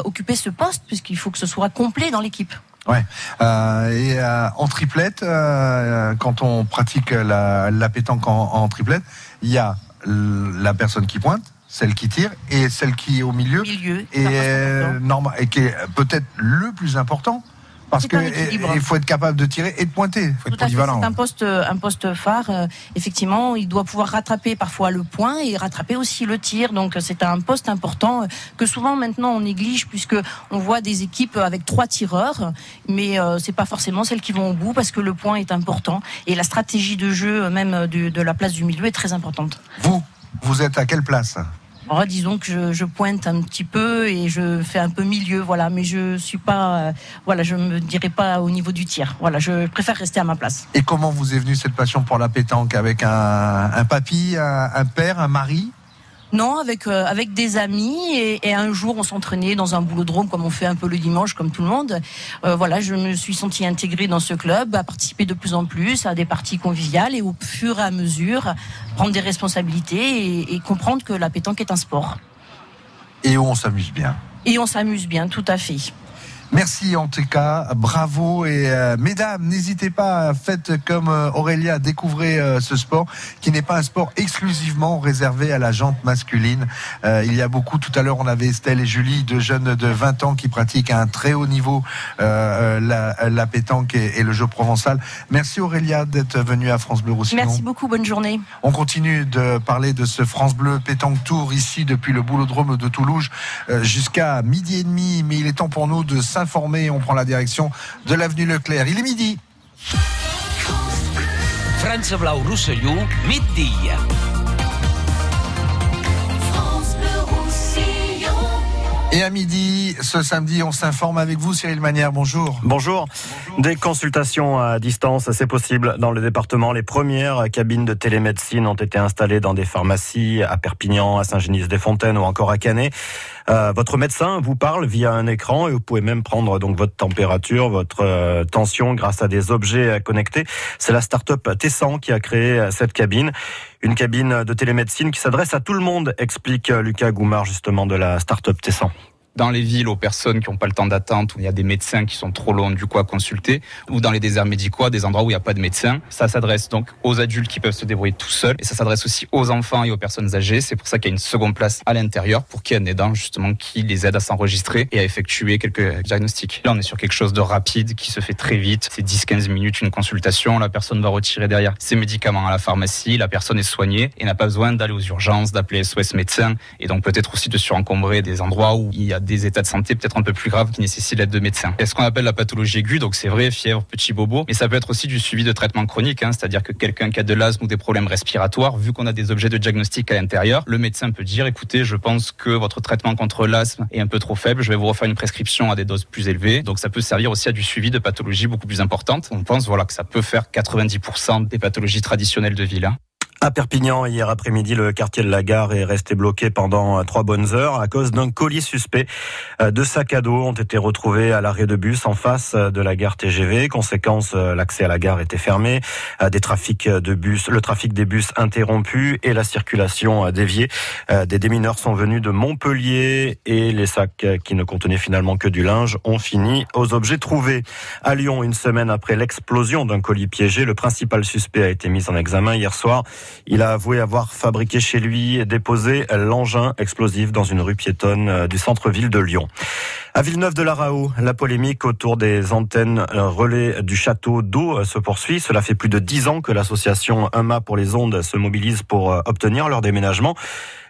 occuper ce poste, puisqu'il faut que ce soit complet dans l'équipe. Ouais. Et en triplette, quand on pratique la, pétanque en, en triplette, il y a la personne qui pointe, celle qui tire et celle qui est au milieu. Milieu, et, euh, normal, et qui est peut-être le plus important. Parce C'est que un équilibre. il faut être capable de tirer et de pointer. Il faut être Tout à fait, polyvalent. C'est un poste, un poste phare. euh, effectivement, il doit pouvoir rattraper parfois le point et rattraper aussi le tir. Donc euh, c'est un poste important que souvent maintenant on néglige puisque on voit des équipes avec trois tireurs, mais euh, c'est pas forcément celles qui vont au bout parce que le point est important et la stratégie de jeu même du- de la place du milieu est très importante. Vous, vous êtes à quelle place? Alors, disons que je, pointe un petit peu et je fais un peu milieu, voilà, mais je suis pas, euh, voilà, je me dirais pas au niveau du tir. Voilà, je préfère rester à ma place. Et comment vous est venue cette passion pour la pétanque? Avec un, un papy, un père, un mari? Non, avec euh, avec des amis et, et un jour on s'entraînait dans un boulodrome comme on fait un peu le dimanche comme tout le monde. Euh, voilà, je me suis sentie intégrée dans ce club, à participer de plus en plus à des parties conviviales et au fur et à mesure prendre des responsabilités et, et comprendre que la pétanque est un sport. Et on s'amuse bien. Et on s'amuse bien, tout à fait. Merci en tout cas, bravo et euh, mesdames, n'hésitez pas, faites comme euh, Aurélia, découvrez euh, ce sport qui n'est pas un sport exclusivement réservé à la jante masculine. Euh, il y a beaucoup, tout à l'heure on avait Estelle et Julie, deux jeunes de 20 ans qui pratiquent à un très haut niveau euh, euh, la, la pétanque et, et le jeu provençal. Merci Aurélia d'être venue à France Bleu Roussillon. Merci beaucoup, bonne journée. On continue de parler de ce France Bleu Pétanque Tour ici depuis le boulodrome de Toulouse euh, jusqu'à midi et demi. Mais il est temps pour nous de s'informer. On prend la direction de l'avenue Leclerc. Il est midi. France Blau Roussillon, midi. Et à midi, ce samedi, on s'informe avec vous, Cyril Manière. Bonjour. Bonjour. Des consultations à distance, c'est possible dans le département. Les premières cabines de télémédecine ont été installées dans des pharmacies à Perpignan, à Saint-Genis-des-Fontaines ou encore à Canet. Euh, votre médecin vous parle via un écran et vous pouvez même prendre donc votre température, votre euh, tension grâce à des objets euh, connectés. C'est la start-up Tessan qui a créé cette cabine. Une cabine de télémédecine qui s'adresse à tout le monde, explique Lucas Goumard justement de la start-up Tessan. Dans les villes aux personnes qui n'ont pas le temps d'attente, où il y a des médecins qui sont trop longs du coup à consulter, ou dans les déserts médicaux, des endroits où il n'y a pas de médecin. Ça s'adresse donc aux adultes qui peuvent se débrouiller tout seuls, et ça s'adresse aussi aux enfants et aux personnes âgées. C'est pour ça qu'il y a une seconde place à l'intérieur pour qu'il y ait un aidant justement qui les aide à s'enregistrer et à effectuer quelques diagnostics. Là, on est sur quelque chose de rapide qui se fait très vite. C'est 10-15 minutes une consultation. La personne va retirer derrière ses médicaments à la pharmacie. La personne est soignée et n'a pas besoin d'aller aux urgences, d'appeler SOS médecin et donc peut-être aussi de surencombrer des endroits où il y a des états de santé peut-être un peu plus graves qui nécessitent l'aide de médecins. C'est ce qu'on appelle la pathologie aiguë, donc c'est vrai, fièvre, petit bobo, mais ça peut être aussi du suivi de traitement chronique, hein, c'est-à-dire que quelqu'un qui a de l'asthme ou des problèmes respiratoires, vu qu'on a des objets de diagnostic à l'intérieur, le médecin peut dire, écoutez, je pense que votre traitement contre l'asthme est un peu trop faible, je vais vous refaire une prescription à des doses plus élevées. Donc ça peut servir aussi à du suivi de pathologies beaucoup plus importantes. On pense voilà que ça peut faire 90% des pathologies traditionnelles de ville. hein. À Perpignan, hier après-midi, le quartier de la gare est resté bloqué pendant euh, trois bonnes heures à cause d'un colis suspect. Euh, Deux sacs à dos ont été retrouvés à l'arrêt de bus en face euh, de la gare TGV. Conséquence, l'accès à la gare était fermé, des trafics de bus, le trafic des bus interrompu et la circulation déviée. Des démineurs sont venus de Montpellier et les sacs qui ne contenaient finalement que du linge ont fini aux objets trouvés. À Lyon, une semaine après l'explosion d'un colis piégé, le principal suspect a été mis en examen hier soir. Il a avoué avoir fabriqué chez lui et déposé l'engin explosif dans une rue piétonne euh, du centre-ville de Lyon. À Villeneuve-de-la-Raho, la polémique autour des antennes relais du château d'eau se poursuit. Cela fait plus de dix ans que l'association mât pour les ondes se mobilise pour euh, obtenir leur déménagement.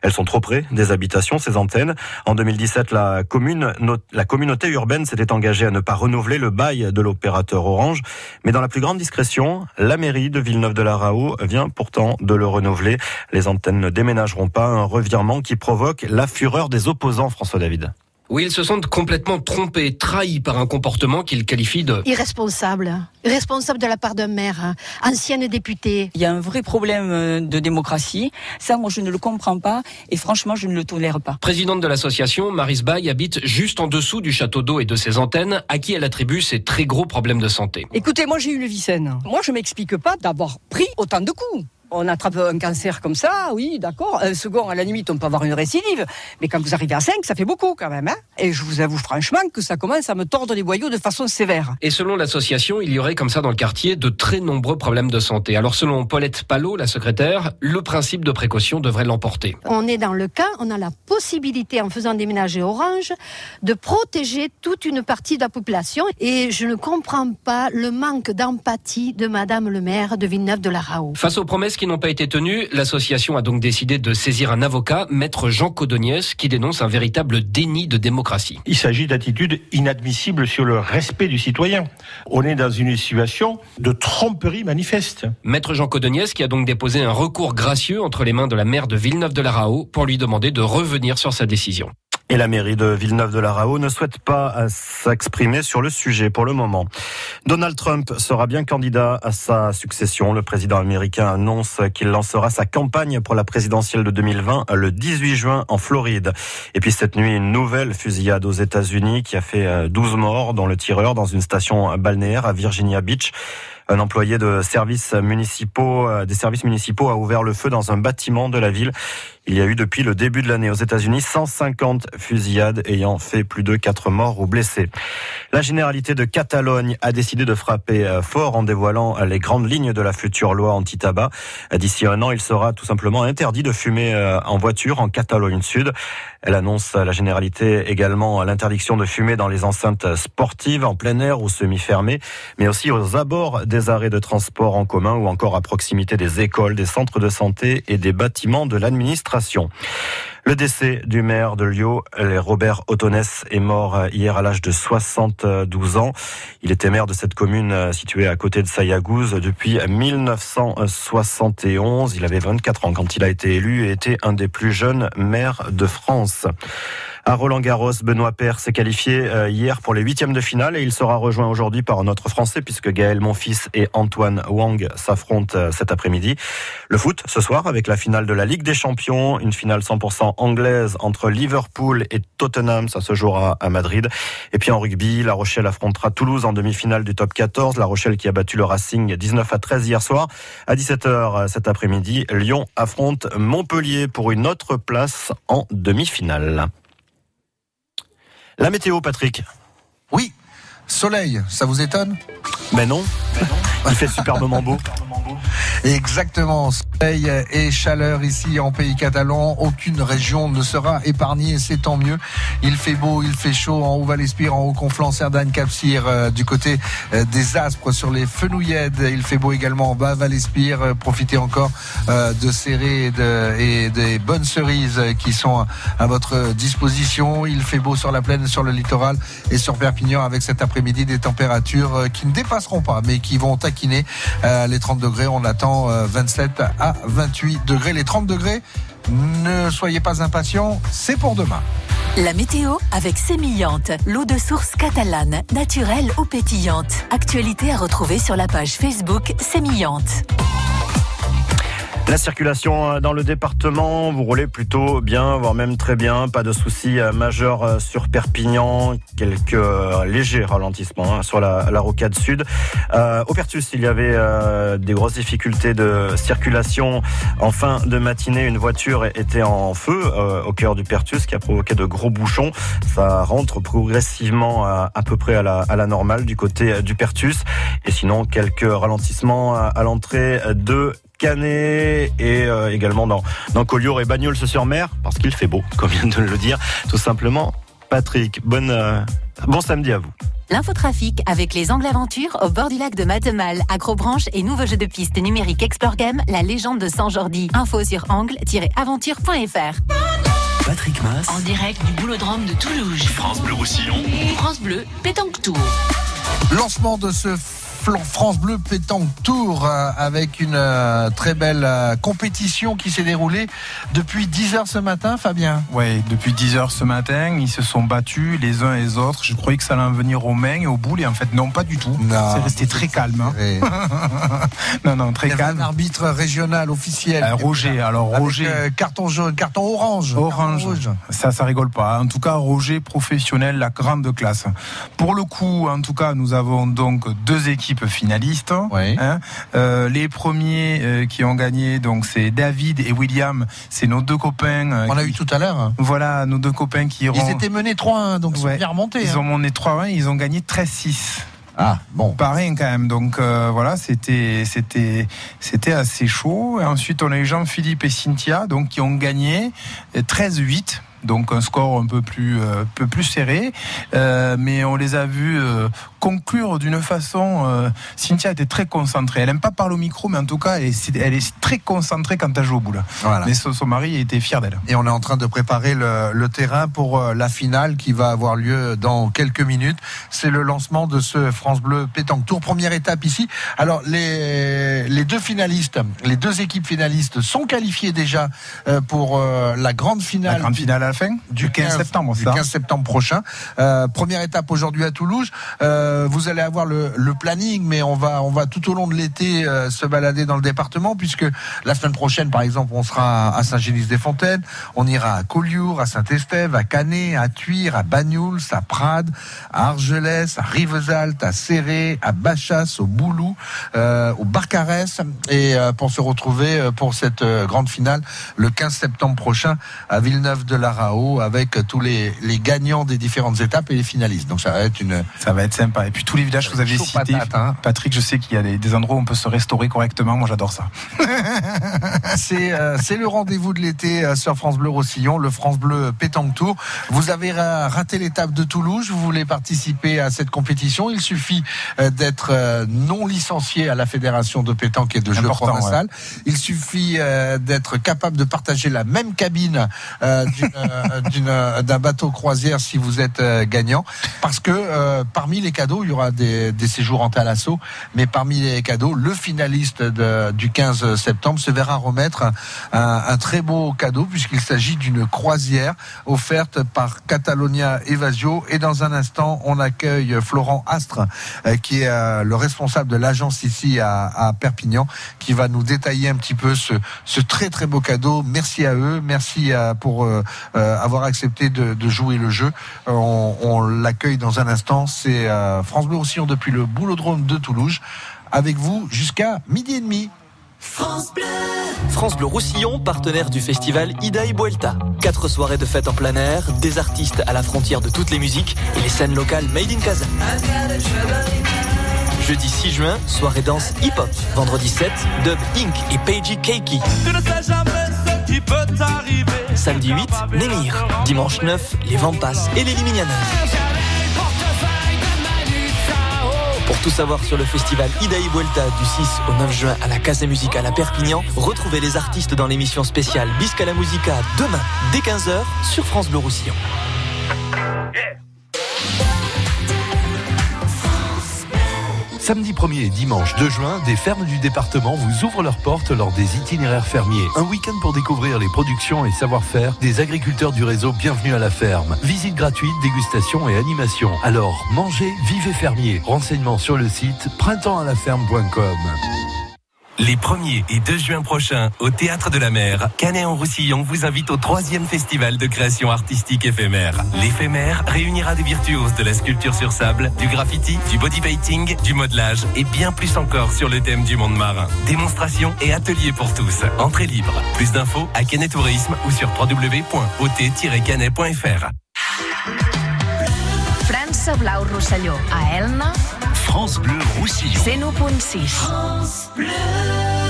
Elles sont trop près des habitations, ces antennes. En 2017, la commune, la communauté urbaine s'était engagée à ne pas renouveler le bail de l'opérateur Orange. Mais dans la plus grande discrétion, la mairie de Villeneuve-de-la-Raho vient pourtant de le renouveler. Les antennes ne déménageront pas. Un revirement qui provoque la fureur des opposants, François David. Oui, ils se sentent complètement trompés, trahis par un comportement qu'ils qualifient de Irresponsable. Irresponsable de la part d'un maire, ancienne députée. Il y a un vrai problème euh, de démocratie. Ça, moi, je ne le comprends pas et franchement, je ne le tolère pas. Présidente de l'association, Maris Bay habite juste en dessous du château d'eau et de ses antennes, à qui elle attribue ses très gros problèmes de santé? Écoutez, moi j'ai eu le Vicenne. Moi je m'explique pas d'avoir pris autant de coups. On attrape un cancer comme ça, oui, d'accord. Un second, à la limite, on peut avoir une récidive. Mais quand vous arrivez à 5, ça fait beaucoup quand même. Hein Et je vous avoue franchement que ça commence à me tordre les boyaux de façon sévère. Et selon l'association, il y aurait comme ça dans le quartier de très nombreux problèmes de santé. Alors selon Paulette Palot, la secrétaire, le principe de précaution devrait l'emporter. On est dans le cas, on a la possibilité, en faisant déménager Orange, de protéger toute une partie de la population. Et je ne comprends pas le manque d'empathie de Madame le maire de Villeneuve de la Raho. Face aux promesses qui n'ont pas été tenues, l'association a donc décidé de saisir un avocat, maître Jean Codoniès, qui dénonce un véritable déni de démocratie. Il s'agit d'attitudes inadmissibles sur le respect du citoyen. On est dans une situation de tromperie manifeste. Maître Jean Codoniès qui a donc déposé un recours gracieux entre les mains de la maire de Villeneuve-de-la-Raho pour lui demander de revenir sur sa décision. Et la mairie de Villeneuve-de-la-Raho ne souhaite pas euh, s'exprimer sur le sujet pour le moment. Donald Trump sera bien candidat à sa succession. Le président américain annonce qu'il lancera sa campagne pour la présidentielle de 2020 le 18 juin en Floride. Et puis cette nuit, une nouvelle fusillade aux États-Unis qui a fait euh, 12 morts, dont le tireur dans une station balnéaire à Virginia Beach. Un employé de services municipaux, euh, des services municipaux a ouvert le feu dans un bâtiment de la ville. Il y a eu depuis le début de l'année aux États-Unis 150 fusillades ayant fait plus de 4 morts ou blessés. La généralité de Catalogne a décidé de frapper euh, fort en dévoilant euh, les grandes lignes de la future loi anti-tabac. D'ici un an, il sera tout simplement interdit de fumer euh, en voiture en Catalogne Sud. Elle annonce euh, la généralité également l'interdiction de fumer dans les enceintes sportives en plein air ou semi-fermées, mais aussi aux abords des arrêts de transport en commun ou encore à proximité des écoles, des centres de santé et des bâtiments de l'administration. Le décès du maire de Lyon, Robert Otonès, est mort euh, hier à l'âge de 72 ans. Il était maire de cette commune euh, située à côté de Sayagouz depuis 1971. Il avait 24 ans quand il a été élu et était un des plus jeunes maires de France. À Roland Garros, Benoît Paire s'est qualifié euh, hier pour les huitièmes de finale et il sera rejoint aujourd'hui par un autre Français puisque Gaël Monfils et Antoine Wang s'affrontent euh, cet après-midi. Le foot ce soir avec la finale de la Ligue des Champions, une finale 100% anglaise entre Liverpool et Tottenham, ça se jouera à Madrid. Et puis en rugby, La Rochelle affrontera Toulouse en demi-finale du top 14. La Rochelle qui a battu le Racing 19 à 13 hier soir. À 17h cet après-midi, Lyon affronte Montpellier pour une autre place en demi-finale. La météo, Patrick. Oui, soleil, ça vous étonne? Ben non. Il fait superbement beau. Exactement, soleil et chaleur ici en pays catalan. Aucune région ne sera épargnée, c'est tant mieux. Il fait beau, il fait chaud en Haut-Val-Espire, en Haut-Conflans, Cerdagne, Capcir, euh, du côté euh, des Aspres, sur les Fenouillèdes. Il fait beau également en bas Val-Espire. Euh, profitez encore de serrés et, de- et des bonnes cerises qui sont à votre disposition. Il fait beau sur la plaine, sur le littoral et sur Perpignan avec cet après-midi des températures euh, qui ne dépasseront pas, mais qui vont taquiner euh, les 30 degrés. On attend euh, 27 à 28 degrés. Les 30 degrés, ne soyez pas impatients, c'est pour demain. La météo avec Sémillante, l'eau de source catalane, naturelle ou pétillante. Actualité à retrouver sur la page Facebook Sémillante. La circulation euh, dans le département, vous roulez plutôt bien, voire même très bien. Pas de soucis euh, majeurs euh, sur Perpignan. Quelques légers ralentissements hein, sur la, la rocade sud. Euh, au Pertus, il y avait des grosses difficultés de circulation en fin de matinée. Une voiture était en feu au cœur du Pertus qui a provoqué de gros bouchons. Ça rentre progressivement à, peu près à la, normale du côté du Pertus. Et sinon, quelques ralentissements à, à l'entrée de Canet et euh, également dans, dans Collioure et Bagnols-sur-Mer parce qu'il fait beau, [LAUGHS] comme vient de le dire tout simplement Patrick. Bonne, euh, bon samedi à vous. L'infotrafic avec les Angles Aventures au bord du lac de Matemal, Acrobranche et nouveau jeu de piste numérique Explore Game, la légende de Saint-Jordi. Info sur angle-aventure.fr. Patrick Mass. En direct du Boulodrome de Toulouse. France Bleu Roussillon. France Bleu, Pétanque Tour. Lancement de ce France Bleu Pétanque Tour euh, avec une euh, très belle euh, compétition qui s'est déroulée depuis 10 heures ce matin, Fabien. Ouais, depuis 10 heures ce matin, ils se sont battus les uns et les autres. Je croyais que ça allait en venir aux mains et aux boules, et en fait, non, pas du tout. C'est resté très calme. hein. [LAUGHS] non, non, très Il y avait calme. un arbitre régional officiel. Euh, Roger, alors Avec, Roger. euh, carton jaune, carton orange. Orange. Carton. Ça, ça rigole pas. En tout cas, Roger, professionnel, la grande classe. Pour le coup, en tout cas, nous avons donc deux équipes finalistes. Hein. Euh, les premiers euh, qui ont gagné, donc c'est David et William. C'est nos deux copains. euh, On a qui- eu tout à l'heure. Voilà, nos deux copains qui iront. Ils étaient menés 3-1, donc ils Ouais. sont bien remontés. Ils hein. ont mené 3-1, ils ont gagné 13-6. Ah, bon. Pas rien quand même. Donc euh, voilà, c'était c'était c'était assez chaud. Et ensuite, on a eu Jean-Philippe et Cynthia, donc qui ont gagné euh, 13-8. Donc un score un peu plus euh, peu plus serré, Euh, mais on les a vus conclure d'une façon. euh, Cynthia était très concentrée. Elle aime pas parler au micro, mais en tout cas, elle est, elle est très concentrée quand elle joue au boule. Voilà. Mais son, son mari était fier d'elle. Et on est en train de préparer le, le terrain pour euh, la finale qui va avoir lieu dans quelques minutes. C'est le lancement de ce France Bleu Pétanque Tour. Première étape ici. Alors les, les deux finalistes, les deux équipes finalistes sont qualifiées déjà euh, pour euh, la grande finale. La grande finale à la fin du 15 septembre, du ça 15 septembre prochain. Euh, première étape aujourd'hui à Toulouse. Euh, vous allez avoir le, planning, mais on va tout au long de l'été euh, se balader dans le département puisque la semaine prochaine, par exemple, on sera à Saint-Génis-des-Fontaines, on ira à Collioure, à Saint-Estève, à Canet, à Tuire, à Banyuls, à Prades, à Argelès, à Rivesaltes, à Serré, à Bachas, au Boulou, euh, au Barcarès, et euh, pour se retrouver euh, pour cette euh, grande finale le 15 septembre prochain à Villeneuve-de-la-Rao avec tous les, les gagnants des différentes étapes et les finalistes. Donc ça va être une Ça va être sympa. Et puis tous les villages que vous avez cités, patate, hein. Patrick, je sais qu'il y a des, des endroits où on peut se restaurer correctement. Moi, j'adore ça. [LAUGHS] C'est euh, c'est le rendez-vous de l'été euh, sur France Bleu Roussillon, le France Bleu Pétanque Tour. Vous avez ra- raté l'étape de Toulouse, vous voulez participer à cette compétition, il suffit euh, d'être non licencié à la Fédération de pétanque et de jeux provençal. Il suffit d'être capable de partager la même cabine [LAUGHS] d'un bateau croisière si vous êtes gagnant, parce que euh, parmi les cadeaux, il y aura des, séjours en Thalasso, mais parmi les cadeaux, le finaliste du 15 septembre se verra remettre un, très beau cadeau puisqu'il s'agit d'une croisière offerte par Catalonia Evasio. Et dans un instant, on accueille Florent Astre, euh, qui est euh, le responsable de l'agence ici à, Perpignan, qui va nous détailler un petit peu ce, très très beau cadeau. Merci à eux, merci pour euh, euh, avoir accepté de, jouer le jeu. On l'accueille dans un instant. C'est France Bleu Roussillon depuis le Boulodrome de Toulouse, avec vous jusqu'à midi et demi. France Bleu. France Bleu Roussillon, partenaire du festival Ida y Vuelta. Quatre soirées de fête en plein air, des artistes à la frontière de toutes les musiques et les scènes locales made in Casa. Jeudi 6 juin, soirée danse hip-hop. Vendredi 7, Dub Inc. et Peiji Keiki. Tu ne sais jamais ce qui peut t'arriver. Samedi 8, Némir. Dimanche 9, les Vampas et les Liminianas. Pour tout savoir sur le festival Ida y Vuelta du 6 au 9 juin à la Casa Musicale à Perpignan, retrouvez les artistes dans l'émission spéciale Bisca la Musica demain dès 15h sur France Bleu Roussillon. Samedi 1er et dimanche 2 juin, des fermes du département vous ouvrent leurs portes lors des itinéraires fermiers. Un week-end pour découvrir les productions et savoir-faire des agriculteurs du réseau Bienvenue à la ferme. Visite gratuite, dégustation et animation. Alors, mangez, vivez fermier. Renseignements sur le site printemps-à-la-ferme.com. Les 1er et 2 juin prochains, au Théâtre de la Mer, Canet-en-Roussillon vous invite au troisième festival de création artistique éphémère. L'éphémère réunira des virtuoses de la sculpture sur sable, du graffiti, du body painting, du modelage et bien plus encore sur le thème du monde marin. Démonstrations et ateliers pour tous. Entrée libre. Plus d'infos à Canet Tourisme ou sur www.ot-canet.fr. França Blau Rosselló, a Elna, France Bleu Roussillon. 101.6. France Bleu.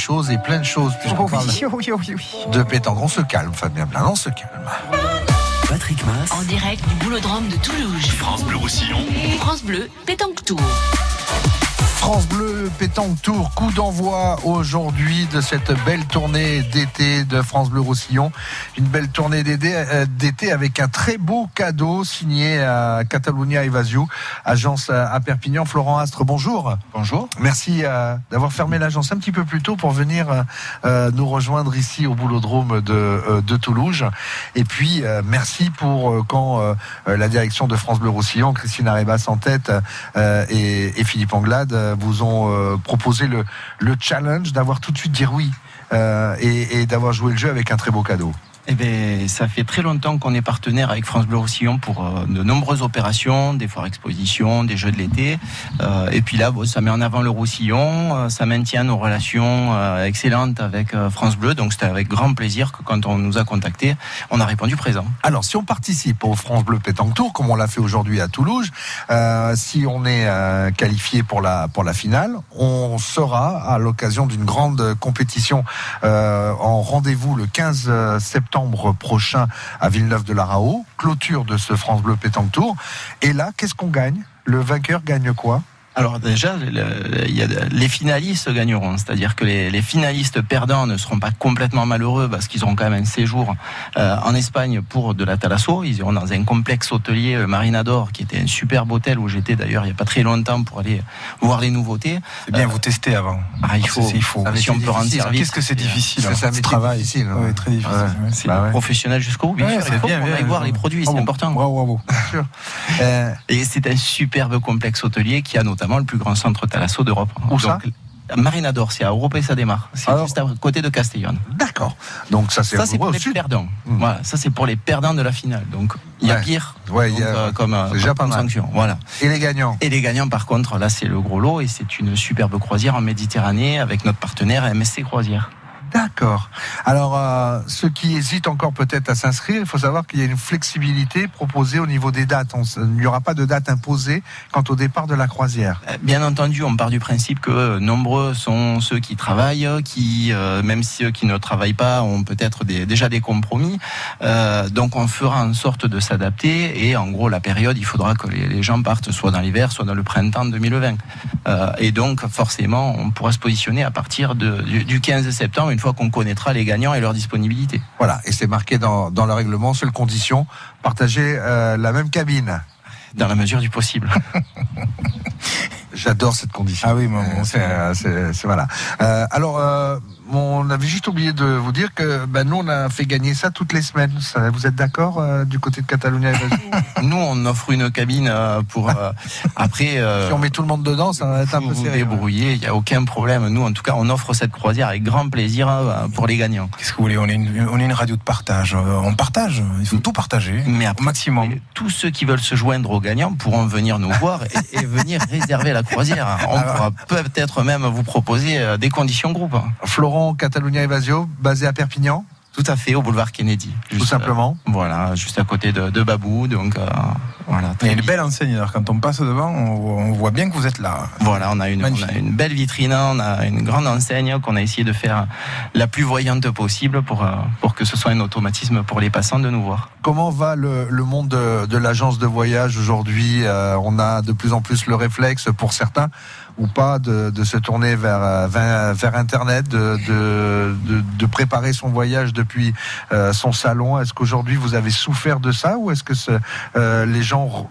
Choses et plein de choses puisqu'on parle de pétanque. On se calme, Fabien Blanc, on se calme. Patrick Mass. En direct du Boulodrome de Toulouse. France Bleu Roussillon. France Bleu, pétanque tour. France Bleu Pétanque Tour, coup d'envoi aujourd'hui de cette belle tournée d'été de France Bleu Roussillon. Une belle tournée d'été euh, avec un très beau cadeau signé à Catalunya Evasio, agence à à Perpignan. Florent Astre, bonjour. Bonjour. Merci euh, d'avoir fermé l'agence un petit peu plus tôt pour venir euh, euh, nous rejoindre ici au boulodrome de, euh, de Toulouse. Et puis, euh, merci pour euh, quand la direction de France Bleu Roussillon, Christine Arébas en tête et, et Philippe Anglade vous ont proposé le, le challenge d'avoir tout de suite dire oui et, et d'avoir joué le jeu avec un très beau cadeau. Eh ben, ça fait très longtemps qu'on est partenaire avec France Bleu Roussillon pour euh, de nombreuses opérations, des foires expositions, des jeux de l'été. Euh, et puis là, ça met en avant le Roussillon, euh, ça maintient nos relations excellentes avec France Bleu. Donc c'était avec grand plaisir que quand on nous a contactés, on a répondu présent. Alors, si on participe au France Bleu Pétanque Tour, comme on l'a fait aujourd'hui à Toulouse, si on est qualifié pour la finale, on sera à l'occasion d'une grande compétition en rendez-vous le 15 septembre prochain à Villeneuve-de-la-Rao, clôture de ce France Bleu Pétanque Tour. Et là, qu'est-ce qu'on gagne? Le vainqueur gagne quoi? Alors déjà, le- il y a de- les finalistes gagneront, c'est-à-dire que les, les finalistes perdants ne seront pas complètement malheureux parce qu'ils auront quand même un séjour euh, en Espagne pour de la thalasso. Ils iront dans un complexe hôtelier euh, Marinador, qui était un superbe hôtel où j'étais d'ailleurs il n'y a pas très longtemps pour aller voir les nouveautés. C'est bien, vous testez avant. Ah, il faut, C'est- il faut. si on peut rendre difficile. service. Qu'est-ce que c'est difficile C'est hein, un ce métier travail difficile, hein. Très difficile. Ouais. ouais. C'est professionnel jusqu'au bout, bien Ouais, sûr. c'est Il faut bien, bien, voir les produits, c'est Bravo. important. Bravo, bravo. [LAUGHS] Euh, Et c'est un superbe complexe hôtelier qui a notamment le plus grand centre thalasso d'Europe. Où ça Marinador, c'est à Europa et ça démarre. C'est juste à côté de Castellón. D'accord. Donc ça c'est Ça c'est pour les sud. perdants. Voilà, ça c'est pour les perdants de la finale. Donc il y a Ouais. pire. Ouais, il y donc, a- euh, comme, c'est déjà comme pas mal. sanction. Voilà. Et les gagnants? Et les gagnants, par contre, là, c'est le gros lot et c'est une superbe croisière en Méditerranée avec notre partenaire MSC Croisière. D'accord. Alors, euh, ceux qui hésitent encore peut-être à s'inscrire, il faut savoir qu'il y a une flexibilité proposée au niveau des dates. On il n'y aura pas de date imposée quant au départ de la croisière. Euh, Bien entendu, on part du principe que euh, nombreux sont ceux qui travaillent, qui, même ceux qui ne travaillent pas, ont peut-être déjà des compromis. Donc, on fera en sorte de s'adapter. Et en gros, la période, il faudra que les, gens partent soit dans l'hiver, soit dans le printemps 2020. Euh, et donc, forcément, on pourra se positionner à partir du, du 15 septembre, fois qu'on connaîtra les gagnants et leur disponibilité. Voilà, et c'est marqué dans, dans le règlement, seule condition, partager euh, la même cabine. Dans la mesure du possible. [LAUGHS] [LAUGHS] J'adore cette condition. Ah oui, euh, c'est- voilà. Euh, alors, on avait juste oublié de vous dire que ben, nous, on a fait gagner ça toutes les semaines. Ça, vous êtes d'accord euh, du côté de Catalunya [LAUGHS] Nous, on offre une cabine euh, pour. euh, après. euh, Si on met tout le monde dedans, ça va être un vous peu vous serré. débrouillez, il n'y a aucun problème. Nous, en tout cas, on offre cette croisière avec grand plaisir euh, pour les gagnants. Qu'est-ce que vous voulez on est, une, on est une radio de partage. Euh, On partage. Il faut tout partager. Mais au maximum. Tous ceux qui veulent se joindre aux gagnants pourront venir nous voir et, et venir réserver la croisière. On pourra peut-être même vous proposer euh, des conditions groupes. Florent Catalunya Evasio, basé à Perpignan Tout à fait, au boulevard Kennedy. Tout simplement. euh, voilà, juste à côté de, de Babou. Donc, euh, voilà. Il y a une belle enseigne. Alors, quand on passe devant, on, voit- on voit bien que vous êtes là. Voilà, on a, une, on a une belle vitrine, on a une grande enseigne qu'on a essayé de faire la plus voyante possible pour, euh, pour que ce soit un automatisme pour les passants de nous voir. Comment va le, le monde de, de l'agence de voyage aujourd'hui Euh, On a de plus en plus le réflexe pour certains ou pas de, se tourner vers, euh, vers, Internet, de, de, préparer son voyage depuis euh, son salon. Est-ce qu'aujourd'hui vous avez souffert de ça ou est-ce que euh, les gens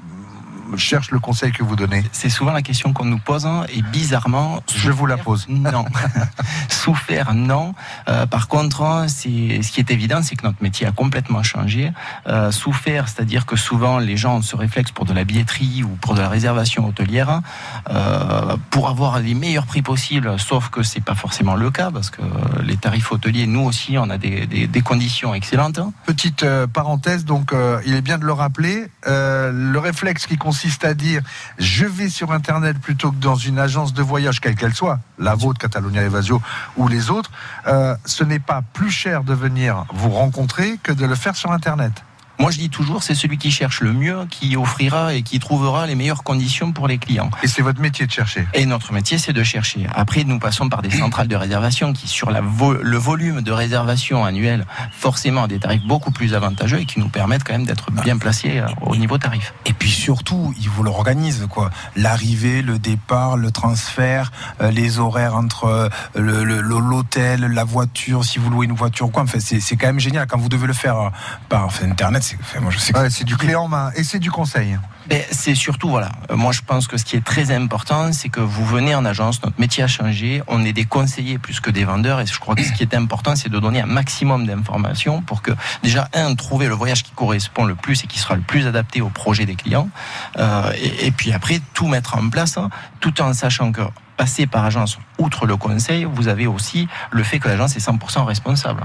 cherchent le conseil que vous donnez C'est souvent la question qu'on nous pose hein, et bizarrement, je vous la pose. Non, [LAUGHS] souffert non. Euh, par contre, c'est ce qui est évident, c'est que notre métier a complètement changé. Euh, souffert, c'est-à-dire que souvent les gens ont ce réflexe pour de la billetterie ou pour de la réservation hôtelière, euh, pour avoir les meilleurs prix possibles. Sauf que c'est pas forcément le cas parce que les tarifs hôteliers, nous aussi, on a des, des- des conditions excellentes. Petite parenthèse, donc il est bien de le rappeler, le réflexe qui consiste à dire je vais sur Internet plutôt que dans une agence de voyage, quelle qu'elle soit, la vôtre, Catalonia Evasio ou les autres, euh, ce n'est pas plus cher de venir vous rencontrer que de le faire sur Internet. Moi, je dis toujours, c'est celui qui cherche le mieux, qui offrira et qui trouvera les meilleures conditions pour les clients. Et c'est votre métier de chercher. Et notre métier, c'est de chercher. Après, nous passons par des centrales de réservation qui, sur la vo- le volume de réservation annuel, forcément, a des tarifs beaucoup plus avantageux et qui nous permettent quand même d'être bien placés euh, au niveau tarif. Et puis surtout, ils vous l'organisent, quoi. L'arrivée, le départ, le transfert, euh, les horaires entre euh, l'hôtel, la voiture, si vous louez une voiture ou quoi. Enfin, c'est c'est quand même génial. Quand vous devez le faire euh, par enfin, Internet, c'est enfin, moi je sais que Ouais, c'est du clé en main et c'est du conseil. Ben, c'est surtout, voilà, moi je pense que ce qui est très important, c'est que vous venez en agence, notre métier a changé, on est des conseillers plus que des vendeurs, et je crois que ce qui est important, c'est de donner un maximum d'informations pour que, déjà, un, trouver le voyage qui correspond le plus et qui sera le plus adapté au projet des clients, euh, et, et puis après, tout mettre en place, hein, tout en sachant que passer par agence, outre le conseil, vous avez aussi le fait que l'agence est 100% responsable.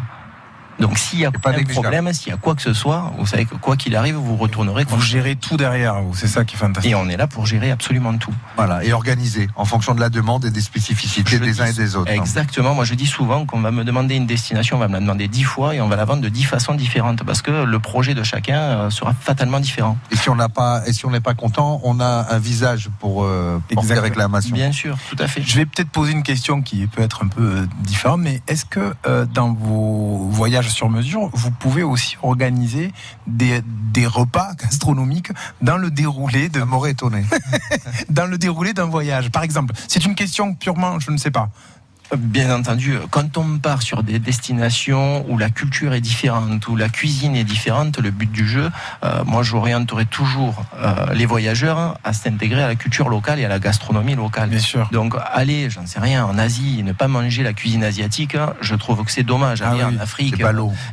Donc s'il y a pas négligeable. problème, s'il y a quoi que ce soit, vous savez que quoi qu'il arrive, vous retournerez. vous gérez tout derrière vous. C'est ça qui est fantastique. Et on est là pour gérer absolument tout. Voilà, et organisé en fonction de la demande et des spécificités Je des uns et des autres. hein. Exactement. Moi, je dis souvent qu'on va me demander une destination, on va me la demander dix fois et on va la vendre de dix façons différentes parce que le projet de chacun euh, sera fatalement différent. Et si on n'a pas, et si on n'est pas content, on a un visage pour euh, porter réclamation. Bien sûr, tout à fait. Je vais peut-être poser une question qui peut être un peu euh, différente, mais est-ce que euh, dans vos voyages sur mesure, vous pouvez aussi organiser des, des repas gastronomiques dans le déroulé de m'aurait étonné. [LAUGHS] dans le déroulé d'un voyage Par exemple, c'est une question purement, je ne sais pas. Bien entendu, quand on part sur des destinations où la culture est différente, où la cuisine est différente, le but du jeu, euh, moi j'orienterai toujours euh, les voyageurs à s'intégrer à la culture locale et à la gastronomie locale. Bien sûr. Donc aller, j'en sais rien, en Asie et ne pas manger la cuisine asiatique, je trouve que c'est dommage. Ah Aller oui, en Afrique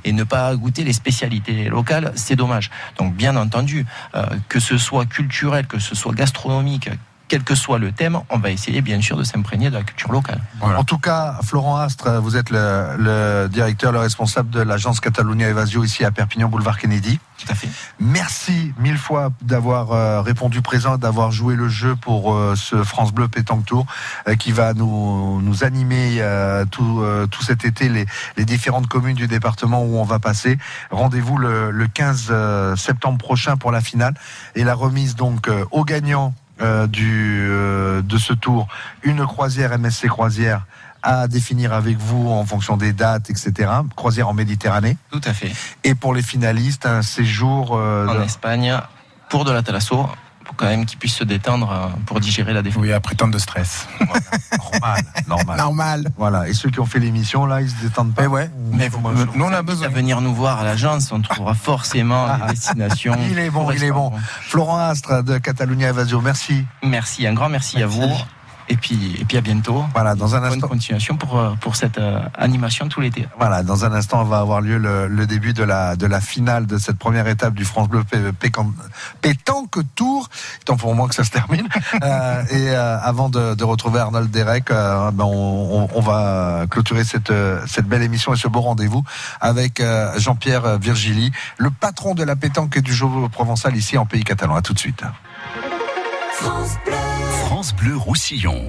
et ne pas goûter les spécialités locales, c'est dommage. Donc bien entendu, euh, que ce soit culturel, que ce soit gastronomique, quel que soit le thème, on va essayer bien sûr de s'imprégner de la culture locale. En tout cas, Florent Astre, vous êtes le, le directeur, le responsable de l'agence Catalunya Evasio ici à Perpignan, boulevard Kennedy. Tout à fait. Merci mille fois d'avoir euh, répondu présent, d'avoir joué le jeu pour euh, ce France Bleu Pétanque Tour euh, qui va nous, nous animer euh, tout, euh, tout cet été les, les différentes communes du département où on va passer. Rendez-vous le, le 15 euh, septembre prochain pour la finale et la remise donc euh, aux gagnants euh, du, euh, de ce tour, une croisière MSC Croisière à définir avec vous en fonction des dates, etc. Croisière en Méditerranée. Tout à fait. Et pour les finalistes, un séjour euh, En de- Espagne, pour de la thalasso, pour quand même qu'ils puissent se détendre euh, pour digérer la défaite. Oui, après tant de stress. normal, normal. Normal. Voilà. Et ceux qui ont fait l'émission, là, ils se détendent pas. Eh ouais. Mais vous- nous on a À besoin. venir nous voir à l'agence, on trouvera [LAUGHS] forcément Ah. des destinations. Il est bon, il est bon. Florent Astre de Catalunya Evasio, merci. Merci, un grand merci, à vous. Et puis, et puis à bientôt. Voilà, dans un Bonne instant. continuation pour, euh, pour cette euh, animation tout l'été. Voilà, dans un instant, va avoir lieu le, le début de la, de la finale de cette première étape du France Bleu Pétanque Tour. Tant pour moi que ça se termine. [LAUGHS] Euh, et euh, avant de, de retrouver Arnold Derek, euh, ben on, on- on va clôturer cette, cette belle émission et ce beau rendez-vous avec Jean-Pierre Virgili, le patron de la pétanque et du jeu provençal ici en pays catalan. À tout de suite. France Bleu. France Bleu Roussillon.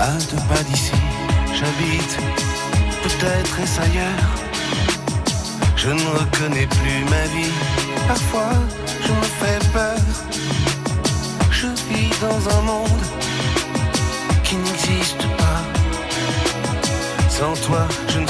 À deux pas d'ici, j'habite, peut-être est-ce ailleurs. Je ne reconnais plus ma vie, parfois je me fais peur. Je vis dans un monde Sans toi, je ne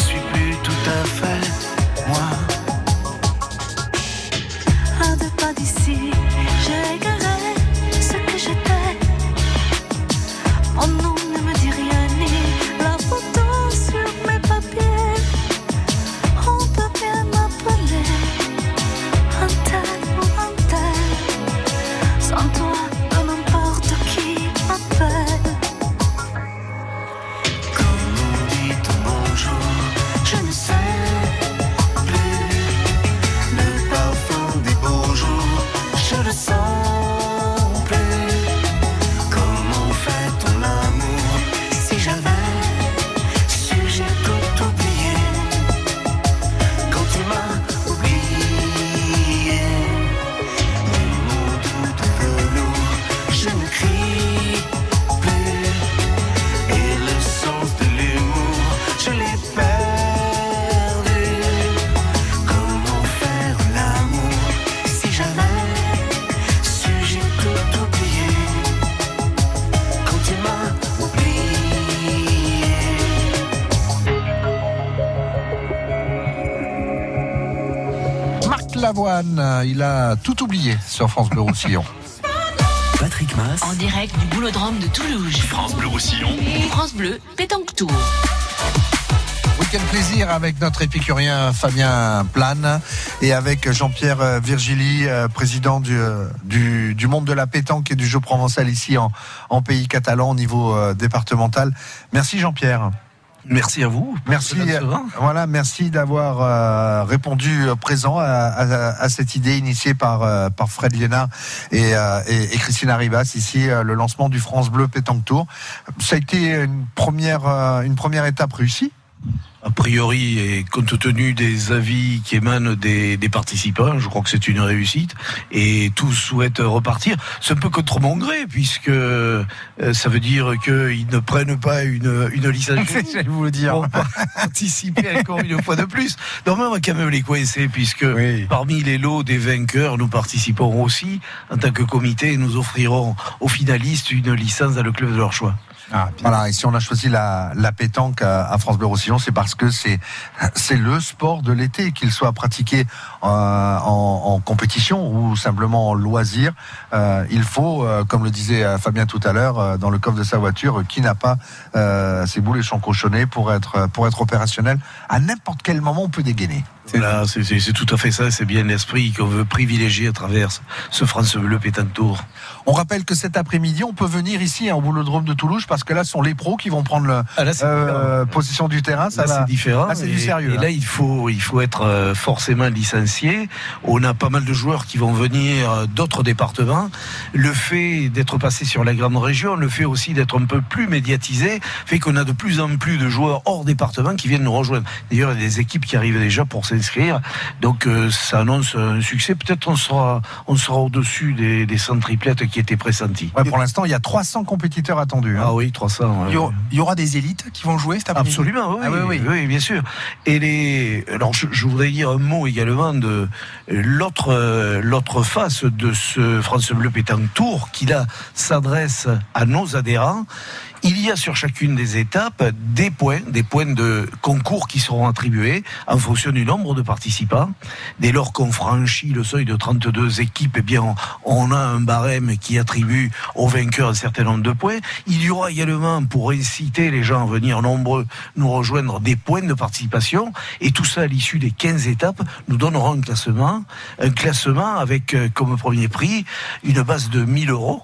Lavoine, il a tout oublié sur France Bleu Roussillon. Patrick Mass. En direct du Boulodrome de Toulouse. France Bleu Roussillon. France Bleu, Pétanque Tour. Week-end plaisir avec notre épicurien Fabien Plane et avec Jean-Pierre Virgili, euh, président du, euh, du, du, monde de la pétanque et du jeu provençal ici en, en pays catalan au niveau euh, départemental. Merci Jean-Pierre. Merci à vous. Merci. Voilà, merci d'avoir euh, répondu présent à, à, à, cette idée initiée par euh, par Fred Liénard et, euh, et, et, Christina Rivas ici le lancement du France Bleu Pétanque Tour. Ça a été une première une première étape réussie a priori, et compte tenu des avis qui émanent des, des participants, je crois que c'est une réussite. Et tous souhaitent repartir. C'est un peu contre mon gré, puisque euh, ça veut dire qu'ils ne prennent pas une, une licence. [LAUGHS] J'allais vous le dire. Pour [LAUGHS] participer encore une fois de plus. Non, mais on va quand même les coincer, puisque oui. parmi les lots des vainqueurs, nous participerons aussi, en tant que comité, et nous offrirons aux finalistes une licence dans le club de leur choix. Ah, voilà, et si on a choisi la, la pétanque à, à France Bleu Roussillon, c'est parce que c'est c'est le sport de l'été, qu'il soit pratiqué euh, en, en, compétition ou simplement en loisir. Euh, il faut, euh, comme le disait Fabien tout à l'heure, euh, dans le coffre de sa voiture, qui n'a pas euh, ses boules et champs cochonnés pour être pour être opérationnel à n'importe quel moment, on peut dégainer. Voilà, c'est tout à fait ça, c'est bien l'esprit qu'on veut privilégier à travers ce France Bleu Pétanque Tour. On rappelle que cet après-midi, on peut venir ici hein, au Boulodrome de Toulouse parce que là, ce sont les pros qui vont prendre le, ah, là, euh, possession du terrain. Ça c'est différent. Là, c'est du sérieux. Et là, il faut, il faut être euh, forcément licencié. On a pas mal de joueurs qui vont venir euh, d'autres départements. Le fait d'être passé sur la grande région, le fait aussi d'être un peu plus médiatisé, fait qu'on a de plus en plus de joueurs hors département qui viennent nous rejoindre. D'ailleurs, il y a des équipes qui arrivent déjà pour Donc, euh, ça annonce un succès. Peut-être on sera, on sera au-dessus des, des 100 triplettes qui étaient pressentis. Ouais, pour l'instant, il y a 300 compétiteurs attendus. Hein. Ah oui, 300. Ouais. Il, y aura, il, y aura, des élites qui vont jouer cet après-midi Absolument, oui, ah, oui, oui. oui, bien sûr. Et les, alors, je, je, voudrais dire un mot également de l'autre, l'autre face de ce France Bleu Pétanque Tour qui là s'adresse à nos adhérents. Il y a sur chacune des étapes des points, des points de concours qui seront attribués en fonction du nombre de participants. Dès lors qu'on franchit le seuil de 32 équipes, eh bien, on a un barème qui attribue aux vainqueurs un certain nombre de points. Il y aura également, pour inciter les gens à venir nombreux nous rejoindre, des points de participation. Et tout ça, à l'issue des 15 étapes, nous donnera un classement. Un classement avec euh, comme premier prix une base de 1000 euros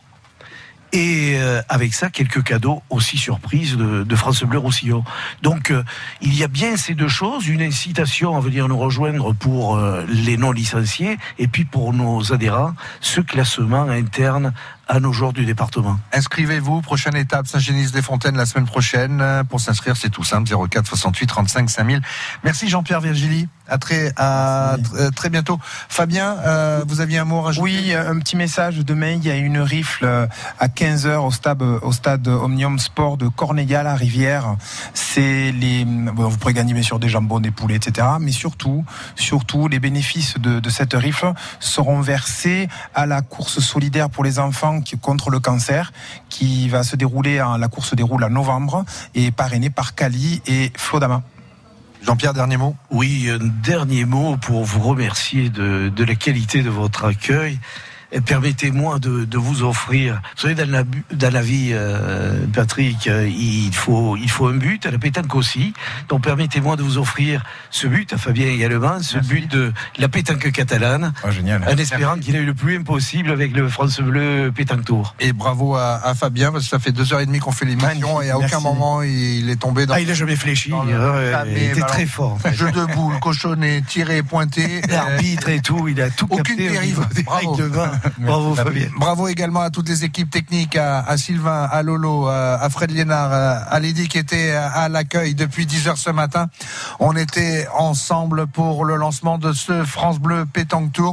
et euh, avec ça quelques cadeaux aussi surprises de, de France Bleu Roussillon. Donc euh, il y a bien ces deux choses, une incitation à venir nous rejoindre pour euh, les non licenciés et puis pour nos adhérents, ce classement interne à nos joueurs du département. Inscrivez-vous, prochaine étape Saint-Génis-des-Fontaines la semaine prochaine. Pour s'inscrire, c'est tout simple, 04 68 35 5000. Merci Jean-Pierre Virgili. À très, à très, très bientôt. Fabien, euh, vous aviez un mot à rajouter? Oui, un petit message. Demain, il y a une rifle à 15h au stade, au stade Omnium Sport de Corneilla, la Rivière. C'est les, bon, vous pourrez gagner bien sûr des jambons, des poulets, etc. Mais surtout, surtout, les bénéfices de, de cette rifle seront versés à la course solidaire pour les enfants qui, contre le cancer, qui va se dérouler, en, la course se déroule en novembre et parrainé par Cali et Flodama. Jean-Pierre, dernier mot Oui, un dernier mot pour vous remercier de, de la qualité de votre accueil. Permettez-moi de, de, vous offrir. Vous savez, dans la, dans la vie, euh, Patrick, euh, il faut, il faut un but, à la pétanque aussi. Donc permettez-moi de vous offrir ce but, à Fabien également, ce Merci. but de la pétanque catalane. Oh, génial. En espérant qu'il ait eu le plus impossible avec le France Bleu Pétanque Tour. Et bravo à, à, Fabien, parce que ça fait deux heures et demie qu'on fait l'émission et à aucun moment il est tombé dans. Ah, il a jamais fléchi. Le... Ah, il était très fort. En fait. Jeu de boule, cochonné, tiré, pointé. [LAUGHS] L'arbitre et tout, il a tout Aucune capté. dérive. Bravo. [LAUGHS] Bravo Fabien. Bravo également à toutes les équipes techniques, à, à Sylvain, à Lolo, à Fred Liénard, à Lydie qui était à l'accueil depuis 10 heures ce matin. On était ensemble pour le lancement de ce France Bleu Pétanque Tour.